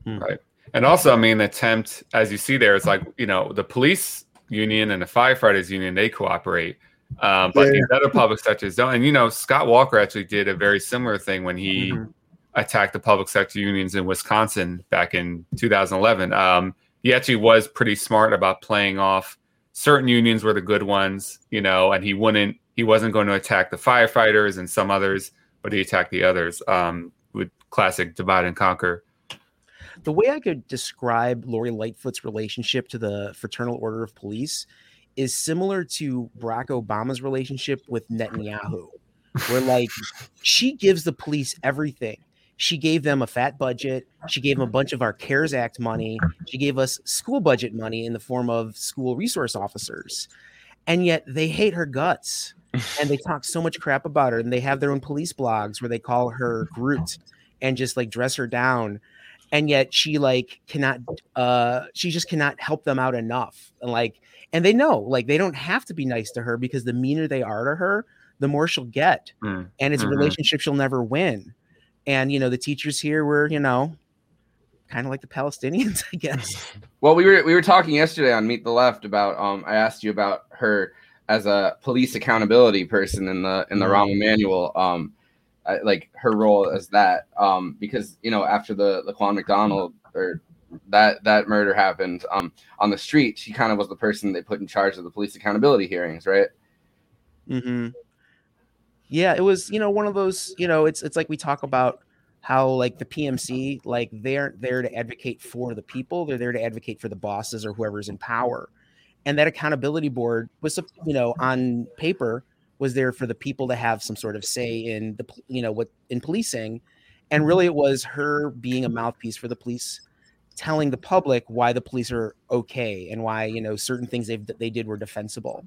Right. And also, I mean, the attempt, as you see there, it's like, you know, the police union and the firefighters union, they cooperate. Um, but
Yeah.
these other public sectors don't. And, you know, Scott Walker actually did a very similar thing when he
Mm-hmm.
attacked the public sector unions in Wisconsin back in 2011. Um, he actually was pretty smart about playing off certain unions were the good ones, you know, and he wouldn't, he wasn't going to attack the firefighters and some others, but he attacked the others um, with classic divide and conquer.
the way I could describe Lori Lightfoot's relationship to the Fraternal Order of Police is similar to Barack Obama's relationship with Netanyahu, where like she gives the police everything. She gave them a fat budget. She gave them a bunch of our CARES Act money. She gave us school budget money in the form of school resource officers. And yet they hate her guts and they [LAUGHS] talk so much crap about her. And they have their own police blogs where they call her [LAUGHS] Groot and just like dress her down and yet she like cannot uh she just cannot help them out enough and like and they know like they don't have to be nice to her because the meaner they are to her the more she'll get
Mm.
and it's
Mhm.
a relationship she'll never win and you know the teachers here were you know kind of like the palestinians [LAUGHS] i guess.
Well, we were we were talking yesterday on Meet the Left about um I asked you about her as a police accountability person in the in the
Mhm.
Rahm Emanuel um I, like her role as that um because you know after the Laquan McDonald or that that murder happened um on the street she kind of was the person they put in charge of the police accountability hearings right?
Mm-hmm. Yeah, it was, you know, one of those, you know, it's it's like we talk about how like the PMC, like they aren't there to advocate for the people, they're there to advocate for the bosses or whoever's in power. And that accountability board was, you know, on paper was there for the people to have some sort of say in the, you know, what in policing. And really it was her being a mouthpiece for the police telling the public why the police are okay and why, you know, certain things they they did were defensible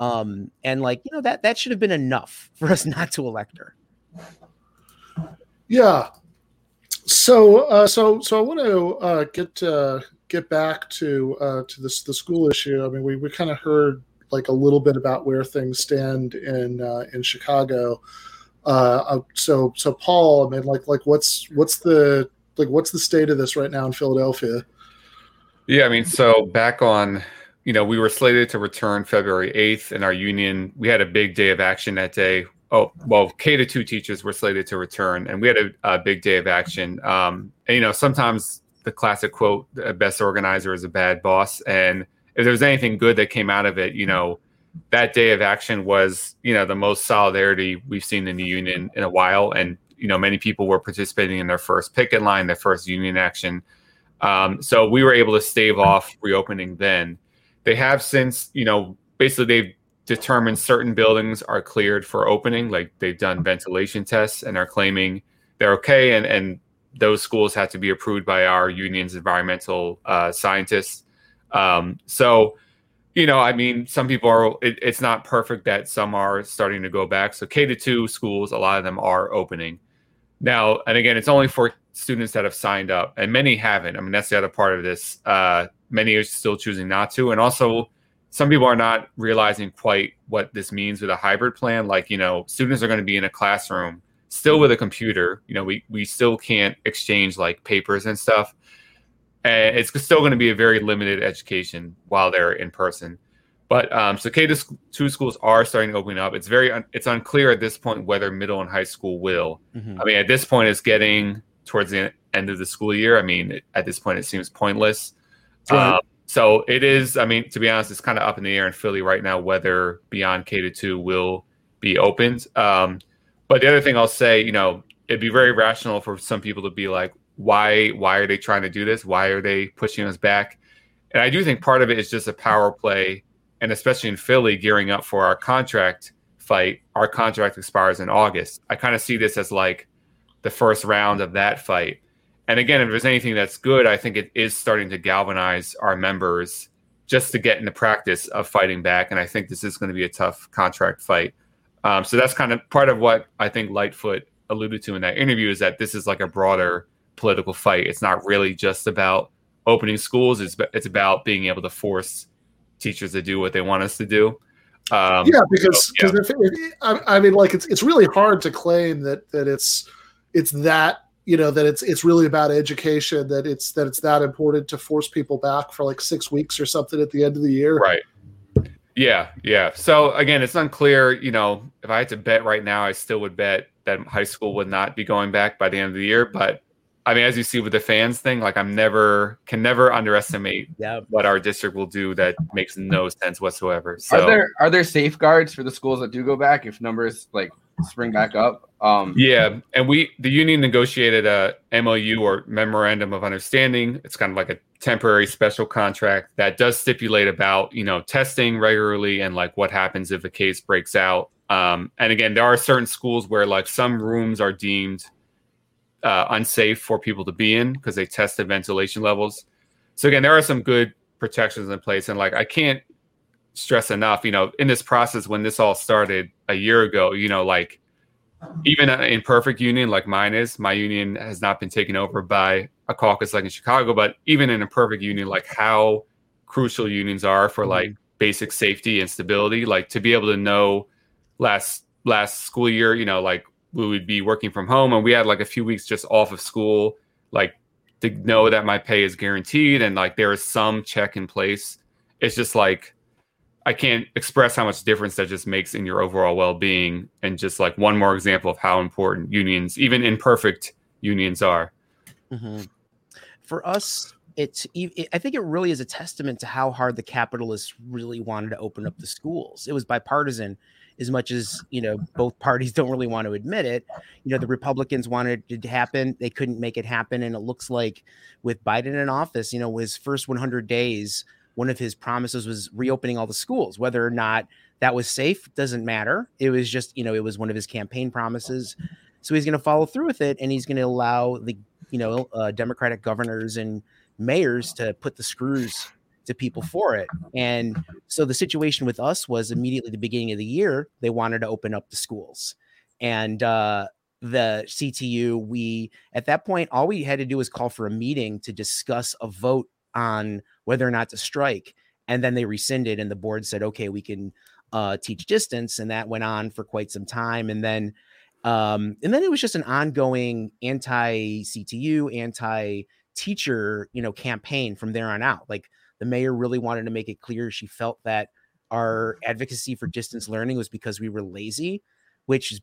um and like you know that that should have been enough [LAUGHS] for us not to elect her
Yeah. So, uh, so, so I want to uh, get uh, get back to uh, to this the school issue. I mean, we, we kind of heard like a little bit about where things stand in uh, in Chicago. Uh, uh, so, so Paul, I mean, like, like what's what's the like what's the state of this right now in Philadelphia?
Yeah, I mean, so back on, you know, we were slated to return February 8th, and our union, we had a big day of action that day. Oh, well, K to two teachers were slated to return, and we had a, a big day of action. Um, and, you know, sometimes the classic quote, "The best organizer is a bad boss." And if there was anything good that came out of it, you know, that day of action was, you know, the most solidarity we've seen in the union in a while. And, you know, many people were participating in their first picket line, their first union action. Um, so we were able to stave off reopening then. They have since, you know, basically they've determined certain buildings are cleared for opening, like they've done ventilation tests and are claiming they're okay. And, and those schools have to be approved by our union's environmental uh, scientists. Um, so, you know, I mean, some people are, it, it's not perfect that some are starting to go back. So K to two schools, a lot of them are opening. Now, and again, it's only for students that have signed up, and many haven't. I mean, that's the other part of this. Uh, many are still choosing not to, and also some people are not realizing quite what this means with a hybrid plan. Like, you know, students are going to be in a classroom still with a computer. You know, we we still can't exchange like papers and stuff, and it's still going to be a very limited education while they're in person. But um, so K to two schools are starting to open up. It's very un- it's unclear at this point whether middle and high school will.
Mhm.
I mean, at this point, it's getting towards the end of the school year. I mean, at this point, it seems pointless.
Right.
Um, so it is. I mean, to be honest, it's kind of up in the air in Philly right now whether beyond K to two will be opened. Um, but the other thing I'll say, you know, it'd be very rational for some people to be like, why why are they trying to do this? Why are they pushing us back? And I do think part of it is just a power play, and especially in Philly, gearing up for our contract fight. Our contract expires in August. I kind of see this as like the first round of that fight. And again, if there's anything that's good, I think it is starting to galvanize our members just to get in the practice of fighting back. And I think this is going to be a tough contract fight. Um, so that's kind of part of what I think Lightfoot alluded to in that interview is that this is like a broader political fight. It's not really just about opening schools. It's it's about being able to force teachers to do what they want us to do. Um,
yeah, because
so,
because if I, I mean, like it's it's really hard to claim that that it's it's that you know that it's it's really about education that it's that it's that important to force people back for like six weeks or something at the end of the year.
Right. Yeah, yeah. So again, it's unclear. You know, if I had to bet right now, I still would bet that high school would not be going back by the end of the year. But I mean, as you see with the fans thing, like I'm never can never underestimate
yep.
what our district will do. That makes no sense whatsoever. So
are there are there safeguards for the schools that do go back if numbers like spring back up? Um,
yeah, and we the union negotiated a MOU or memorandum of understanding. It's kind of like a temporary special contract that does stipulate about you know testing regularly and like what happens if a case breaks out. Um, and again, there are certain schools where like some rooms are deemed uh, unsafe for people to be in because they test the ventilation levels. So again, there are some good protections in place, and like I can't stress enough, you know, in this process when this all started a year ago, you know, like even in perfect union like mine is, my union has not been taken over by a caucus like in Chicago, but even in a perfect union, like how crucial unions are for like mm-hmm. basic safety and stability, like to be able to know last last school year, you know, like we would be working from home and we had like a few weeks just off of school, like to know that my pay is guaranteed and like there is some check in place. It's just like I can't express how much difference that just makes in your overall well being. And just like one more example of how important unions, even imperfect unions, are.
Mm-hmm. For us, it's it, I think it really is a testament to how hard the capitalists really wanted to open up the schools. It was bipartisan as much as you know both parties don't really want to admit it you know the republicans wanted it to happen they couldn't make it happen and it looks like with biden in office you know his first 100 days one of his promises was reopening all the schools whether or not that was safe doesn't matter it was just you know it was one of his campaign promises so he's going to follow through with it and he's going to allow the you know uh, democratic governors and mayors to put the screws to people for it. And so the situation with us was immediately the beginning of the year, they wanted to open up the schools. And uh, the CTU, we at that point, all we had to do was call for a meeting to discuss a vote on whether or not to strike. And then they rescinded, and the board said, okay, we can uh, teach distance. And that went on for quite some time. And then um, and then it was just an ongoing anti CTU, anti teacher, you know, campaign from there on out. Like the mayor really wanted to make it clear she felt that our advocacy for distance learning was because we were lazy, which is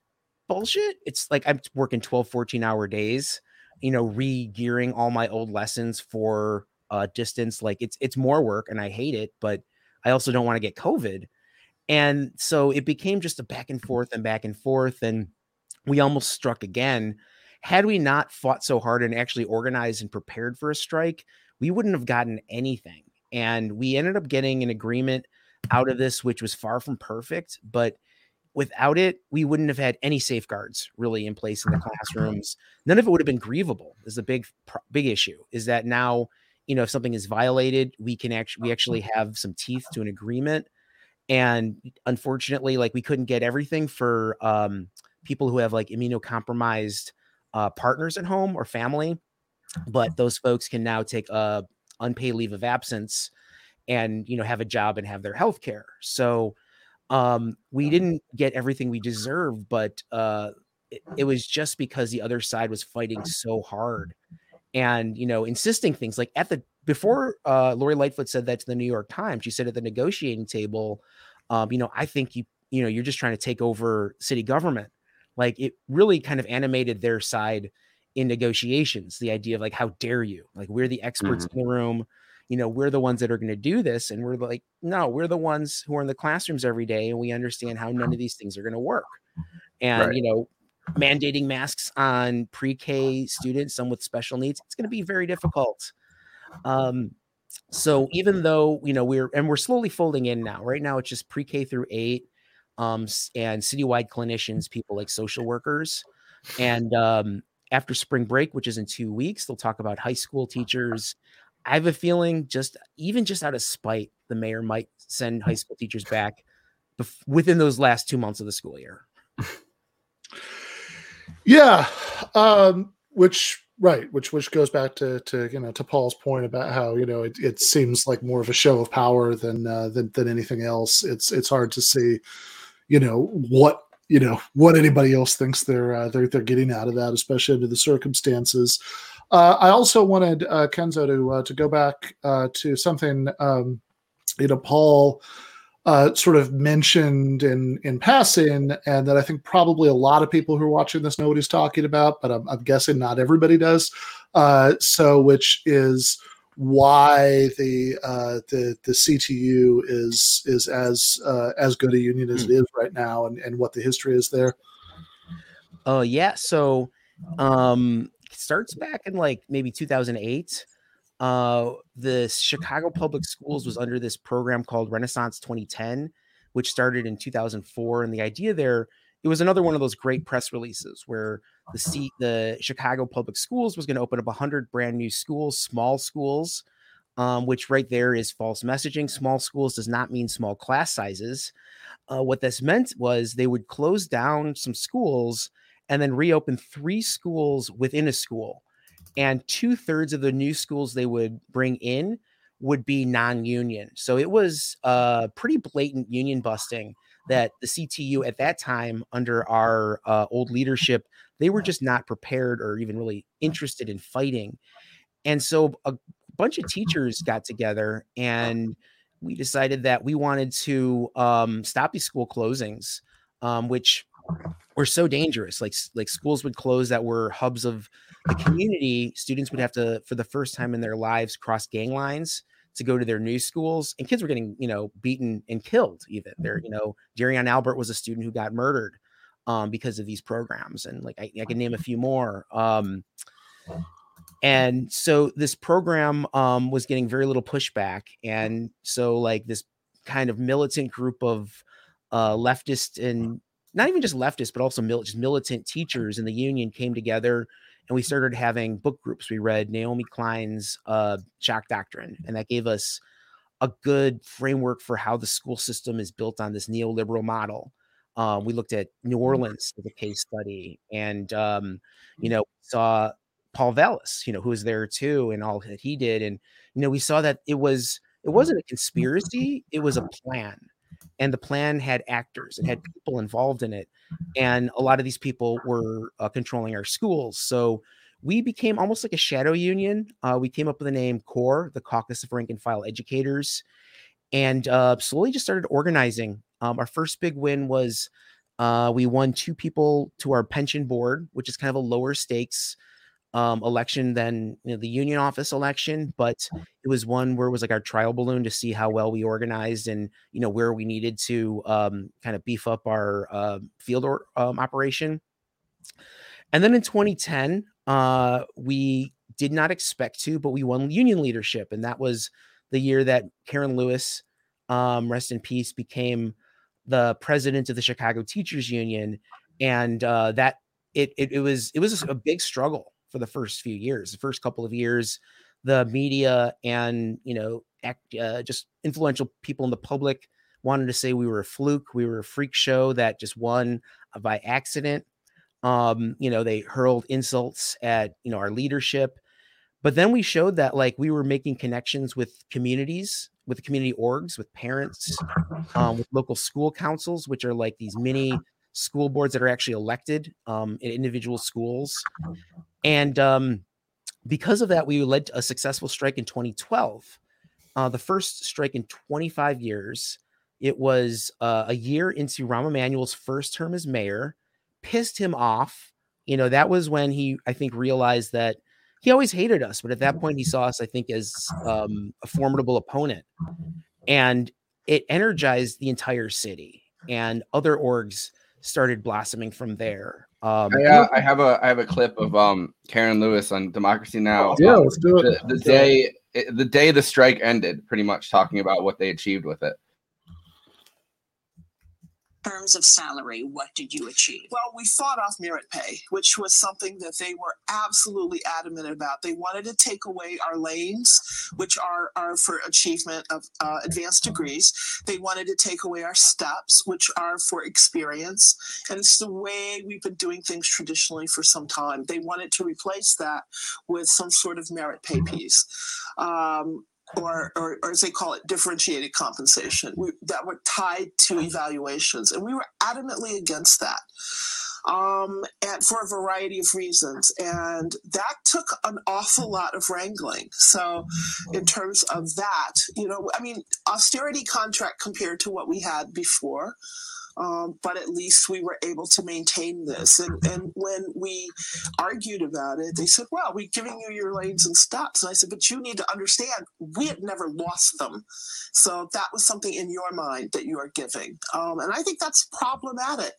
bullshit. It's like I'm working 12, 14 hour days, you know, re-gearing all my old lessons for uh distance. Like it's it's more work and I hate it, but I also don't want to get COVID. And so it became just a back and forth and back and forth. And we almost struck again. Had we not fought so hard and actually organized and prepared for a strike, we wouldn't have gotten anything. And we ended up getting an agreement out of this, which was far from perfect, but without it, we wouldn't have had any safeguards really in place in the [LAUGHS] classrooms. None of it would have been grievable. Is a big, big issue. Is that now, you know, if something is violated, we can actually we actually have some teeth to an agreement. And unfortunately, like we couldn't get everything for um, people who have like immunocompromised uh, partners at home or family, but those folks can now take a unpaid leave of absence and you know have a job and have their health care. So um we didn't get everything we deserved but uh it, it was just because the other side was fighting so hard and you know insisting things like at the before uh lori lightfoot said that to the new york times she said at the negotiating table um you know i think you you know you're just trying to take over city government. Like it really kind of animated their side in negotiations the idea of like how dare you? Like we're the experts mm-hmm. in the room. You know we're the ones that are going to do this. And we're like no we're the ones who are in the classrooms every day and we understand how none [LAUGHS] of these things are going to work. And right. you know mandating masks on pre-k students some with special needs it's going to be very difficult um so even though you know we're and we're slowly folding in now right now it's just pre-k through 8 um and citywide clinicians people like social workers and um after spring break, which is in two weeks, they'll talk about high school teachers. I have a feeling just even just out of spite, the mayor might send high school teachers back within those last two months of the school year. [LAUGHS]
Yeah, um, which right, which which goes back to to you know to Paul's point about how you know it, it seems like more of a show of power than uh, than than anything else. It's it's hard to see, you know what you know what anybody else thinks they're uh, they're they're getting out of that, especially under the circumstances. Uh, I also wanted uh, Kenzo to uh, to go back uh, to something um, you know Paul uh, sort of mentioned in in passing, and that I think probably a lot of people who are watching this know what he's talking about, but I'm, I'm guessing not everybody does. Uh, so, which is why the uh, the the CTU is is as uh, as good a union as it is right now, and, and what the history is there.
Oh yeah, so um starts back in like maybe 2008. Uh the Chicago Public Schools was under this program called Renaissance 2010, which started in 2004 and the idea there it was another one of those great press releases where the C, the Chicago Public Schools was going to open up 100 brand new schools, small schools, um, which right there is false messaging. Small schools does not mean small class sizes. Uh, what this meant was they would close down some schools and then reopen three schools within a school. And two thirds of the new schools they would bring in would be non union. So it was uh, pretty blatant union busting that the CTU at that time, under our uh, old leadership, they were just not prepared or even really interested in fighting. And so a bunch of teachers got together and we decided that we wanted to um, stop these school closings, um, which were so dangerous. Like like schools would close that were hubs of the community. Students would have to, for the first time in their lives, cross gang lines to go to their new schools, and kids were getting you know beaten and killed. Even there, you know, Derrion Albert was a student who got murdered um, because of these programs, and like I, I can name a few more. Um, and so this program um, was getting very little pushback and so like this kind of militant group of uh, leftist and not even just leftists, but also mil- just militant teachers in the union came together and we started having book groups. We read naomi klein's uh, shock doctrine and that gave us a good framework for how the school system is built on this neoliberal model. Uh, we looked at new orleans as a case study and um, you know saw Paul Vallas, you know, who was there too, and all that he did. And you know, we saw that it was it wasn't a conspiracy; it was a [LAUGHS] plan, and the plan had actors, it had people involved in it, and a lot of these people were uh, controlling our schools. So we became almost like a shadow union. Uh, we came up with the name CORE, the Caucus of Rank and File Educators, and uh, slowly just started organizing. Um, our first big win was uh, we won two people to our pension board, which is kind of a lower stakes um, election than you know, the union office election, but it was one where it was like our trial balloon to see how well we organized and you know where we needed to um, kind of beef up our uh, field or, um, operation. And then in 2010, uh, we did not expect to, but we won union leadership, and that was the year that Karen Lewis, um, rest in peace, became the president of the Chicago Teachers Union, and uh, that it, it it was it was a big struggle for the first few years. The first couple of years, the media and you know act, uh, just influential people in the public wanted to say we were a fluke, we were a freak show that just won by accident. Um, you know, they hurled insults at you know our leadership, but then we showed that like we were making connections with communities, with community orgs, with parents, um, with local school councils, which are like these mini school boards that are actually elected um, in individual schools. And um, because of that, we led a successful strike in 2012, uh, the first strike in 25 years. It was uh, a year into Rahm Emanuel's first term as mayor, pissed him off. You know, that was when he, I think, realized that he always hated us, but at that point, he saw us, I think, as um, a formidable opponent. And it energized the entire city and other orgs started blossoming from there. Um,
I, uh, I have a I have a clip of um Karen Lewis on Democracy Now.
Yeah, let's do it.
The, the day it- the day the strike ended, pretty much talking about what they achieved with it.
Terms of salary, what did you achieve?
Well, we fought off merit pay, which was something that they were absolutely adamant about. They wanted to take away our lanes, which are, are for achievement of uh, advanced degrees. They wanted to take away our steps, which are for experience. And it's the way we've been doing things traditionally for some time. They wanted to replace that with some sort of merit pay piece. Um, or, or, or as they call it, differentiated compensation we, that were tied to evaluations. And we were adamantly against that. Um, and for a variety of reasons. And that took an awful lot of wrangling. So, in terms of that, you know, I mean, austerity contract compared to what we had before. Um, but at least we were able to maintain this. And, and when we argued about it, they said, Well, we're giving you your lanes and stops. And I said, But you need to understand, we had never lost them. So that was something in your mind that you are giving. Um, and I think that's problematic.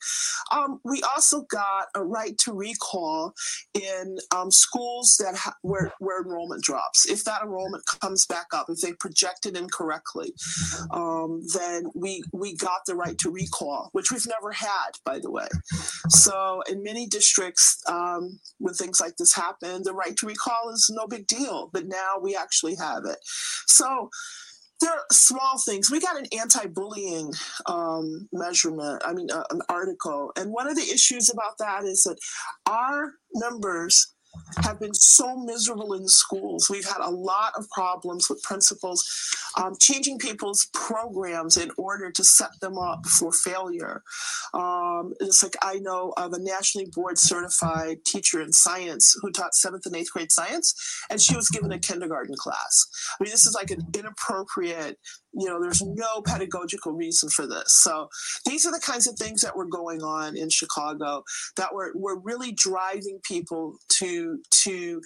Um, we also got a right to recall in um, schools that ha- where, where enrollment drops. If that enrollment comes back up, if they projected incorrectly, um, then we, we got the right to recall which we've never had, by the way. So, in many districts, um, when things like this happen, the right to recall is no big deal, but now we actually have it. So, there are small things. We got an anti-bullying um, measurement. I mean, uh, an article, and one of the issues about that is that our numbers have been so miserable in schools. We've had a lot of problems with principals um, changing people's programs in order to set them up for failure. Um, it's like I know of a nationally board certified teacher in science who taught seventh and eighth grade science, and she was given a kindergarten class. I mean, this is like an inappropriate you know there's no pedagogical reason for this. So these are the kinds of things that were going on in chicago that were, were really driving people to to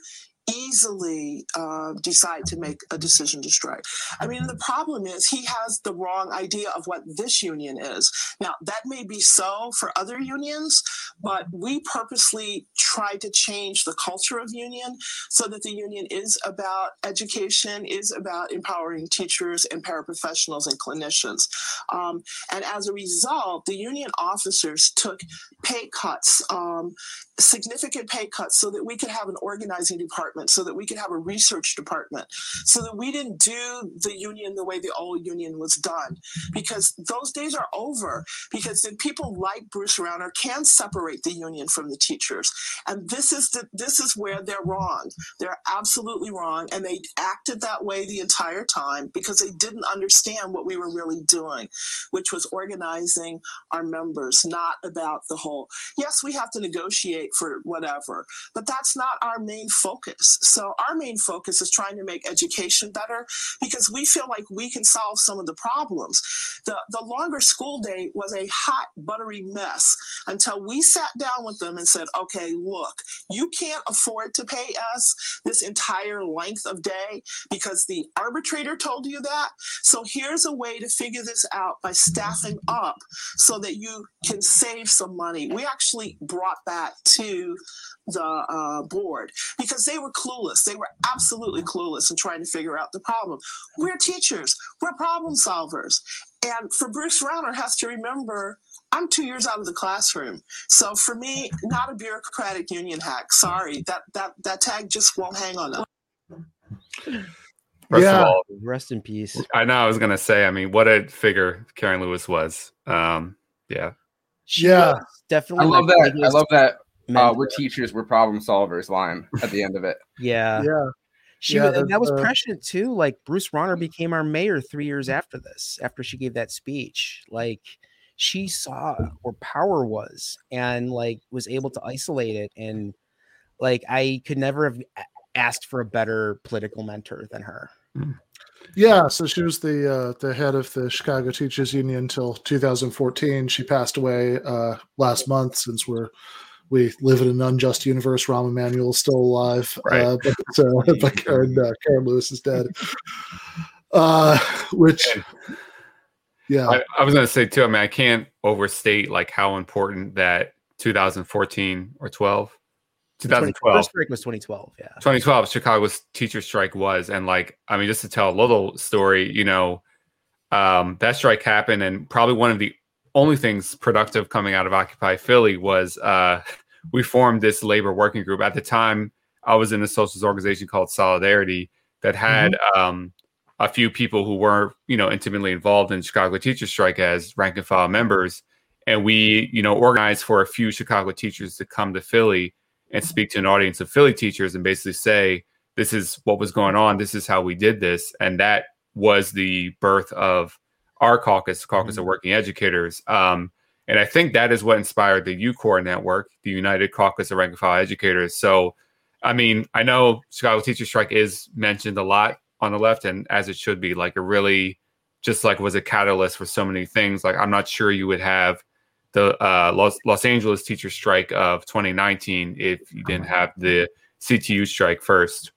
easily uh, decide to make a decision to strike. I mean, the problem is he has the wrong idea of what this union is. Now, that may be so for other unions, but we purposely try to change the culture of union so that the union is about education, is about empowering teachers and paraprofessionals and clinicians. Um, and as a result, the union officers took pay cuts, um, significant pay cuts, so that we could have an organizing department, so that we could have a research department, so that we didn't do the union the way the old union was done. Because those days are over, because then people like Bruce Rauner can separate the union from the teachers. And this is the this is where they're wrong. They're absolutely wrong. And they acted that way the entire time because they didn't understand what we were really doing, which was organizing our members, not about the whole, yes, we have to negotiate for whatever, but that's not our main focus. So our main focus is trying to make education better because we feel like we can solve some of the problems. The the longer school day was a hot, buttery mess until we sat down with them and said, okay, look, you can't afford to pay us this entire length of day because the arbitrator told you that. So here's a way to figure this out by staffing up so that you can save some money. We actually brought that to the uh, board because they were clueless. They were absolutely clueless in trying to figure out the problem. We're teachers, we're problem solvers. And for Bruce Rauner has to remember I'm two years out of the classroom. So for me, not a bureaucratic union hack. Sorry, that that that tag just won't hang on them.
First
Yeah.
of all,
Rest in peace.
I know I was gonna say. I mean, what a figure Karen Lewis was. Um, yeah,
yeah,
I love
my
that. I love that. Uh, we're teachers. We're problem solvers. Line at the end of it. [LAUGHS]
Yeah.
Yeah.
She
Yeah,
was, and that was
uh,
prescient too. Like Bruce Rauner became our mayor three years after this, after she gave that speech. Like she saw where power was and like was able to isolate it. And like I could never have asked for a better political mentor than her.
Yeah, so she was the uh, the head of the Chicago Teachers Union until 2014. She passed away uh, last month. Since we're we live in an unjust universe, Rahm Emanuel is still alive, uh, but, uh, [LAUGHS] but [LAUGHS] Karen uh, Karen Lewis is dead. Uh, which, yeah,
I, I was gonna say too. I mean, I can't overstate like how important that 2014 or 12, 2012
First break was 2012. Yeah.
2012 chicago's teacher strike was and like i mean just to tell a little story you know um that strike happened and probably one of the only things productive coming out of Occupy Philly was uh, [LAUGHS] we formed this labor working group. At the time, I was in a socialist organization called Solidarity that had um, a few people who were, you know, intimately involved in Chicago teacher strike as rank and file members. And we, you know, organized for a few Chicago teachers to come to Philly and speak to an audience of Philly teachers and basically say, this is what was going on. This is how we did this. And that was the birth of our caucus, Caucus of Working Educators. Um, and I think that is what inspired the UCORE network, the United Caucus of Rank and File Educators. So, I mean, I know Chicago Teacher Strike is mentioned a lot on the left, and as it should be, like it really just like was a catalyst for so many things. Like I'm not sure you would have the uh, Los Los Angeles teacher strike of 2019 if you didn't have the CTU strike first.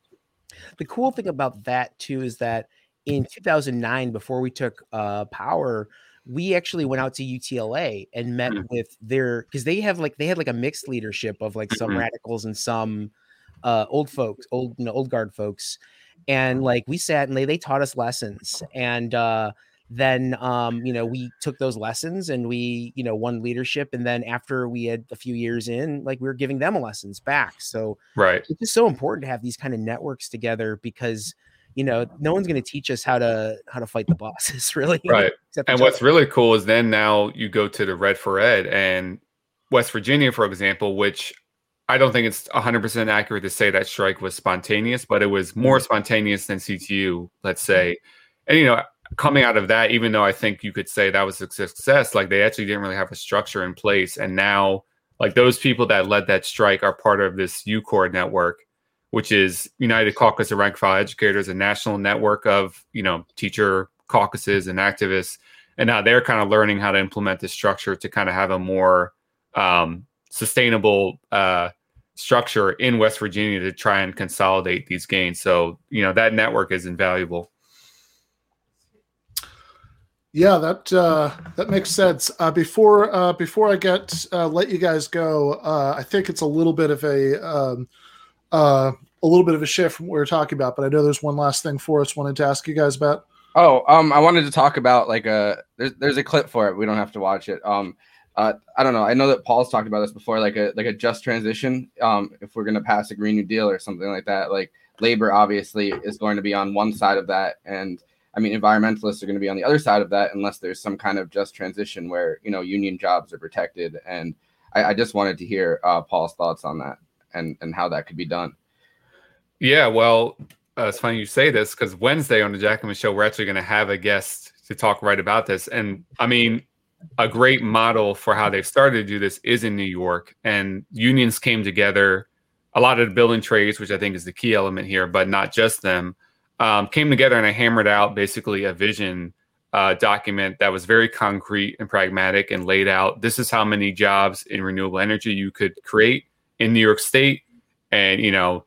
The cool thing about that too is that in 2009, before we took uh, power, we actually went out to UTLA and met
Mhm.
with their because they have like they had like a mixed leadership of like some
Mhm.
radicals and some uh old folks, old you know, old guard folks. And like we sat and they they taught us lessons. And uh then um you know we took those lessons and we you know won leadership and then after we had a few years in like we were giving them lessons back so
Right.
it's just so important to have these kind of networks together because you know no one's going to teach us how to how to fight the bosses [LAUGHS] really.
Right. And what's really cool is then now you go to the red for ed and west virginia for example which i don't think it's 100% accurate to say that strike was spontaneous but it was more mm-hmm. spontaneous than ctu let's mm-hmm. say. And you know coming out of that even though i think you could say that was a success like they actually didn't really have a structure in place. And now like those people that led that strike are part of this ucore network which is United Caucus of Rank File Educators, a national network of you know teacher caucuses and activists, and now they're kind of learning how to implement this structure to kind of have a more um, sustainable uh, structure in West Virginia to try and consolidate these gains. So you know that network is invaluable.
Yeah, that uh, that makes sense. Uh, before uh, before I get uh, let you guys go, uh, I think it's a little bit of a um, uh, a little bit of a shift from what we were talking about. But I know there's one last thing for us. Wanted to ask you guys about.
Oh, um, I wanted to talk about like a there's there's a clip for it. We don't have to watch it. Um, uh, I don't know. I know that Paul's talked about this before, like a like a just transition. Um, if we're gonna pass a Green New Deal or something like that, like labor obviously is going to be on one side of that, and I mean environmentalists are going to be on the other side of that, unless there's some kind of just transition where you know union jobs are protected. And I, I just wanted to hear uh, Paul's thoughts on that and and how that could be done.
Yeah, well, uh, it's funny you say this because Wednesday on the Jacobin Show, we're actually going to have a guest to talk right about this. And I mean, a great model for how they've started to do this is in New York, and unions came together. A lot of the building trades, which I think is the key element here, but not just them, um, came together and I hammered out basically a vision uh, document that was very concrete and pragmatic and laid out this is how many jobs in renewable energy you could create in New York State. And, you know,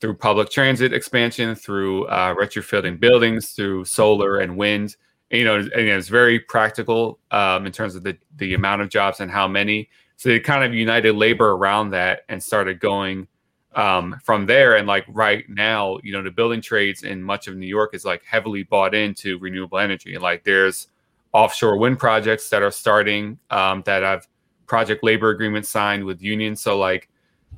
through public transit expansion, through uh, retrofitting buildings, through solar and wind. You know, and it's very practical um, in terms of the, the amount of jobs and how many. So they kind of united labor around that and started going um, from there. And like right now, you know, the building trades in much of New York is like heavily bought into renewable energy. Like there's offshore wind projects that are starting um, that have project labor agreements signed with unions. So like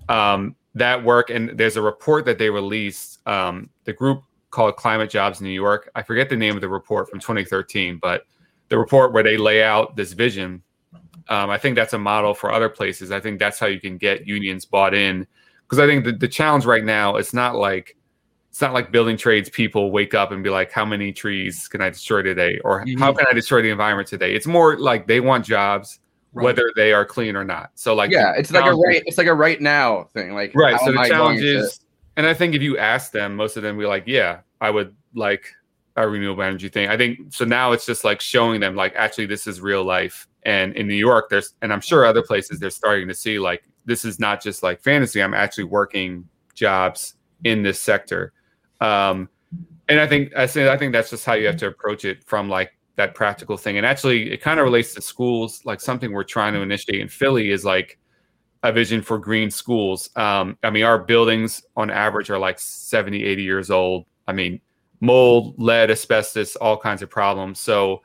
um, that work, and there's a report that they released. Um, the group called Climate Jobs New York. I forget the name of the report from 2013, but the report where they lay out this vision. Um, I think that's a model for other places. I think that's how you can get unions bought in. Because I think the, the challenge right now, it's not like it's not like building trades people wake up and be like, how many trees can I destroy today? Or how can I destroy the environment today? It's more like they want jobs,
Right.
whether they are clean or not. So like
yeah, it's like a right it's like a right now thing. Like
right. So the
I
challenge
going to-
is, and I think if you ask them, most of them be like, yeah, I would like a renewable energy thing. I think so. Now it's just like showing them like actually this is real life. And in New York, there's and I'm sure other places they're starting to see like this is not just like fantasy. I'm actually working jobs in this sector. Um, and I think I say I think that's just how you have to approach it from like that practical thing. And actually, it kind of relates to schools. Like something we're trying to initiate in Philly is like a vision for green schools. Um, I mean, our buildings on average are like 70, 80 years old. I mean, mold, lead, asbestos, all kinds of problems. So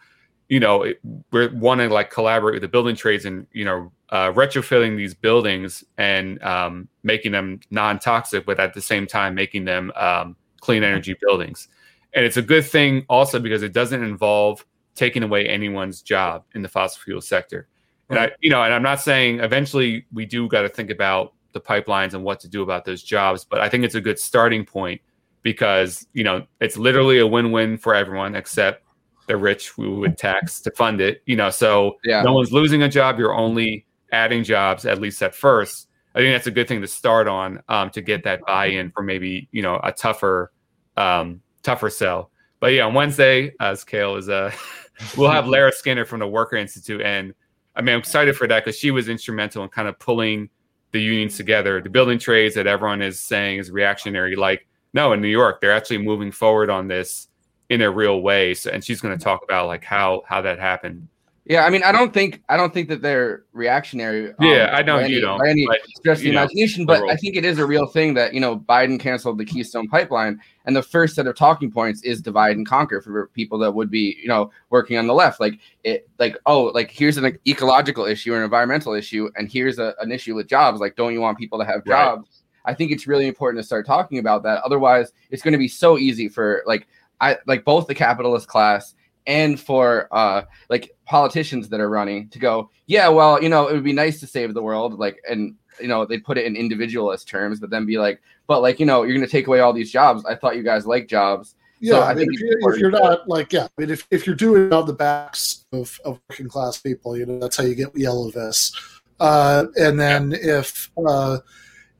you know, it, we're wanting to like collaborate with the building trades and you know uh, retrofitting these buildings and um, making them non-toxic, but at the same time making them um, clean energy buildings. And it's a good thing also because it doesn't involve taking away anyone's job in the fossil fuel sector. And I, you know, and I'm not saying eventually we do got to think about the pipelines and what to do about those jobs, but I think it's a good starting point because you know it's literally a win-win for everyone except the rich who would tax to fund it. You know, so
Yeah.
no one's losing a job. You're only adding jobs at least at first. I think that's a good thing to start on um, to get that buy-in for maybe you know a tougher, um, tougher sell. But yeah, on Wednesday, as Cale is, uh, [LAUGHS] we'll have Lara Skinner from the Worker Institute, and I mean I'm excited for that because she was instrumental in kind of pulling the unions together. The building trades that everyone is saying is reactionary, like no, in New York they're actually moving forward on this in a real way. So, and she's going to talk about like how how that happened.
Yeah, I mean, I don't think I don't think that they're reactionary. um,
Yeah, I know
by
you don't,
by any
but,
stretch the
know,
imagination,
the
but I think it is a real thing that you know Biden canceled the Keystone Pipeline, and the first set of talking points is divide and conquer for people that would be you know working on the left. Like it, like oh, like here's an ecological issue or an environmental issue, and here's a, an issue with jobs. Like, don't you want people to have
Right.
jobs? I think it's really important to start talking about that. Otherwise, it's going to be so easy for like I like both the capitalist class and for uh like politicians that are running to go, yeah, well, you know, it would be nice to save the world, like and you know, they put it in individualist terms, but then be like, but like, you know, you're gonna take away all these jobs. I thought you guys like jobs.
Yeah,
so
I
I
mean,
think
if, you, if you're not like, yeah, I mean, if, if you're doing it on the backs of, of working class people, you know, that's how you get yellow vests. Uh, and then if, uh,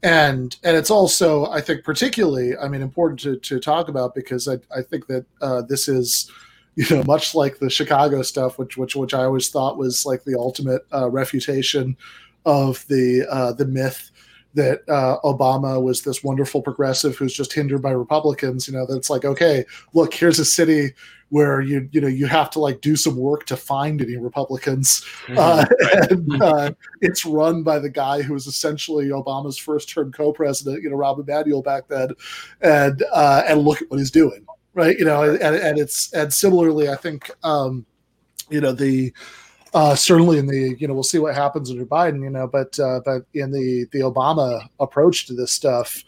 and and it's also, I think, particularly, I mean, important to, to talk about because I, I think that uh, this is, you know, much like the Chicago stuff, which which which I always thought was like the ultimate uh, refutation of the uh, the myth that uh, Obama was this wonderful progressive who's just hindered by Republicans. You know, that's like, okay, look, here's a city where you you know you have to like do some work to find any Republicans, uh, and uh, it's run by the guy who was essentially Obama's first term co-president, you know, Rahm Emanuel back then, and uh, and look at what he's doing, right? You know, and, and it's and similarly, I think. Um, you know the uh, certainly in the you know we'll see what happens under Biden you know but uh, but in the the Obama approach to this stuff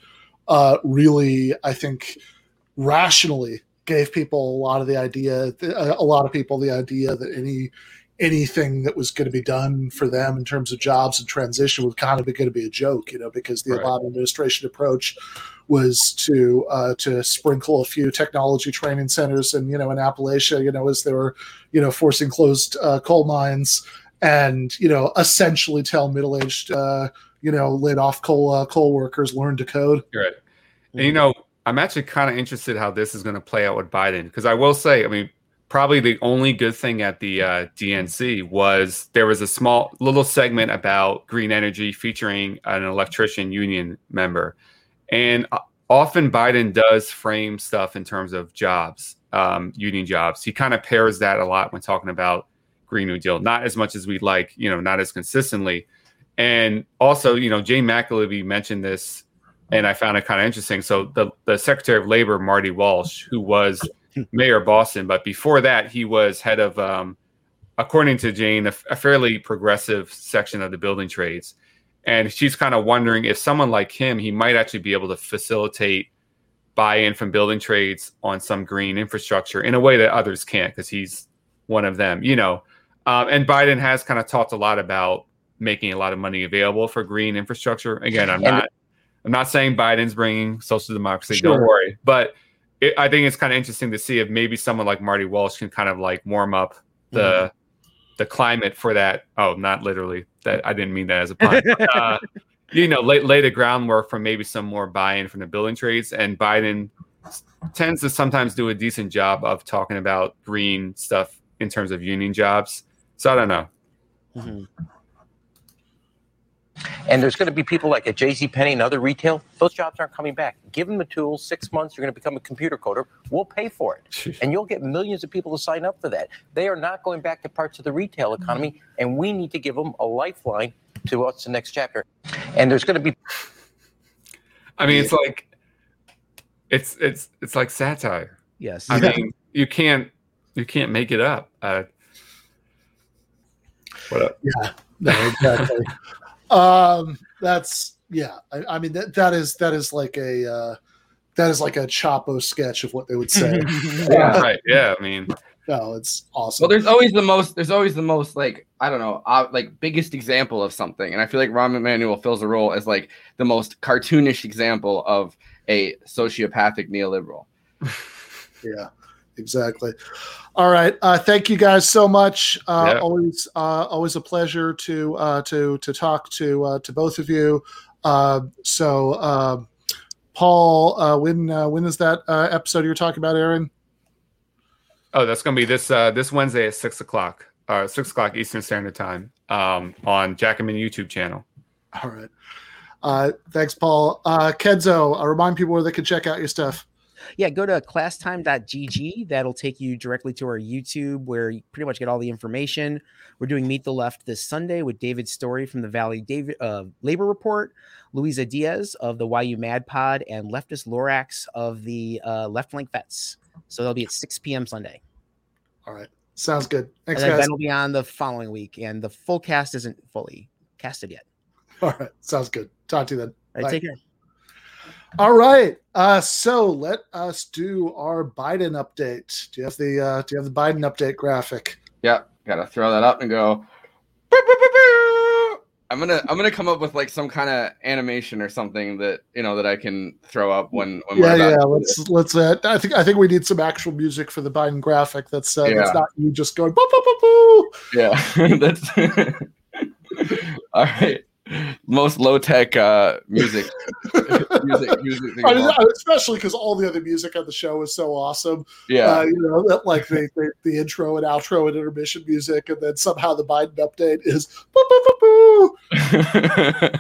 uh, really I think rationally gave people a lot of the idea a lot of people the idea that any anything that was going to be done for them in terms of jobs and transition was kind of going to be a joke you know because the
Right.
Obama administration approach was to uh, to sprinkle a few technology training centers and you know in Appalachia you know as they were you know forcing closed uh, coal mines and you know essentially tell middle aged uh, you know laid off coal uh, coal workers learn to code.
Right. And you know, I'm actually kind of interested how this is going to play out with Biden because I will say, I mean, probably the only good thing at the uh, DNC was there was a small little segment about green energy featuring an electrician union member, and uh, often Biden does frame stuff in terms of jobs, um, union jobs. He kind of pairs that a lot when talking about Green New Deal, not as much as we'd like, you know, not as consistently. And also, you know, Jane McAlevey mentioned this, and I found it kind of interesting. So the, the Secretary of Labor, Marty Walsh, who was [LAUGHS] mayor of Boston, but before that, he was head of, um, according to Jane, a, a fairly progressive section of the building trades. And she's kind of wondering if someone like him, he might actually be able to facilitate buy-in from building trades on some green infrastructure in a way that others can't because he's one of them, you know. Um, and Biden has kind of talked a lot about making a lot of money available for green infrastructure. Again, I'm not I'm not saying Biden's bringing social democracy. Don't worry, but it, I think it's kind of interesting to see if maybe someone like Marty Walsh can kind of like warm up the
Mhm.
the climate for that. Oh, not literally. That I didn't mean that as a [LAUGHS] pun. but, uh, you know, lay, lay the groundwork for maybe some more buy-in from the building trades. And Biden tends to sometimes do a decent job of talking about green stuff in terms of union jobs. So I don't know.
And there's going to be people like at JC Penney and other retail. Those jobs aren't coming back. Give them the tools. Six months, you're going to become a computer coder. We'll pay for it, and you'll get millions of people to sign up for that. They are not going back to parts of the retail economy, and we need to give them a lifeline to what's the next chapter. And there's going to be
I mean, it's like it's it's it's like satire.
Yes.
I mean, you can't you can't make it up. Uh, What up?
Yeah, no, exactly. [LAUGHS] um, that's yeah. I, I mean that that is that is like a uh, that is like a Chapo sketch of what they would say. [LAUGHS]
yeah, right. Yeah, I mean,
no, it's awesome.
Well, there's always the most. There's always the most like I don't know, uh, like biggest example of something, and I feel like Rahm Emanuel fills a role as like the most cartoonish example of a sociopathic neoliberal. [LAUGHS]
yeah exactly. All right uh thank you guys so much. Uh
Yeah.
always uh always a pleasure to uh to to talk to uh to both of you. Uh so paul uh when uh when is that uh episode you're talking about aaron?
Oh, that's gonna be this uh this Wednesday at six o'clock, uh six o'clock Eastern Standard Time, um, on Jacobin YouTube channel.
all right. Uh thanks paul. Uh kenzo uh, remind people where they can check out your stuff
Yeah, go to classtime.gg. That'll take you directly to our YouTube where you pretty much get all the information. We're doing Meet the Left this Sunday with David Story from the Valley David uh, Labor Report, Luisa Diaz of the YU Mad Pod, and Leftist Lorax of the uh, Left Flank Vets. So they'll be at 6 p.m. Sunday.
all right sounds good thanks
and then
guys
Ben will be on the following week, and the full cast isn't fully casted yet.
all right sounds good talk to you then
All right,
Bye.
take care.
All right. Uh, so let us do our Biden update. Do you have the uh, Do you have the Biden update graphic?
Yeah, gotta throw that up and go. I'm gonna I'm gonna come up with like some kind of animation or something that you know that I can throw up when when
Yeah,
we're
yeah. Let's let's. Uh, I think I think we need some actual music for the Biden graphic. That's uh, that's
Yeah.
not you just going. Boo, boo, boo, boo.
Yeah, [LAUGHS] that's [LAUGHS] all right. Most low tech uh, music, [LAUGHS] music, music. thing
I mean, especially because all the other music on the show is so awesome.
Yeah.
uh, you know, that, like the, the the intro and outro and intermission music, and then somehow the Biden update is boo, boo, boo, boo.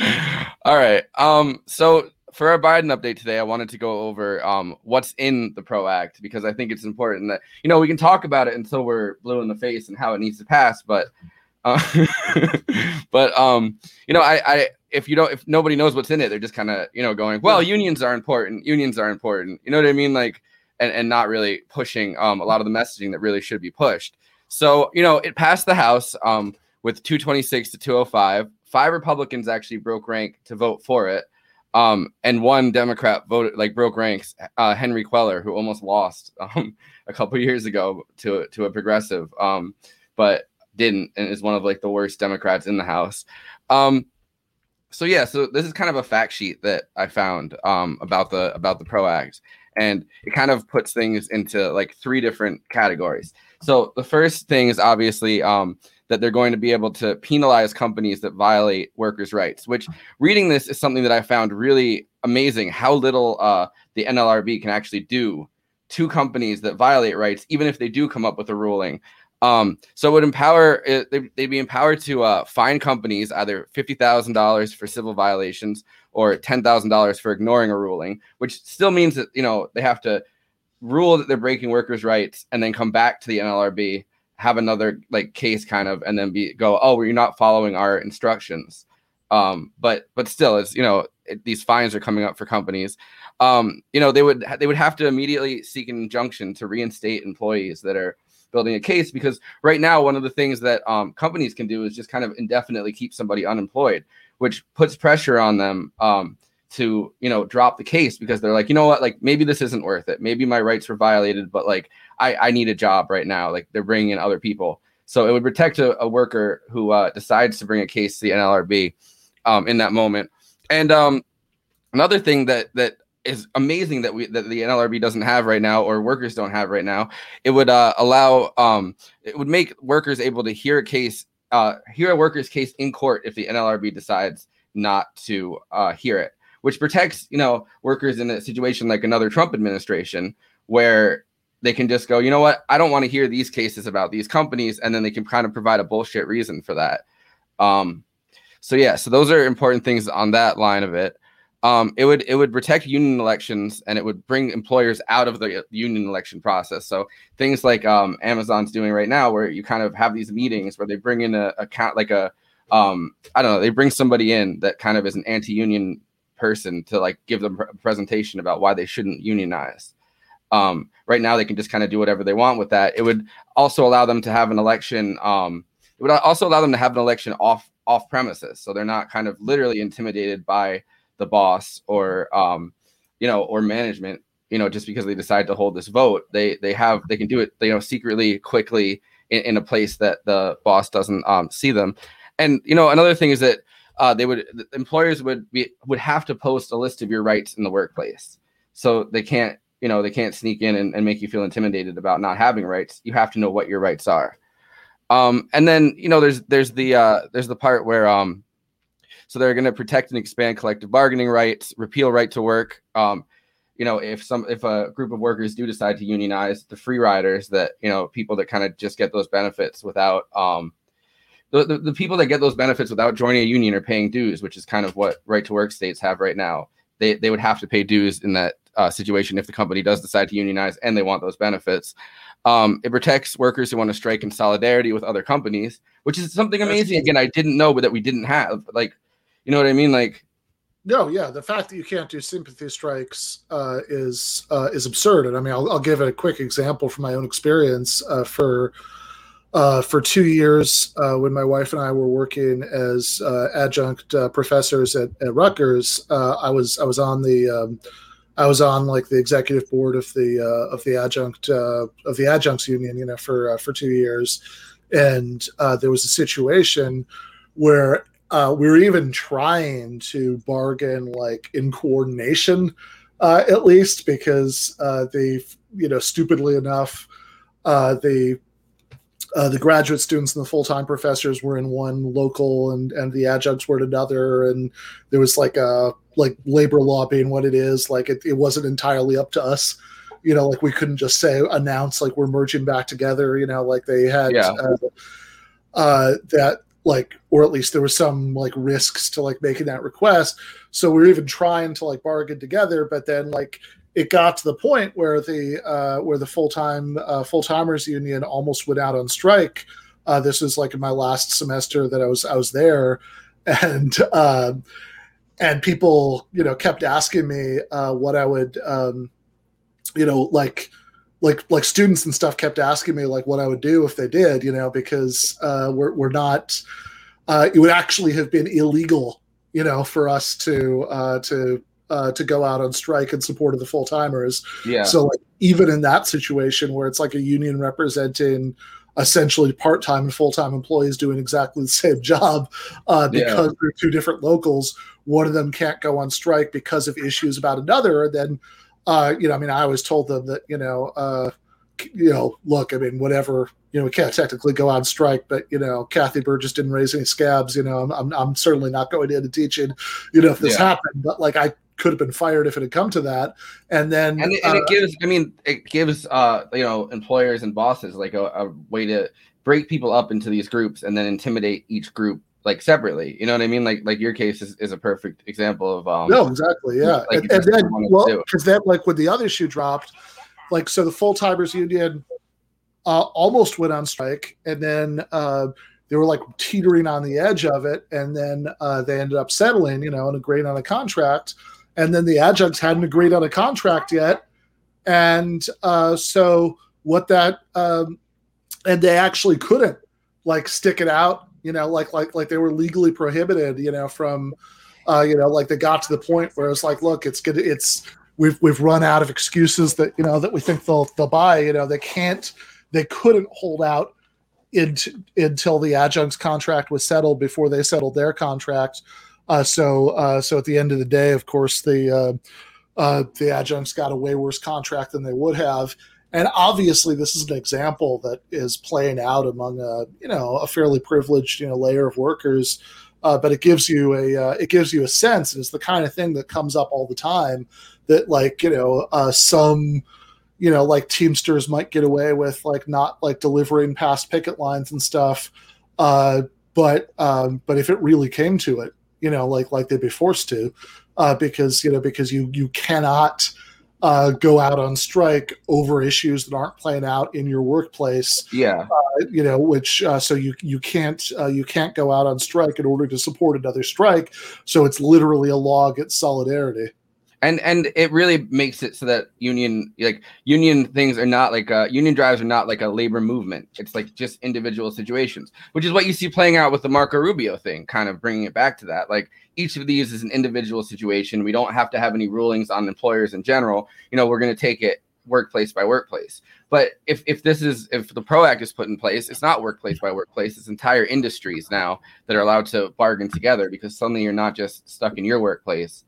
[LAUGHS]
All right. Um. So for our Biden update today, I wanted to go over um what's in the PRO Act because I think it's important that you know we can talk about it until we're blue in the face and how it needs to pass, but uh, [LAUGHS] but um you know I I if you don't if nobody knows what's in it, they're just kind of you know going well unions are important, unions are important. You know what I mean? Like and and not really pushing um a lot of the messaging that really should be pushed. So you know it passed the House um with 226 to 205. Five Republicans actually broke rank to vote for it. Um, and one Democrat voted like broke ranks, uh, Henry Cuellar, who almost lost [LAUGHS] um, a couple years ago to to a progressive, um, but didn't, and is one of like the worst Democrats in the House. Um, so yeah, so this is kind of a fact sheet that I found um, about the about the Pro Act, and it kind of puts things into like three different categories. So the first thing is obviously um, that they're going to be able to penalize companies that violate workers' rights. Which reading this is something that I found really amazing. How little uh, the NLRB can actually do to companies that violate rights, even if they do come up with a ruling. Um, so it would empower it, they, they'd be empowered to uh, fine companies either fifty thousand dollars for civil violations or ten thousand dollars for ignoring a ruling, which still means that you know they have to rule that they're breaking workers' rights and then come back to the NLRB, have another like case kind of, and then be go, oh, well, you're not following our instructions. Um, but but still, it's you know it, these fines are coming up for companies. Um, you know they would they would have to immediately seek an injunction to reinstate employees that are building a case because right now one of the things that um, companies can do is just kind of indefinitely keep somebody unemployed, which puts pressure on them um, to you know drop the case because they're like you know what? Like maybe this isn't worth it. Maybe my rights were violated but like I, I need a job right now. Like they're bringing in other people. So it would protect a, a worker who uh, decides to bring a case to the NLRB um, in that moment. And um, another thing that that is amazing that we that the NLRB doesn't have right now or workers don't have right now. It would uh, allow um, it would make workers able to hear a case uh, hear a worker's case in court if the NLRB decides not to uh, hear it, which protects you know workers in a situation like another Trump administration where they can just go, you know what, I don't want to hear these cases about these companies, and then they can kind of provide a bullshit reason for that. Um, so yeah, so those are important things on that line of it um, it would it would protect union elections and it would bring employers out of the union election process. So things like um, Amazon's doing right now, where you kind of have these meetings where they bring in a, a count like a um, I don't know, they bring somebody in that kind of is an anti-union person to like give them a presentation about why they shouldn't unionize. Um, right now, they can just kind of do whatever they want with that. It would also allow them to have an election um, it would also allow them to have an election off off premises, so they're not kind of literally intimidated by the boss or um, you know or management. You know, just because they decide to hold this vote, they they have they can do it. You know, secretly, quickly in, in a place that the boss doesn't um, see them. And you know, another thing is that uh, they would employers would be would have to post a list of your rights in the workplace, so they can't you know they can't sneak in and, and make you feel intimidated about not having rights. You have to know what your rights are. Um, and then you know there's there's the uh, there's the part where um, so they're going to protect and expand collective bargaining rights, repeal right to work. Um, you know, if some if a group of workers do decide to unionize, the free riders that you know people that kind of just get those benefits without um, the, the, the people that get those benefits without joining a union or paying dues, which is kind of what right to work states have right now. They they would have to pay dues in that uh, situation if the company does decide to unionize and they want those benefits. Um, it protects workers who want to strike in solidarity with other companies, which is something amazing. Again, I didn't know, but that we didn't have. Like, you know what I mean? Like,
No, yeah, the fact that you can't do sympathy strikes uh, is uh, is absurd. And I mean, I'll, I'll give a quick example from my own experience. Uh, for uh, for two years, uh, when my wife and I were working as uh, adjunct professors at, at Rutgers, I was I was on the um, I was on like the executive board of the of the adjunct of the adjuncts union, you know, for for two years, and there was a situation where uh, we were even trying to bargain like in coordination, uh, at least because uh, they, you know, stupidly enough, uh, the uh, the graduate students and the full-time professors were in one local and and the adjuncts were in another and there was like a like labor law being what it is like it, it wasn't entirely up to us you know like we couldn't just say announce like we're merging back together you know like they had
Yeah.
uh, uh that like or at least there was some like risks to like making that request. So we were even trying to like bargain together but then like it got to the point where the uh where the full-time uh full-timers union almost went out on strike. Uh this was like in my last semester that i was i was there. And um and people you know kept asking me uh what i would um you know like like like students and stuff kept asking me like what I would do if they did, you know, because uh, we're we're not. Uh, it would actually have been illegal, you know, for us to uh, to uh, to go out on strike in support of the full timers.
Yeah.
So like, even in that situation where it's like a union representing essentially part-time and full-time employees doing exactly the [LAUGHS] same job uh,
Yeah.
because they're two different locals one of them can't go on strike because of issues about another then uh, you know, I mean, I always told them that, you know, uh, you know, look, I mean, whatever, you know, we can't technically go on strike, but you know, Kathy Burgis didn't raise any scabs. You know, I'm, I'm, I'm certainly not going into teaching, you know, if this
Yeah.
happened, but like I could have been fired if it had come to that. And then,
and it, and it
uh,
gives i mean it gives uh you know employers and bosses like a, a way to break people up into these groups and then intimidate each group like separately you know what i mean like like your case is, is a perfect example of um
no, exactly, yeah.
like
and, and then, well, because then, like when the other shoe dropped, like so, the full timers union uh, almost went on strike, and then uh, they were like teetering on the edge of it, and then uh, they ended up settling, you know, and agreeing on a contract, and then the adjuncts hadn't agreed on a contract yet, and uh, so what that um, and they actually couldn't like stick it out you know like like like they were legally prohibited you know from uh you know like they got to the point where it's like look it's good it's we've we've run out of excuses that you know that we think they'll they'll buy you know they can't they couldn't hold out into, until the adjuncts contract was settled before they settled their contract uh so uh so at the end of the day of course the uh uh, the adjuncts got a way worse contract than they would have. And obviously, this is an example that is playing out among a you know a fairly privileged you know layer of workers. Uh, but it gives you a uh, it gives you a sense, and it's the kind of thing that comes up all the time. That like you know uh, some you know like Teamsters might get away with like not like delivering past picket lines and stuff. Uh, but um, but if it really came to it, you know, like like they'd be forced to, uh, because you know because you you cannot uh, go out on strike over issues that aren't playing out in your workplace.
Yeah.
Uh, you know, which uh, so you you can't uh, you can't go out on strike in order to support another strike. So it's literally a law against solidarity.
And and it really makes it so that union like union things are not like uh union drives are not like a labor movement. It's like just individual situations which is what you see playing out with the marco rubio thing kind of bringing it back to that. Like each of these is an individual situation. We don't have to have any rulings on employers in general. You know we're going to take it workplace by workplace. But if if this is if the pro act is put in place it's not workplace by workplace. It's entire industries now that are allowed to bargain together because suddenly you're not just stuck in your workplace.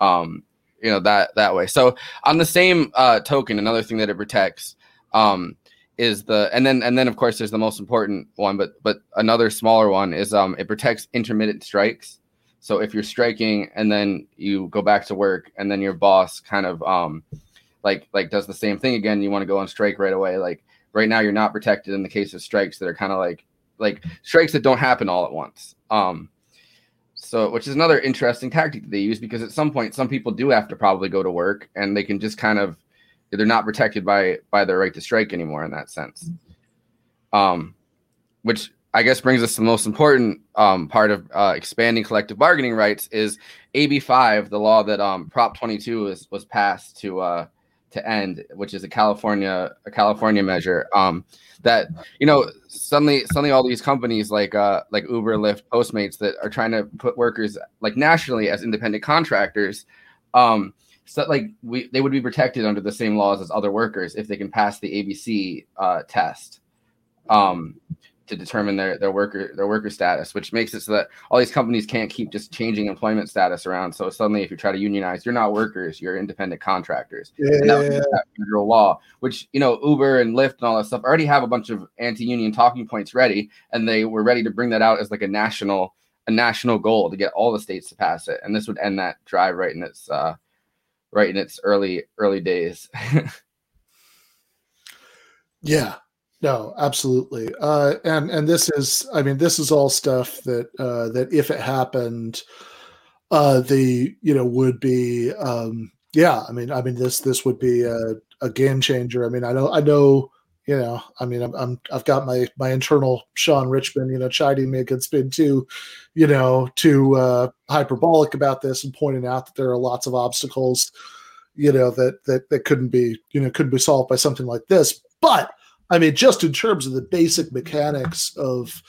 Um you know that that way. So on the same uh token another thing that it protects um is the and then and then of course there's the most important one but but another smaller one is um it protects intermittent strikes. So if you're striking and then you go back to work and then your boss kind of um like like does the same thing again you want to go on strike right away like right now you're not protected in the case of strikes that are kind of like like strikes that don't happen all at once. Um so, which is another interesting tactic that they use because at some point, some people do have to probably go to work, and they can just kind of they're not protected by by their right to strike anymore in that sense. Um, which I guess brings us to the most important um, part of uh, expanding collective bargaining rights is AB five, the law that um, Prop twenty two was was passed to uh, to end, which is a California a California measure. Um, that you know suddenly suddenly all these companies like uh like Uber, Lyft, Postmates that are trying to put workers like nationally as independent contractors, um, so like we they would be protected under the same laws as other workers if they can pass the ABC uh, test. Um, to determine their their worker their worker status, which makes it so that all these companies can't keep just changing employment status around. So suddenly, if you try to unionize, you're not workers, you're independent contractors.
Yeah.
And that federal law, which you know Uber and Lyft and all that stuff already have a bunch of anti-union talking points ready, and they were ready to bring that out as like a national a national goal to get all the states to pass it, and this would end that drive right in its uh, right in its early early days. [LAUGHS]
Yeah, no, absolutely. Uh, and and this is, I mean, this is all stuff that uh, that if it happened, uh, the you know would be, um, yeah. I mean, I mean this this would be a, a game changer. I mean, I know I know. You know, I mean, I'm, I'm I've got my my internal Sean Richman, you know, chiding me against being too, you know, too uh, hyperbolic about this and pointing out that there are lots of obstacles, you know, that that that couldn't be, you know, couldn't be solved by something like this. But I mean, just in terms of the basic mechanics of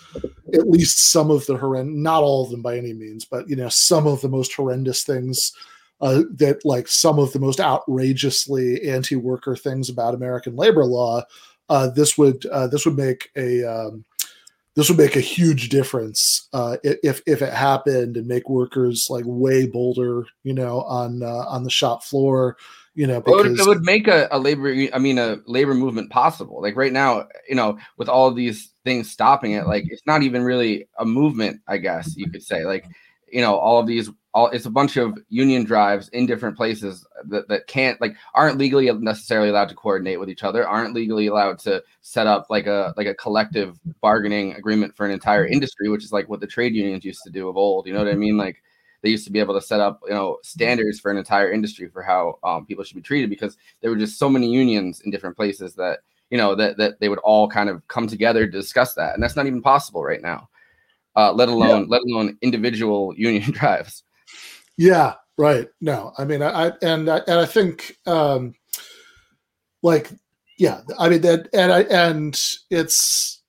at least some of the horrendous, not all of them by any means, but you know, some of the most horrendous things uh, that, like, some of the most outrageously anti-worker things about American labor law. Uh, this would uh, this would make a um, this would make a huge difference uh, if if it happened and make workers like way bolder, you know, on uh, on the shop floor you know
Well, it, would, it would make a, a labor i mean a labor movement possible. Like right now you know with all of these things stopping it like it's not even really a movement i guess you could say. Like you know all of these all it's a bunch of union drives in different places that, that can't like aren't legally necessarily allowed to coordinate with each other aren't legally allowed to set up like a like a collective bargaining agreement for an entire industry which is like what the trade unions used to do of old you know what i mean? Like they used to be able to set up you know standards for an entire industry for how um, people should be treated because there were just so many unions in different places that you know that that they would all kind of come together to discuss that. And that's not even possible right now uh, let alone let alone individual [LAUGHS] union drives.
Yeah, right. No, I mean, I, I and I, and I think, um, like, yeah, I mean that, and I and it's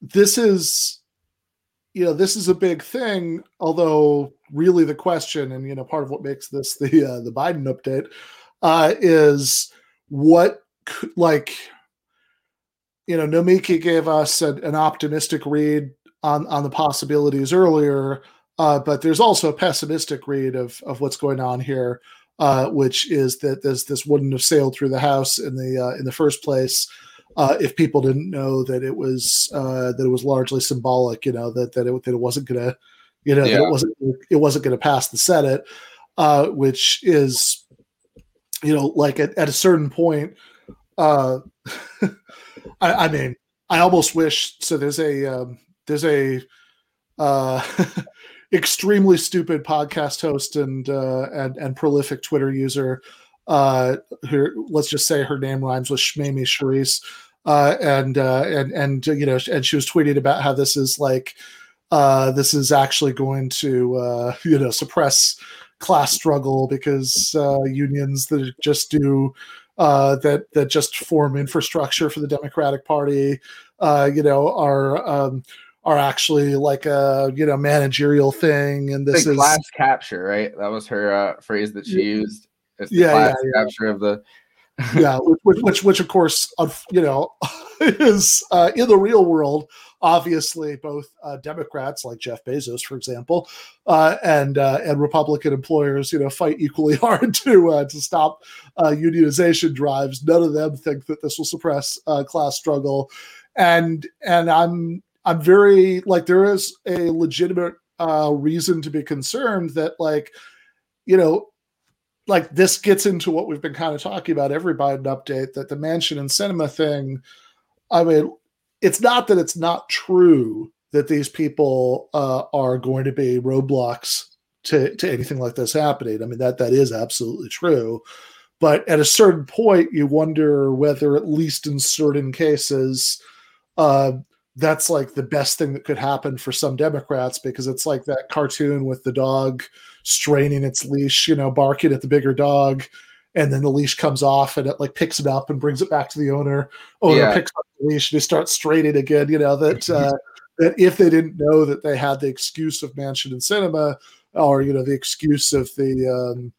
this is, you know, this is a big thing. Although, really, the question, and you know, part of what makes this the uh, the Biden update uh, is what could, like, you know, Nomiki gave us an, an optimistic read on on the possibilities earlier. Uh, but there's also a pessimistic read of of what's going on here, uh, which is that this this wouldn't have sailed through the House in the uh, in the first place uh, if people didn't know that it was uh, that it was largely symbolic. You know that that it, that it wasn't gonna, you know, that
Yeah.
it wasn't it wasn't gonna pass the Senate, uh, which is, you know, like at, at a certain point. Uh, [LAUGHS] I, I mean, I almost wish so. There's a um, there's a uh, [LAUGHS] extremely stupid podcast host and uh, and and prolific Twitter user. Uh, her, let's just say her name rhymes with Shmami Sharice. Uh, and uh, and and you know, and she was tweeting about how this is like uh, this is actually going to uh, [LAUGHS] you know suppress class struggle because uh, unions that just do uh, that that just form infrastructure for the Democratic Party, uh, you know, are um, are actually like a you know managerial thing, and this is
class capture, right? That was her uh, phrase that she used. It's the
Yeah,
class
yeah, yeah.
capture of the.
Yeah, which, which, which, of course, you know, [LAUGHS] is uh, in the real world. Obviously, both uh, Democrats like Jeff Bezos, for example, uh, and uh, and Republican employers, you know, fight equally [LAUGHS] hard to uh, to stop uh, unionization drives. None of them think that this will suppress class struggle, and and I'm I'm very like there is a legitimate reason to be concerned that like you know like this gets into what we've been kind of talking about every Biden update that the Manchin and Sinema thing. I mean, it's not that it's not true that these people uh, are going to be roadblocks to, to anything like this happening. I mean, that that is absolutely true. But at a certain point, you wonder whether, at least in certain cases, uh, that's like the best thing that could happen for some Democrats because it's like that cartoon with the dog straining its leash, you know, barking at the bigger dog, and then the leash comes off and it like picks it up and brings it back to the owner. Owner
Yeah.
picks up the leash and he starts straining again. You know that [LAUGHS] uh, that if they didn't know that they had the excuse of Manchin and Sinema, or you know the excuse of the um,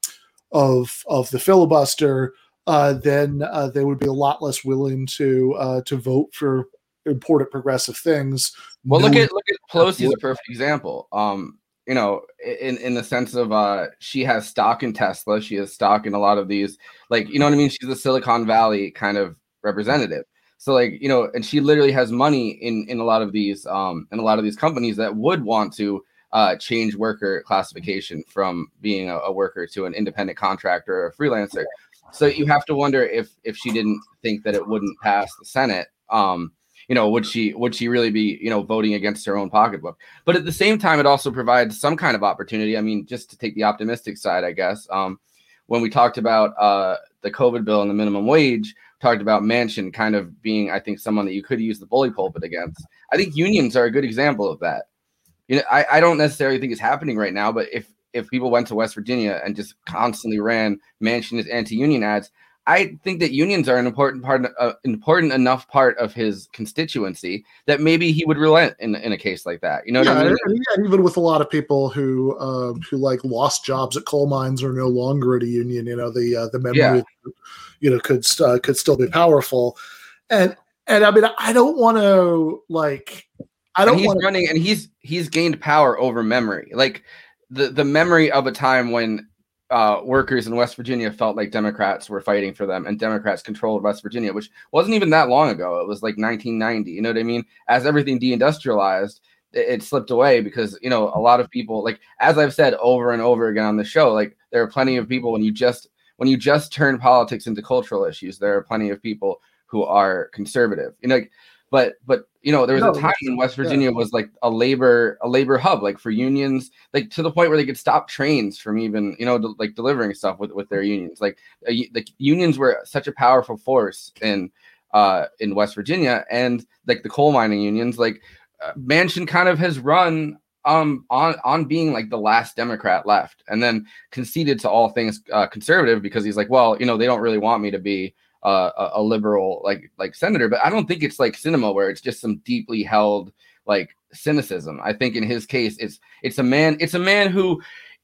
of of the filibuster, uh, then uh, they would be a lot less willing to uh, to vote for important progressive things.
Well, look at look at Pelosi's a perfect example. Um, you know, in in the sense of uh, she has stock in Tesla, she has stock in a lot of these, like you know what I mean. She's a Silicon Valley kind of representative. So like you know, and she literally has money in in a lot of these um in a lot of these companies that would want to uh change worker classification from being a, a worker to an independent contractor or a freelancer. So you have to wonder if if she didn't think that it wouldn't pass the Senate, um, you know, would she would she really be you know voting against her own pocketbook? But at the same time, it also provides some kind of opportunity. I mean, just to take the optimistic side, I guess. Um, when we talked about uh, the COVID bill and the minimum wage, talked about Manchin kind of being, I think, someone that you could use the bully pulpit against. I think unions are a good example of that. You know, I, I don't necessarily think it's happening right now, but if if people went to West Virginia and just constantly ran Manchin as anti-union ads, I think that unions are an important part, uh, important enough part of his constituency that maybe he would relent in, in a case like that. You know what
yeah,
I mean?
and, and even with a lot of people who um, who like lost jobs at coal mines are no longer at a union. You know, the uh, the memory,
Yeah.
you know, could uh, could still be powerful. And and I mean, I don't want to like, I don't
he's
want to.
running and he's he's gained power over memory like the the memory of a time when uh, workers in West Virginia felt like Democrats were fighting for them and Democrats controlled West Virginia, which wasn't even that long ago. It was like 1990. You know what I mean? As everything deindustrialized, it, slipped away because you know a lot of people, like as I've said over and over again on the show, like there are plenty of people when you just when you just turn politics into cultural issues, there are plenty of people who are conservative. You know, like, but but you know there was
No,
a time when West
yeah.
Virginia was like a labor a labor hub, like for unions, like to the point where they could stop trains from even you know de- like delivering stuff with with their unions. Like uh, y- the unions were such a powerful force in uh in West Virginia, and like the coal mining unions, like uh, Manchin kind of has run um on on being like the last Democrat left, and then conceded to all things uh, conservative because he's like, well, you know, they don't really want me to be uh, a, a liberal like like senator, but I don't think it's like Sinema where it's just some deeply held like cynicism. I think in his case, it's it's a man it's a man who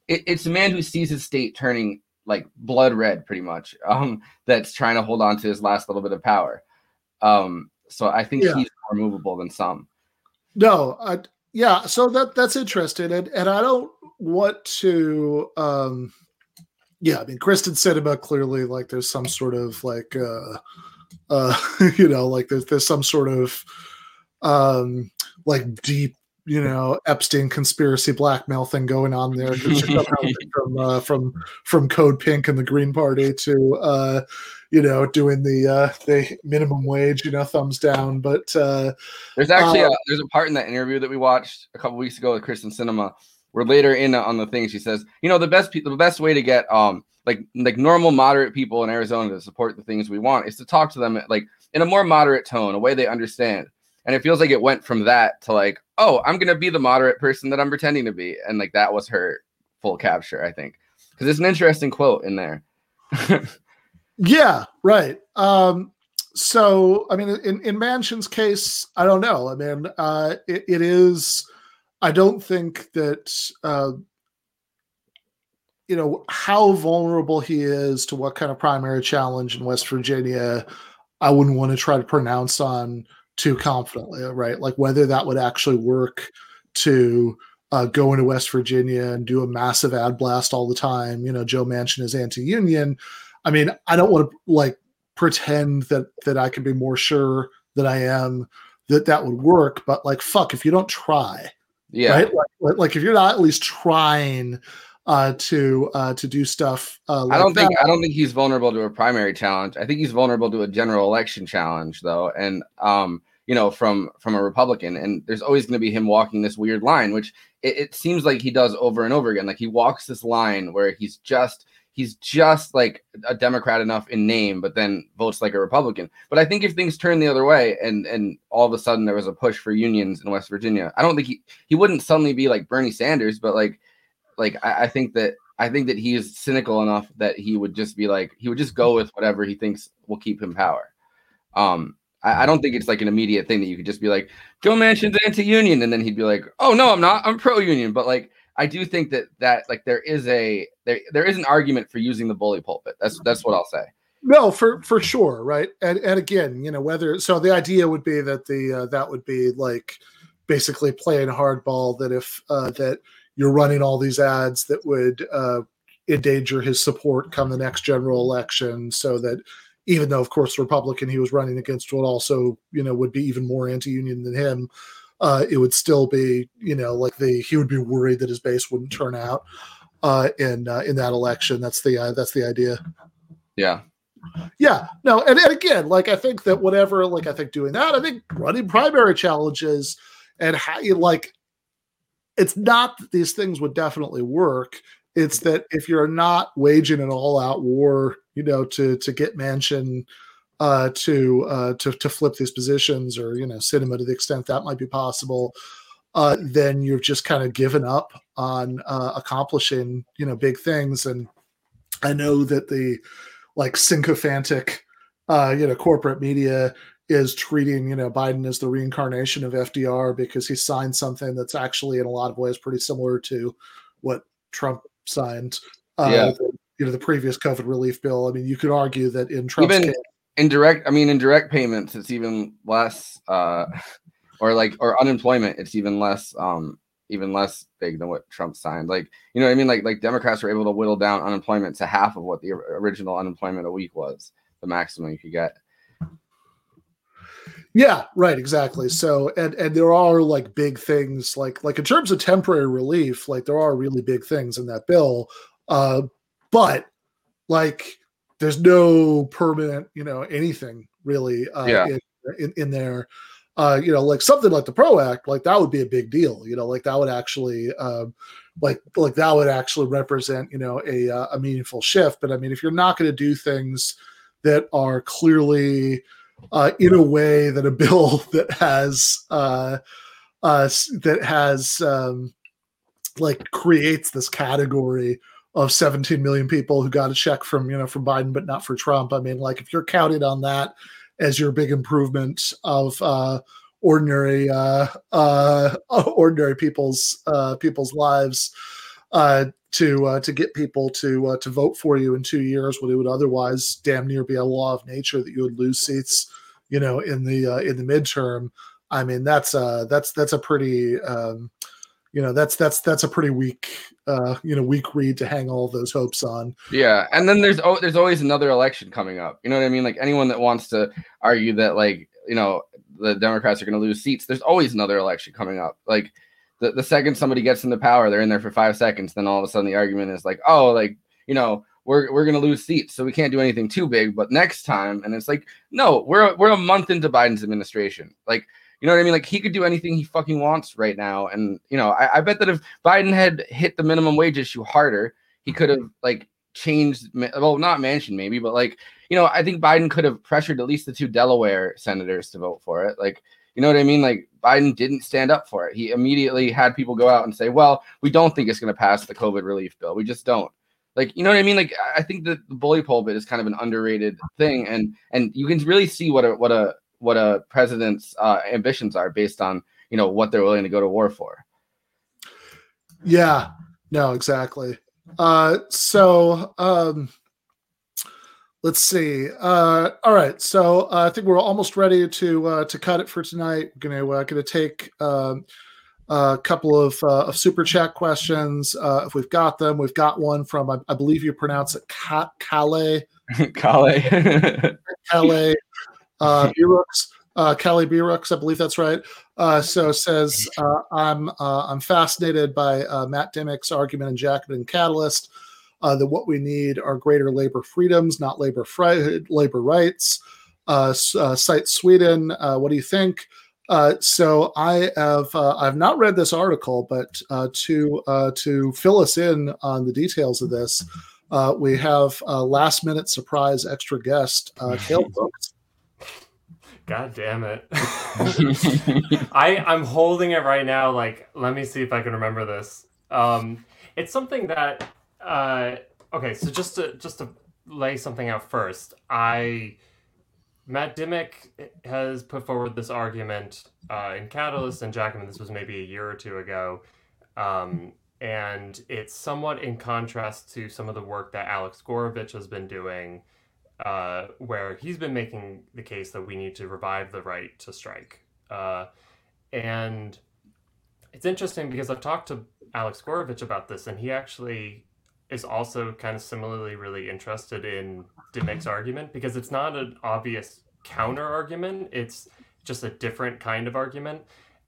it, it's a man who sees his state turning like blood red, pretty much. [LAUGHS] Um, that's trying to hold on to his last little bit of power. Um, so I think
Yeah.
he's more movable than some.
No, I, yeah. So that that's interesting, and and I don't want to. um Yeah, I mean, Kyrsten Sinema clearly like there's some sort of like, uh uh [LAUGHS] you know, like there's there's some sort of um like deep you know Epstein conspiracy blackmail thing going on there 'cause she somehow [LAUGHS] went from uh, from from Code Pink and the Green Party to uh, you know doing the uh, the minimum wage, you know, thumbs down. But uh,
There's actually
uh,
a, there's a part in that interview that we watched a couple weeks ago with Kyrsten Sinema, where later in on the thing she says, you know, the best pe- the best way to get um like like normal moderate people in Arizona to support the things we want is to talk to them like in a more moderate tone, a way they understand. And it feels like it went from that to like, oh, I'm gonna be the moderate person that I'm pretending to be, and like that was her full capture, I think. because it's an interesting quote in there. [LAUGHS]
Yeah, right. Um, so, I mean, in, in Manchin's case, I don't know. I mean, uh, it, it is, I don't think that, uh, you know, how vulnerable he is to what kind of primary challenge in West Virginia, I wouldn't want to try to pronounce on too confidently, right? Like whether that would actually work to uh, go into West Virginia and do a massive ad blast all the time. You know, Joe Manchin is anti-union. I mean, I don't want to like pretend that that I can be more sure than I am that that would work. But like, fuck, if you don't try,
Yeah.
right? Like, like- if you're not at least trying uh, to uh, to do stuff. Uh, like
I don't think
that,
I don't think he's vulnerable to a primary challenge. I think he's vulnerable to a general election challenge, though, and um, you know, from from a Republican. And there's always going to be him walking this weird line, which it, it seems like he does over and over again. Like he walks this line where he's just he's just like a Democrat enough in name, but then votes like a Republican. But I think if things turn the other way, and and all of a sudden there was a push for unions in West Virginia, I don't think he he wouldn't suddenly be like Bernie Sanders, but like like I, I think that I think that he is cynical enough that he would just be like he would just go with whatever he thinks will keep him power. Um, I, I don't think it's like an immediate thing that you could just be like Joe Manchin's anti-union, and then he'd be like, oh no, I'm not, I'm pro-union. But like I do think that that like there is a there there is an argument for using the bully pulpit. That's that's what I'll say.
No, for for sure, right? And and again, you know, whether so the idea would be that the uh, that would be like basically playing hardball. That if uh, that you're running all these ads that would uh, endanger his support come the next general election, so that even though, of course, Republican he was running against would also, you know, would be even more anti-union than him. Uh, it would still be, you know, like the he would be worried that his base wouldn't turn out uh, in uh, in that election. That's the uh, that's the idea.
Yeah.
Yeah, no, and, and again, like I think that whatever, like I think doing that, I think running primary challenges and how you like, it's not that these things would definitely work. It's that if you're not waging an all-out war, you know, to to get Manchin uh, to uh, to to flip these positions or you know Sinema to the extent that might be possible, uh, then you've just kind of given up on uh, accomplishing you know big things. And I know that the like sycophantic, uh, you know, corporate media is treating you know Biden as the reincarnation of FDR because he signed something that's actually in a lot of ways pretty similar to what Trump signed. Uh,
Yeah.
the- you know, the previous COVID relief bill. I mean, you could argue that in Trump's
even
case,
in direct i mean in direct payments it's even less uh or like or unemployment it's even less um even less big than what trump signed like you know what i mean like like democrats were able to whittle down unemployment to half of what the original unemployment a week was the maximum you could get
Yeah, right, exactly. So and and there are like big things like like in terms of temporary relief, like there are really big things in that bill. Uh but like there's no permanent, you know, anything really uh
Yeah.
in, in in there. Uh, you know, like something like the PRO Act, like that would be a big deal. You know, like that would actually, um, like like that would actually represent, you know, a uh, a meaningful shift. But I mean, if you're not going to do things that are clearly uh, in a way that a [LAUGHS] bill that has uh, uh, that has um, like creates this category of 17 million people who got a check from you know from Biden but not for Trump. I mean, like if you're counting on that as your big improvement of uh, ordinary uh, uh, [LAUGHS] ordinary people's uh, people's lives uh, to uh, to get people to to vote for you in two years when it would otherwise damn near be a law of nature that you would lose seats, you know, in the in the midterm. I mean, that's uh that's that's a pretty um, you know that's that's that's a pretty weak uh, you know weak read to hang all those hopes on.
Yeah, and then there's oh, there's always another election coming up. You know what I mean? Like anyone that wants to argue that like you know the Democrats are going to lose seats, there's always another election coming up. Like the, the second somebody gets into power, they're in there for five seconds. Then all of a sudden the argument is like, oh, like you know we're we're going to lose seats, so we can't do anything too big. But next time, and it's like, no, we're we're a month into Biden's administration. Like you know what I mean? Like he could do anything he fucking wants right now. And you know, I, I bet that if Biden had hit the minimum wage issue harder, he could have like changed. Well, not Manchin maybe, but like you know, I think Biden could have pressured at least the two Delaware senators to vote for it. Like you know what I mean? Like Biden didn't stand up for it. He immediately had people go out and say, "Well, we don't think it's going to pass the COVID relief bill. We just don't." Like you know what I mean? Like I- think that the bully pulpit is kind of an underrated thing, and and you can really see what a what a what a president's uh, ambitions are based on you know what they're willing to go to war for.
Yeah, no, exactly. Uh, so um, let's see. Uh, all right, so uh, I think we're almost ready to uh, to cut it for tonight. We're gonna uh, gonna take um, a couple of, uh, of super chat questions uh, if we've got them. We've got one from I, I believe you pronounce it Ca- [LAUGHS] Calais.
Calais.
Calais uh, [LAUGHS] Brooks, uh, Callie Brooks, I believe that's right. Uh, so says uh, I'm uh, I'm fascinated by uh, Matt Dimick's argument in Jacobin Catalyst uh, that what we need are greater labor freedoms, not labor fri- labor rights. Uh, uh, cite Sweden. Uh, what do you think? Uh, so I have uh, I've not read this article, but uh, to uh, to fill us in on the details of this, uh, we have a last minute surprise extra guest, uh, Cale [LAUGHS] Brooks.
God damn it. [LAUGHS] I I'm holding it right now like let me see if I can remember this. Um it's something that uh okay, so just to just to lay something out first. I Matt Dimick has put forward this argument uh, in Catalyst and Jacobin. This was maybe a year or two ago, um, and it's somewhat in contrast to some of the work that Alex Gourevitch has been doing, uh, where he's been making the case that we need to revive the right to strike. Uh, and it's interesting because I've talked to Alex Gourevitch about this, and he actually is also kind of similarly really interested in Dimick's argument because it's not an obvious counter argument. It's just a different kind of argument.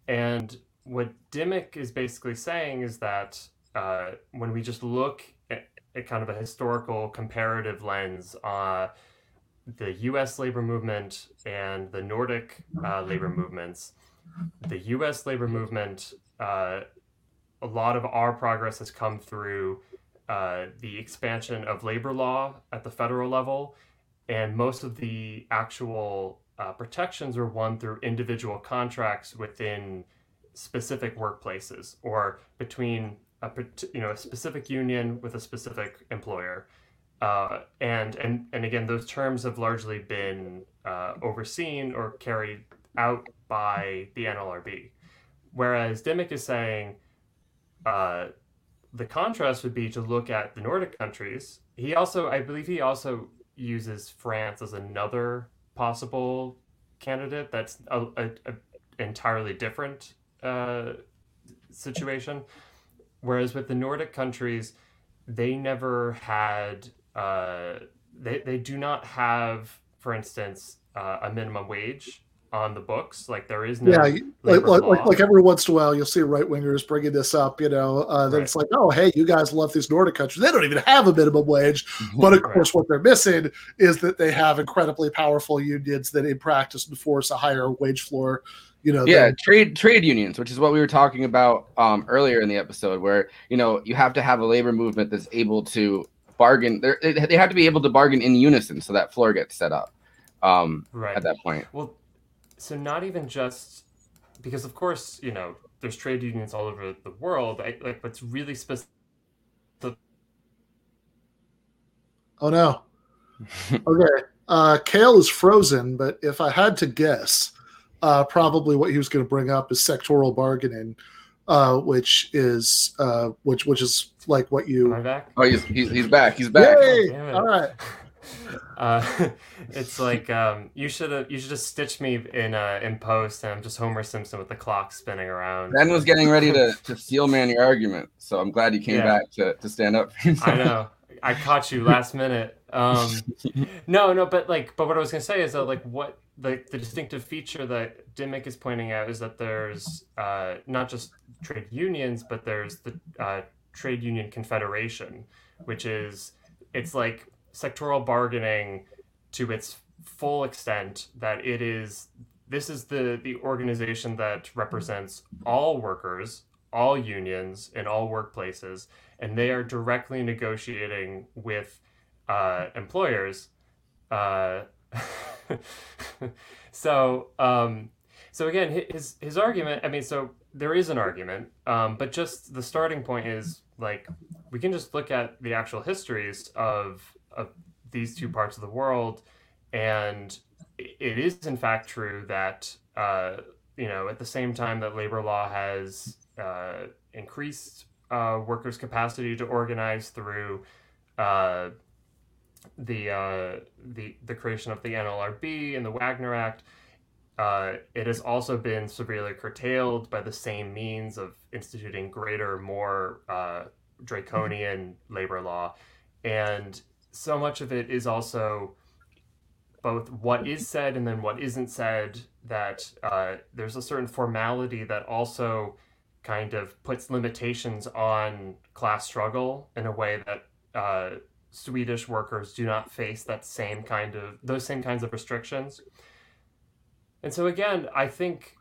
And what Dimick is basically saying is that uh, when we just look at kind of a historical comparative lens, uh, the US labor movement and the Nordic uh, labor movements, the US labor movement, uh, a lot of our progress has come through uh, the expansion of labor law at the federal level, and most of the actual uh, protections are won through individual contracts within specific workplaces or between a you know a specific union with a specific employer. Uh, and and and again, those terms have largely been uh, overseen or carried out by the NLRB. Whereas Dimick is saying uh, the contrast would be to look at the Nordic countries. He also, I believe, he also uses France as another possible candidate. That's a, a, a entirely different uh, situation. Whereas with the Nordic countries, they never had. Uh, they they do not have, for instance, uh, a minimum wage on the books. Like there is no
yeah, like, like, like, every once in a while, you'll see right wingers bringing this up. You know, uh, that it's like, oh, hey, you guys love these Nordic countries. They don't even have a minimum wage. [LAUGHS] But of course, what they're missing is that they have incredibly powerful unions that, in practice, enforce a higher wage floor. You know,
yeah
than-
trade trade unions which is what we were talking about um, earlier in the episode where you know you have to have a labor movement that's able to bargain They're, they they have to be able to bargain in unison so that floor gets set up um,
right
at that point
Well, so not even just because, of course, you know, there's trade unions all over the world. I, like, what's really specific.
Oh no. [LAUGHS] okay. Uh, Cale is frozen, but if I had to guess, uh, probably what he was going to bring up is sectoral bargaining, uh, which is uh, which which is like what you.
oh he's, he's he's back he's back
Yay!
Damn it.
All right. [LAUGHS]
Uh, [LAUGHS] it's like um, you should have you should just stitch me in uh, in post, and I'm just Homer Simpson with the clock spinning around.
ben was getting ready to, to steel man your argument so i'm glad you came
Yeah.
back to, to stand up.
I know. I caught you last minute. [LAUGHS] Um, no, no, but like, but what I was gonna say is that like what the the distinctive feature that Dimick is pointing out is that there's uh, not just trade unions, but there's the uh, trade union confederation, which is it's like sectoral bargaining to its full extent that it is this is the the organization that represents all workers all unions in all workplaces and they are directly negotiating with uh, employers uh, [LAUGHS] so um, so again his his argument i mean so there is an argument, um, but just the starting point is like we can just look at the actual histories of of these two parts of the world, and it is in fact true that uh, you know at the same time that labor law has uh, increased uh, workers' capacity to organize through uh, the uh, the the creation of the NLRB and the Wagner Act. Uh, it has also been severely curtailed by the same means of instituting greater, more uh, draconian labor law, and so much of it is also both what is said and then what isn't said. That uh, there's a certain formality that also kind of puts limitations on class struggle in a way that uh, Swedish workers do not face that same kind of those same kinds of restrictions. And so again, I think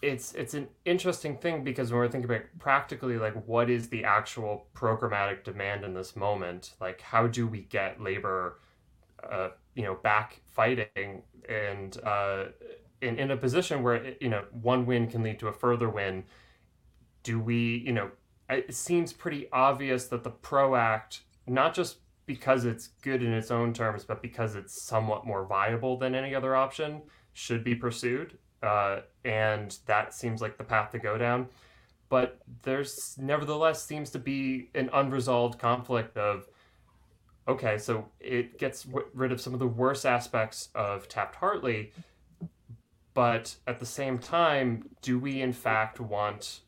it's it's an interesting thing because when we're thinking about practically like what is the actual programmatic demand in this moment, like how do we get labor, uh, you know, back fighting and uh, in in a position where you know one win can lead to a further win. Do we, you know, it seems pretty obvious that the PRO Act, not just because it's good in its own terms, but because it's somewhat more viable than any other option, should be pursued. Uh, and that seems like the path to go down. But there's nevertheless seems to be an unresolved conflict of okay, so it gets w- rid of some of the worst aspects of Taft Hartley, but at the same time, do we in fact want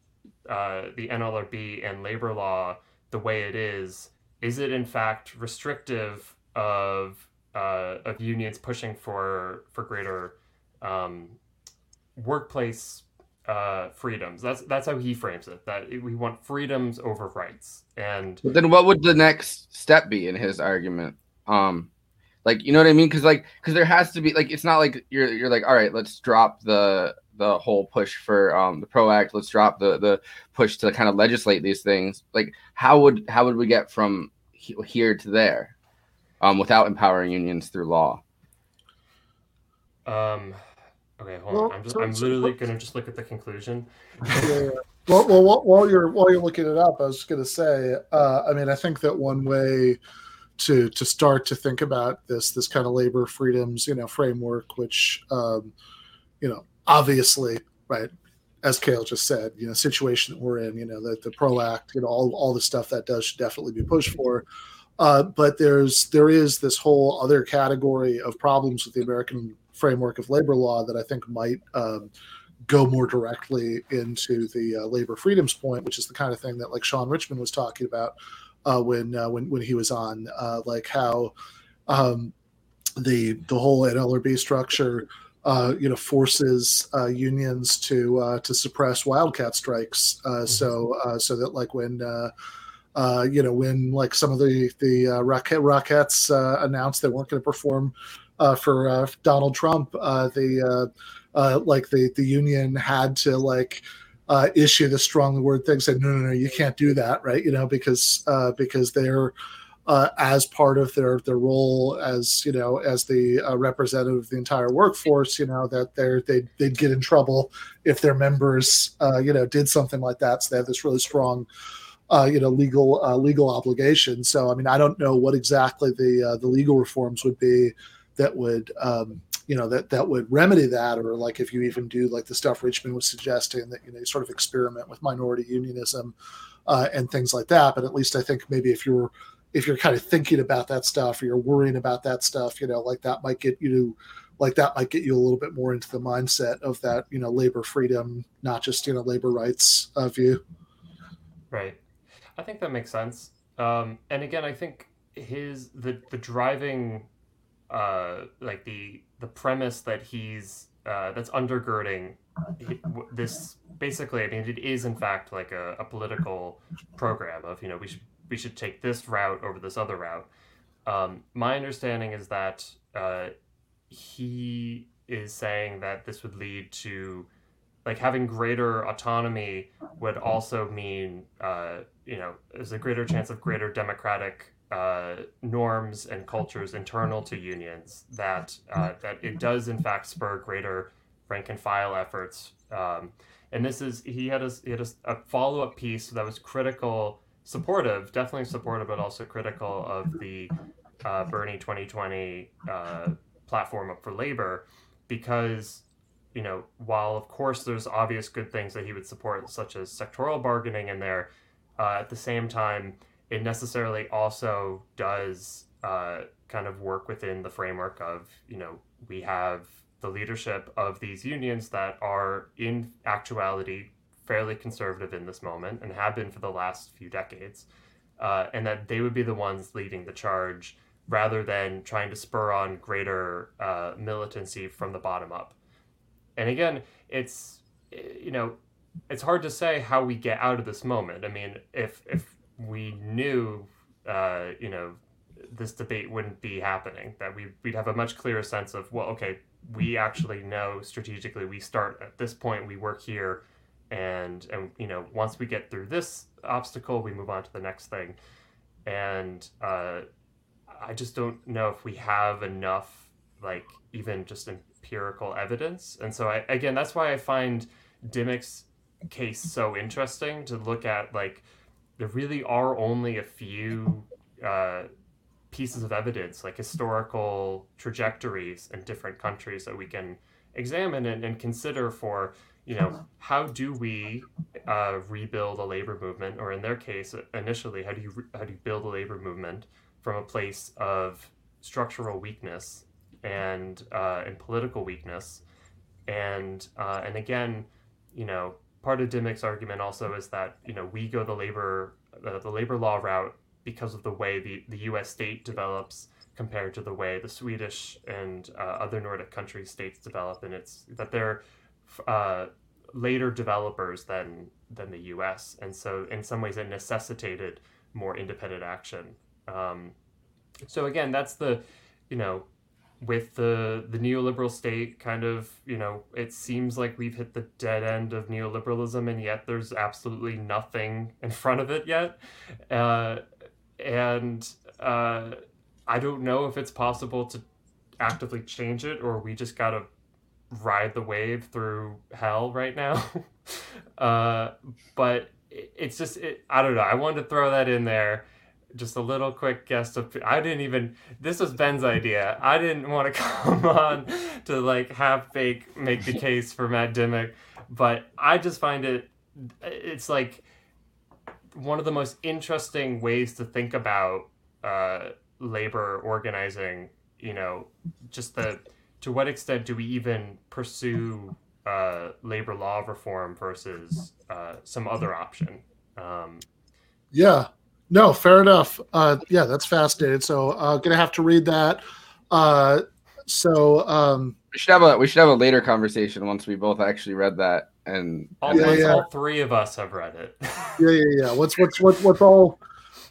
uh, the NLRB and labor law the way it is? Is it in fact restrictive of uh, of unions pushing for for greater um, workplace uh, freedoms. That's that's how he frames it. That we want freedoms over rights. And
But then what would the next step be in his argument? Um like you know what I mean? Cuz like cuz there has to be like it's not like you're you're like all right, let's drop the the whole push for um the pro act, let's drop the the push to kind of legislate these things. Like how would how would we get from he- here to there um without empowering unions through law?
um, okay, hold
Well,
on. I'm just
so-
I'm literally
what-
gonna just look at the conclusion. [LAUGHS]
yeah. Well, well, while- while you're while you're looking it up, I was going to say, uh, I mean, I think that one way to to start to think about this this kind of labor freedoms, you know, framework, which, um, you know, obviously, right, as Cale just said, you know, situation that we're in, you know, that the Pro Act, you know, all all the stuff that does should definitely be pushed for. Uh, but there's there is this whole other category of problems with the American framework of labor law that I think might um, go more directly into the uh, labor freedoms point, which is the kind of thing that like Sean Richman was talking about uh, when uh, when when he was on, uh, like how um, the the whole NLRB structure, uh, you know, forces uh, unions to uh, to suppress wildcat strikes, uh, so uh, so that like when. Uh, uh, you know, when like some of the the uh, Rocket Rockettes uh, announced they weren't going to perform uh, for uh, Donald Trump, uh, the uh, uh, like the the union had to like uh, issue the strongly worded thing, saying no, no, no, you can't do that, right? You know, because uh, because they're uh, as part of their their role as you know as the uh, representative of the entire workforce, you know that they're they they'd get in trouble if their members uh, you know did something like that. So they have this really strong uh, you know legal uh, legal obligation. So I mean, I don't know what exactly the uh, the legal reforms would be that would um, you know that that would remedy that, or like if you even do like the stuff Richman was suggesting that you know you sort of experiment with minority unionism uh, and things like that. But at least I think maybe if you're if you're kind of thinking about that stuff or you're worrying about that stuff, you know, like that might get you like that might get you a little bit more into the mindset of that you know labor freedom, not just you know labor rights uh, view.
Right. I think that makes sense. Um, and again, I think his the the driving, uh, like the the premise that he's uh, that's undergirding this basically. I mean, it is in fact like a, a political program of you know we should we should take this route over this other route. Um, my understanding is that uh, he is saying that this would lead to like having greater autonomy would also mean uh, you know there's a greater chance of greater democratic uh, norms and cultures internal to unions that uh, that it does in fact spur greater rank and file efforts. Um, and this is he had a he had a, a follow up piece that was critical, supportive, definitely supportive, but also critical of the uh, Bernie 2020 uh, platform for labor, because you know while of course there's obvious good things that he would support, such as sectoral bargaining in there, uh, at the same time it necessarily also does uh, kind of work within the framework of you know we have the leadership of these unions that are in actuality fairly conservative in this moment and have been for the last few decades, uh, and that they would be the ones leading the charge rather than trying to spur on greater uh, militancy from the bottom up. And again, it's you know it's hard to say how we get out of this moment. I mean, if if we knew, uh, you know, this debate wouldn't be happening, that we we'd have a much clearer sense of well, okay, we actually know strategically we start at this point, we work here, and and you know once we get through this obstacle, we move on to the next thing, and uh, I just don't know if we have enough like even just empirical evidence, and so I again that's why I find Dimick's case so interesting to look at like there really are only a few uh, pieces of evidence, like historical trajectories in different countries that we can examine and, and consider for, you know, how do we uh, rebuild a labor movement, or in their case, initially, how do you how do you build a labor movement from a place of structural weakness and uh, and political weakness, and uh, and again, you know, part of Dimick's argument also is that you know we go the labor the labor law route because of the way the, the U.S. state develops compared to the way the Swedish and uh, other Nordic country states develop, and it's that they're uh, later developers than than the U.S. And so in some ways it necessitated more independent action. Um, so again, that's the you know with the the neoliberal state kind of you know it seems like we've hit the dead end of neoliberalism and yet there's absolutely nothing in front of it yet uh, and uh, i don't know if it's possible to actively change it or we just gotta ride the wave through hell right now [LAUGHS] uh, but it's just it, i don't know i wanted to throw that in there just a little quick guest of I didn't even this was Ben's idea. I didn't want to [LAUGHS] come on to like have fake make the [LAUGHS] case for Matt Dimick, but I just find it it's like one of the most interesting ways to think about uh, labor organizing. You know, just the to what extent do we even pursue uh, labor law reform versus uh, some other option? Um,
yeah, no, fair enough. Uh, yeah, that's fascinating. So, uh, gonna have to read that. Uh, so, um,
we should have a we should have a later conversation once we both actually read that and
all,
and
Yeah,
once
yeah.
all three of us have read it. [LAUGHS]
yeah, yeah, yeah. What's what's what what's all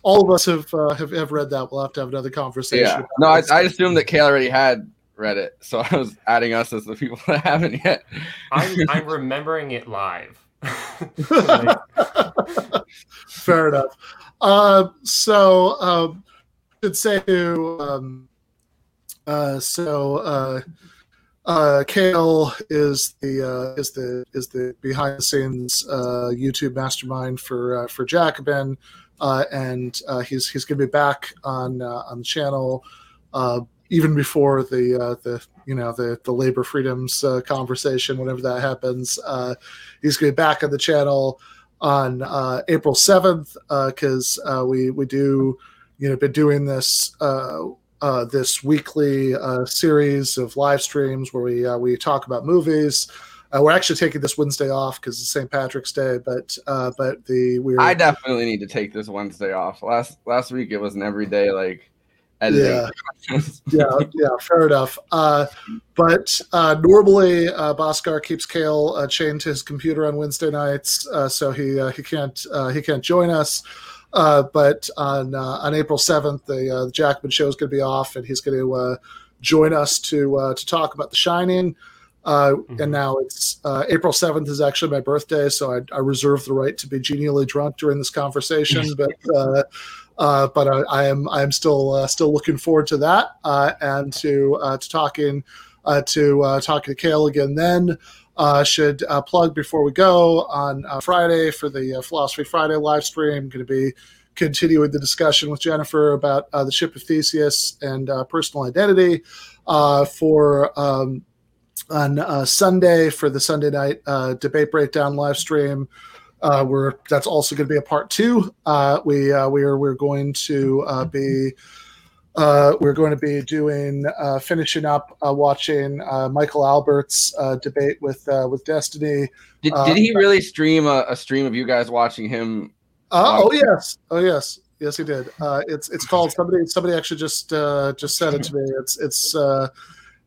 all of us have uh, have have read that. We'll have to have another conversation.
yeah. No, I,
this.
I assumed that Cale already had read it, so I was adding us as the people that haven't yet.
I'm I'm remembering it live. [LAUGHS]
Fair enough. Uh, so um, should say to um, uh, so uh, uh, Cale is the uh, is the is the behind the scenes uh, YouTube mastermind for uh, for Jacobin, uh, and uh, he's he's going to be back on uh, on the channel uh, even before the uh, the you know the the labor freedoms uh, conversation whenever that happens. Uh, he's going to be back on the channel on uh, April seventh because uh, we we do you know been doing this uh, uh, this weekly uh, series of live streams where we uh, we talk about movies. Uh, we're actually taking this Wednesday off because it's St. Patrick's Day, but uh, but the we're
I definitely need to take this Wednesday off. Last last week it was an everyday like editing.
Yeah. yeah, yeah, fair enough. Uh, but uh, normally, uh, Bhaskar keeps Cale uh, chained to his computer on Wednesday nights, uh, so he uh, he can't uh, he can't join us. Uh, but on uh, on April seventh, the, uh, the Jacobin show is going to be off, and he's going to uh, join us to uh, to talk about The Shining. Uh, And now it's uh, April seventh is actually my birthday, so I, I reserve the right to be genially drunk during this conversation. [LAUGHS] but uh, but I, I am I am still uh, still looking forward to that uh, and to uh, to talking uh, to talking to Cale again then. Should plug before we go on Friday for the Philosophy Friday live stream. Going to be continuing the discussion with Jennifer about the ship of Theseus and personal identity. For um, on uh, Sunday for the Sunday night uh, debate breakdown live stream. Uh, we're that's also going to be a part two. Uh, we uh, we are we're going to uh, be uh, we're going to be doing uh, finishing up uh, watching uh, Michael Albert's uh, debate with uh, with Destiny.
Did, did he really stream a, a stream of you guys watching him?
Uh, oh yes, oh yes, yes he did. Uh, it's it's called somebody somebody actually just uh, just said it to me. It's it's uh,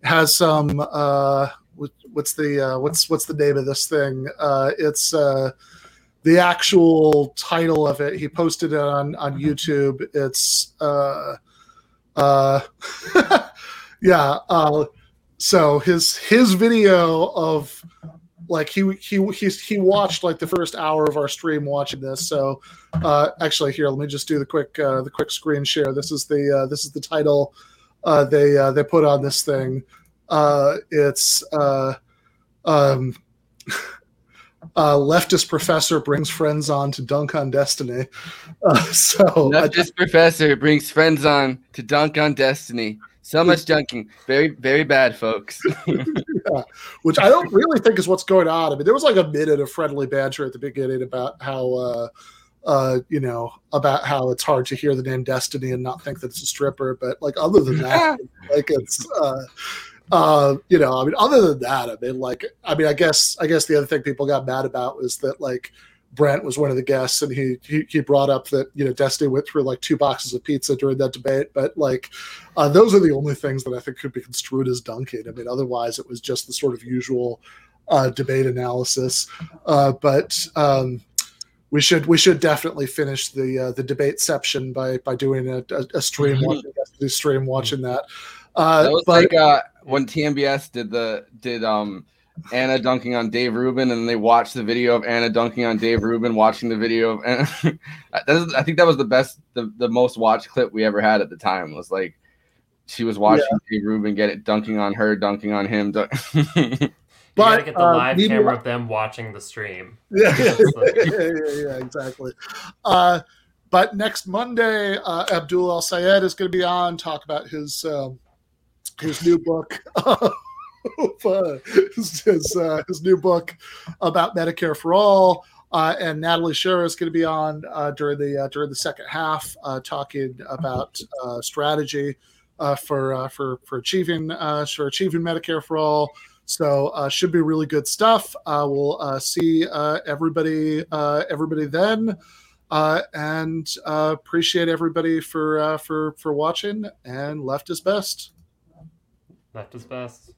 has some uh, what, what's the uh, what's what's the name of this thing? Uh, it's uh, the actual title of it. He posted it on on YouTube. It's uh, uh, [LAUGHS] yeah. Uh, so his his video of like he he he's, he watched like the first hour of our stream watching this so uh actually here let me just do the quick uh the quick screen share this is the uh this is the title uh they uh they put on this thing uh it's uh um [LAUGHS] uh leftist professor brings friends on to dunk on destiny uh, so
Leftist professor brings friends on to dunk on Destiny. So much dunking. Very, very bad, folks. [LAUGHS] [LAUGHS]
yeah, which I don't really think is what's going on. I mean, there was like a minute of friendly banter at the beginning about how, uh, uh, you know, about how it's hard to hear the name Destiny and not think that it's a stripper. But like, other than that, [LAUGHS] like it's, uh, uh, you know, I mean, other than that, I mean, like, I mean, I guess, I guess the other thing people got mad about was that like Brent was one of the guests, and he, he he brought up that you know Destiny went through like two boxes of pizza during that debate. But like, uh, those are the only things that I think could be construed as dunking. I mean, otherwise it was just the sort of usual uh, debate analysis. Uh, but um, we should we should definitely finish the uh, the debate section by by doing a, a, a stream
Mhm.
watching a stream watching that. Uh,
that was
but
like uh, when TMBS did the did um Anna dunking on Dave Rubin, and they watched the video of Anna dunking on Dave Rubin, watching the video of Anna. [LAUGHS] that is, I think that was the best, the, the most watched clip we ever had at the time. Was like she was watching Dave Rubin get it dunking on her, dunking on him. dunk- [LAUGHS]
You
But,
gotta get the
uh,
live
media-
camera of them watching the stream. [LAUGHS]
yeah, yeah, yeah, yeah, yeah, exactly. Uh, but next Monday, uh, Abdul El-Sayed is going to be on talk about his um, his new book. [LAUGHS] his uh, his new book about Medicare for all. Uh, and Natalie Shure is going to be on uh, during the uh, during the second half, uh, talking about uh, strategy for for for achieving for achieving Medicare for all. So should be really good stuff. We'll see everybody everybody then, and appreciate everybody for for for watching. And left is best.
Left is best.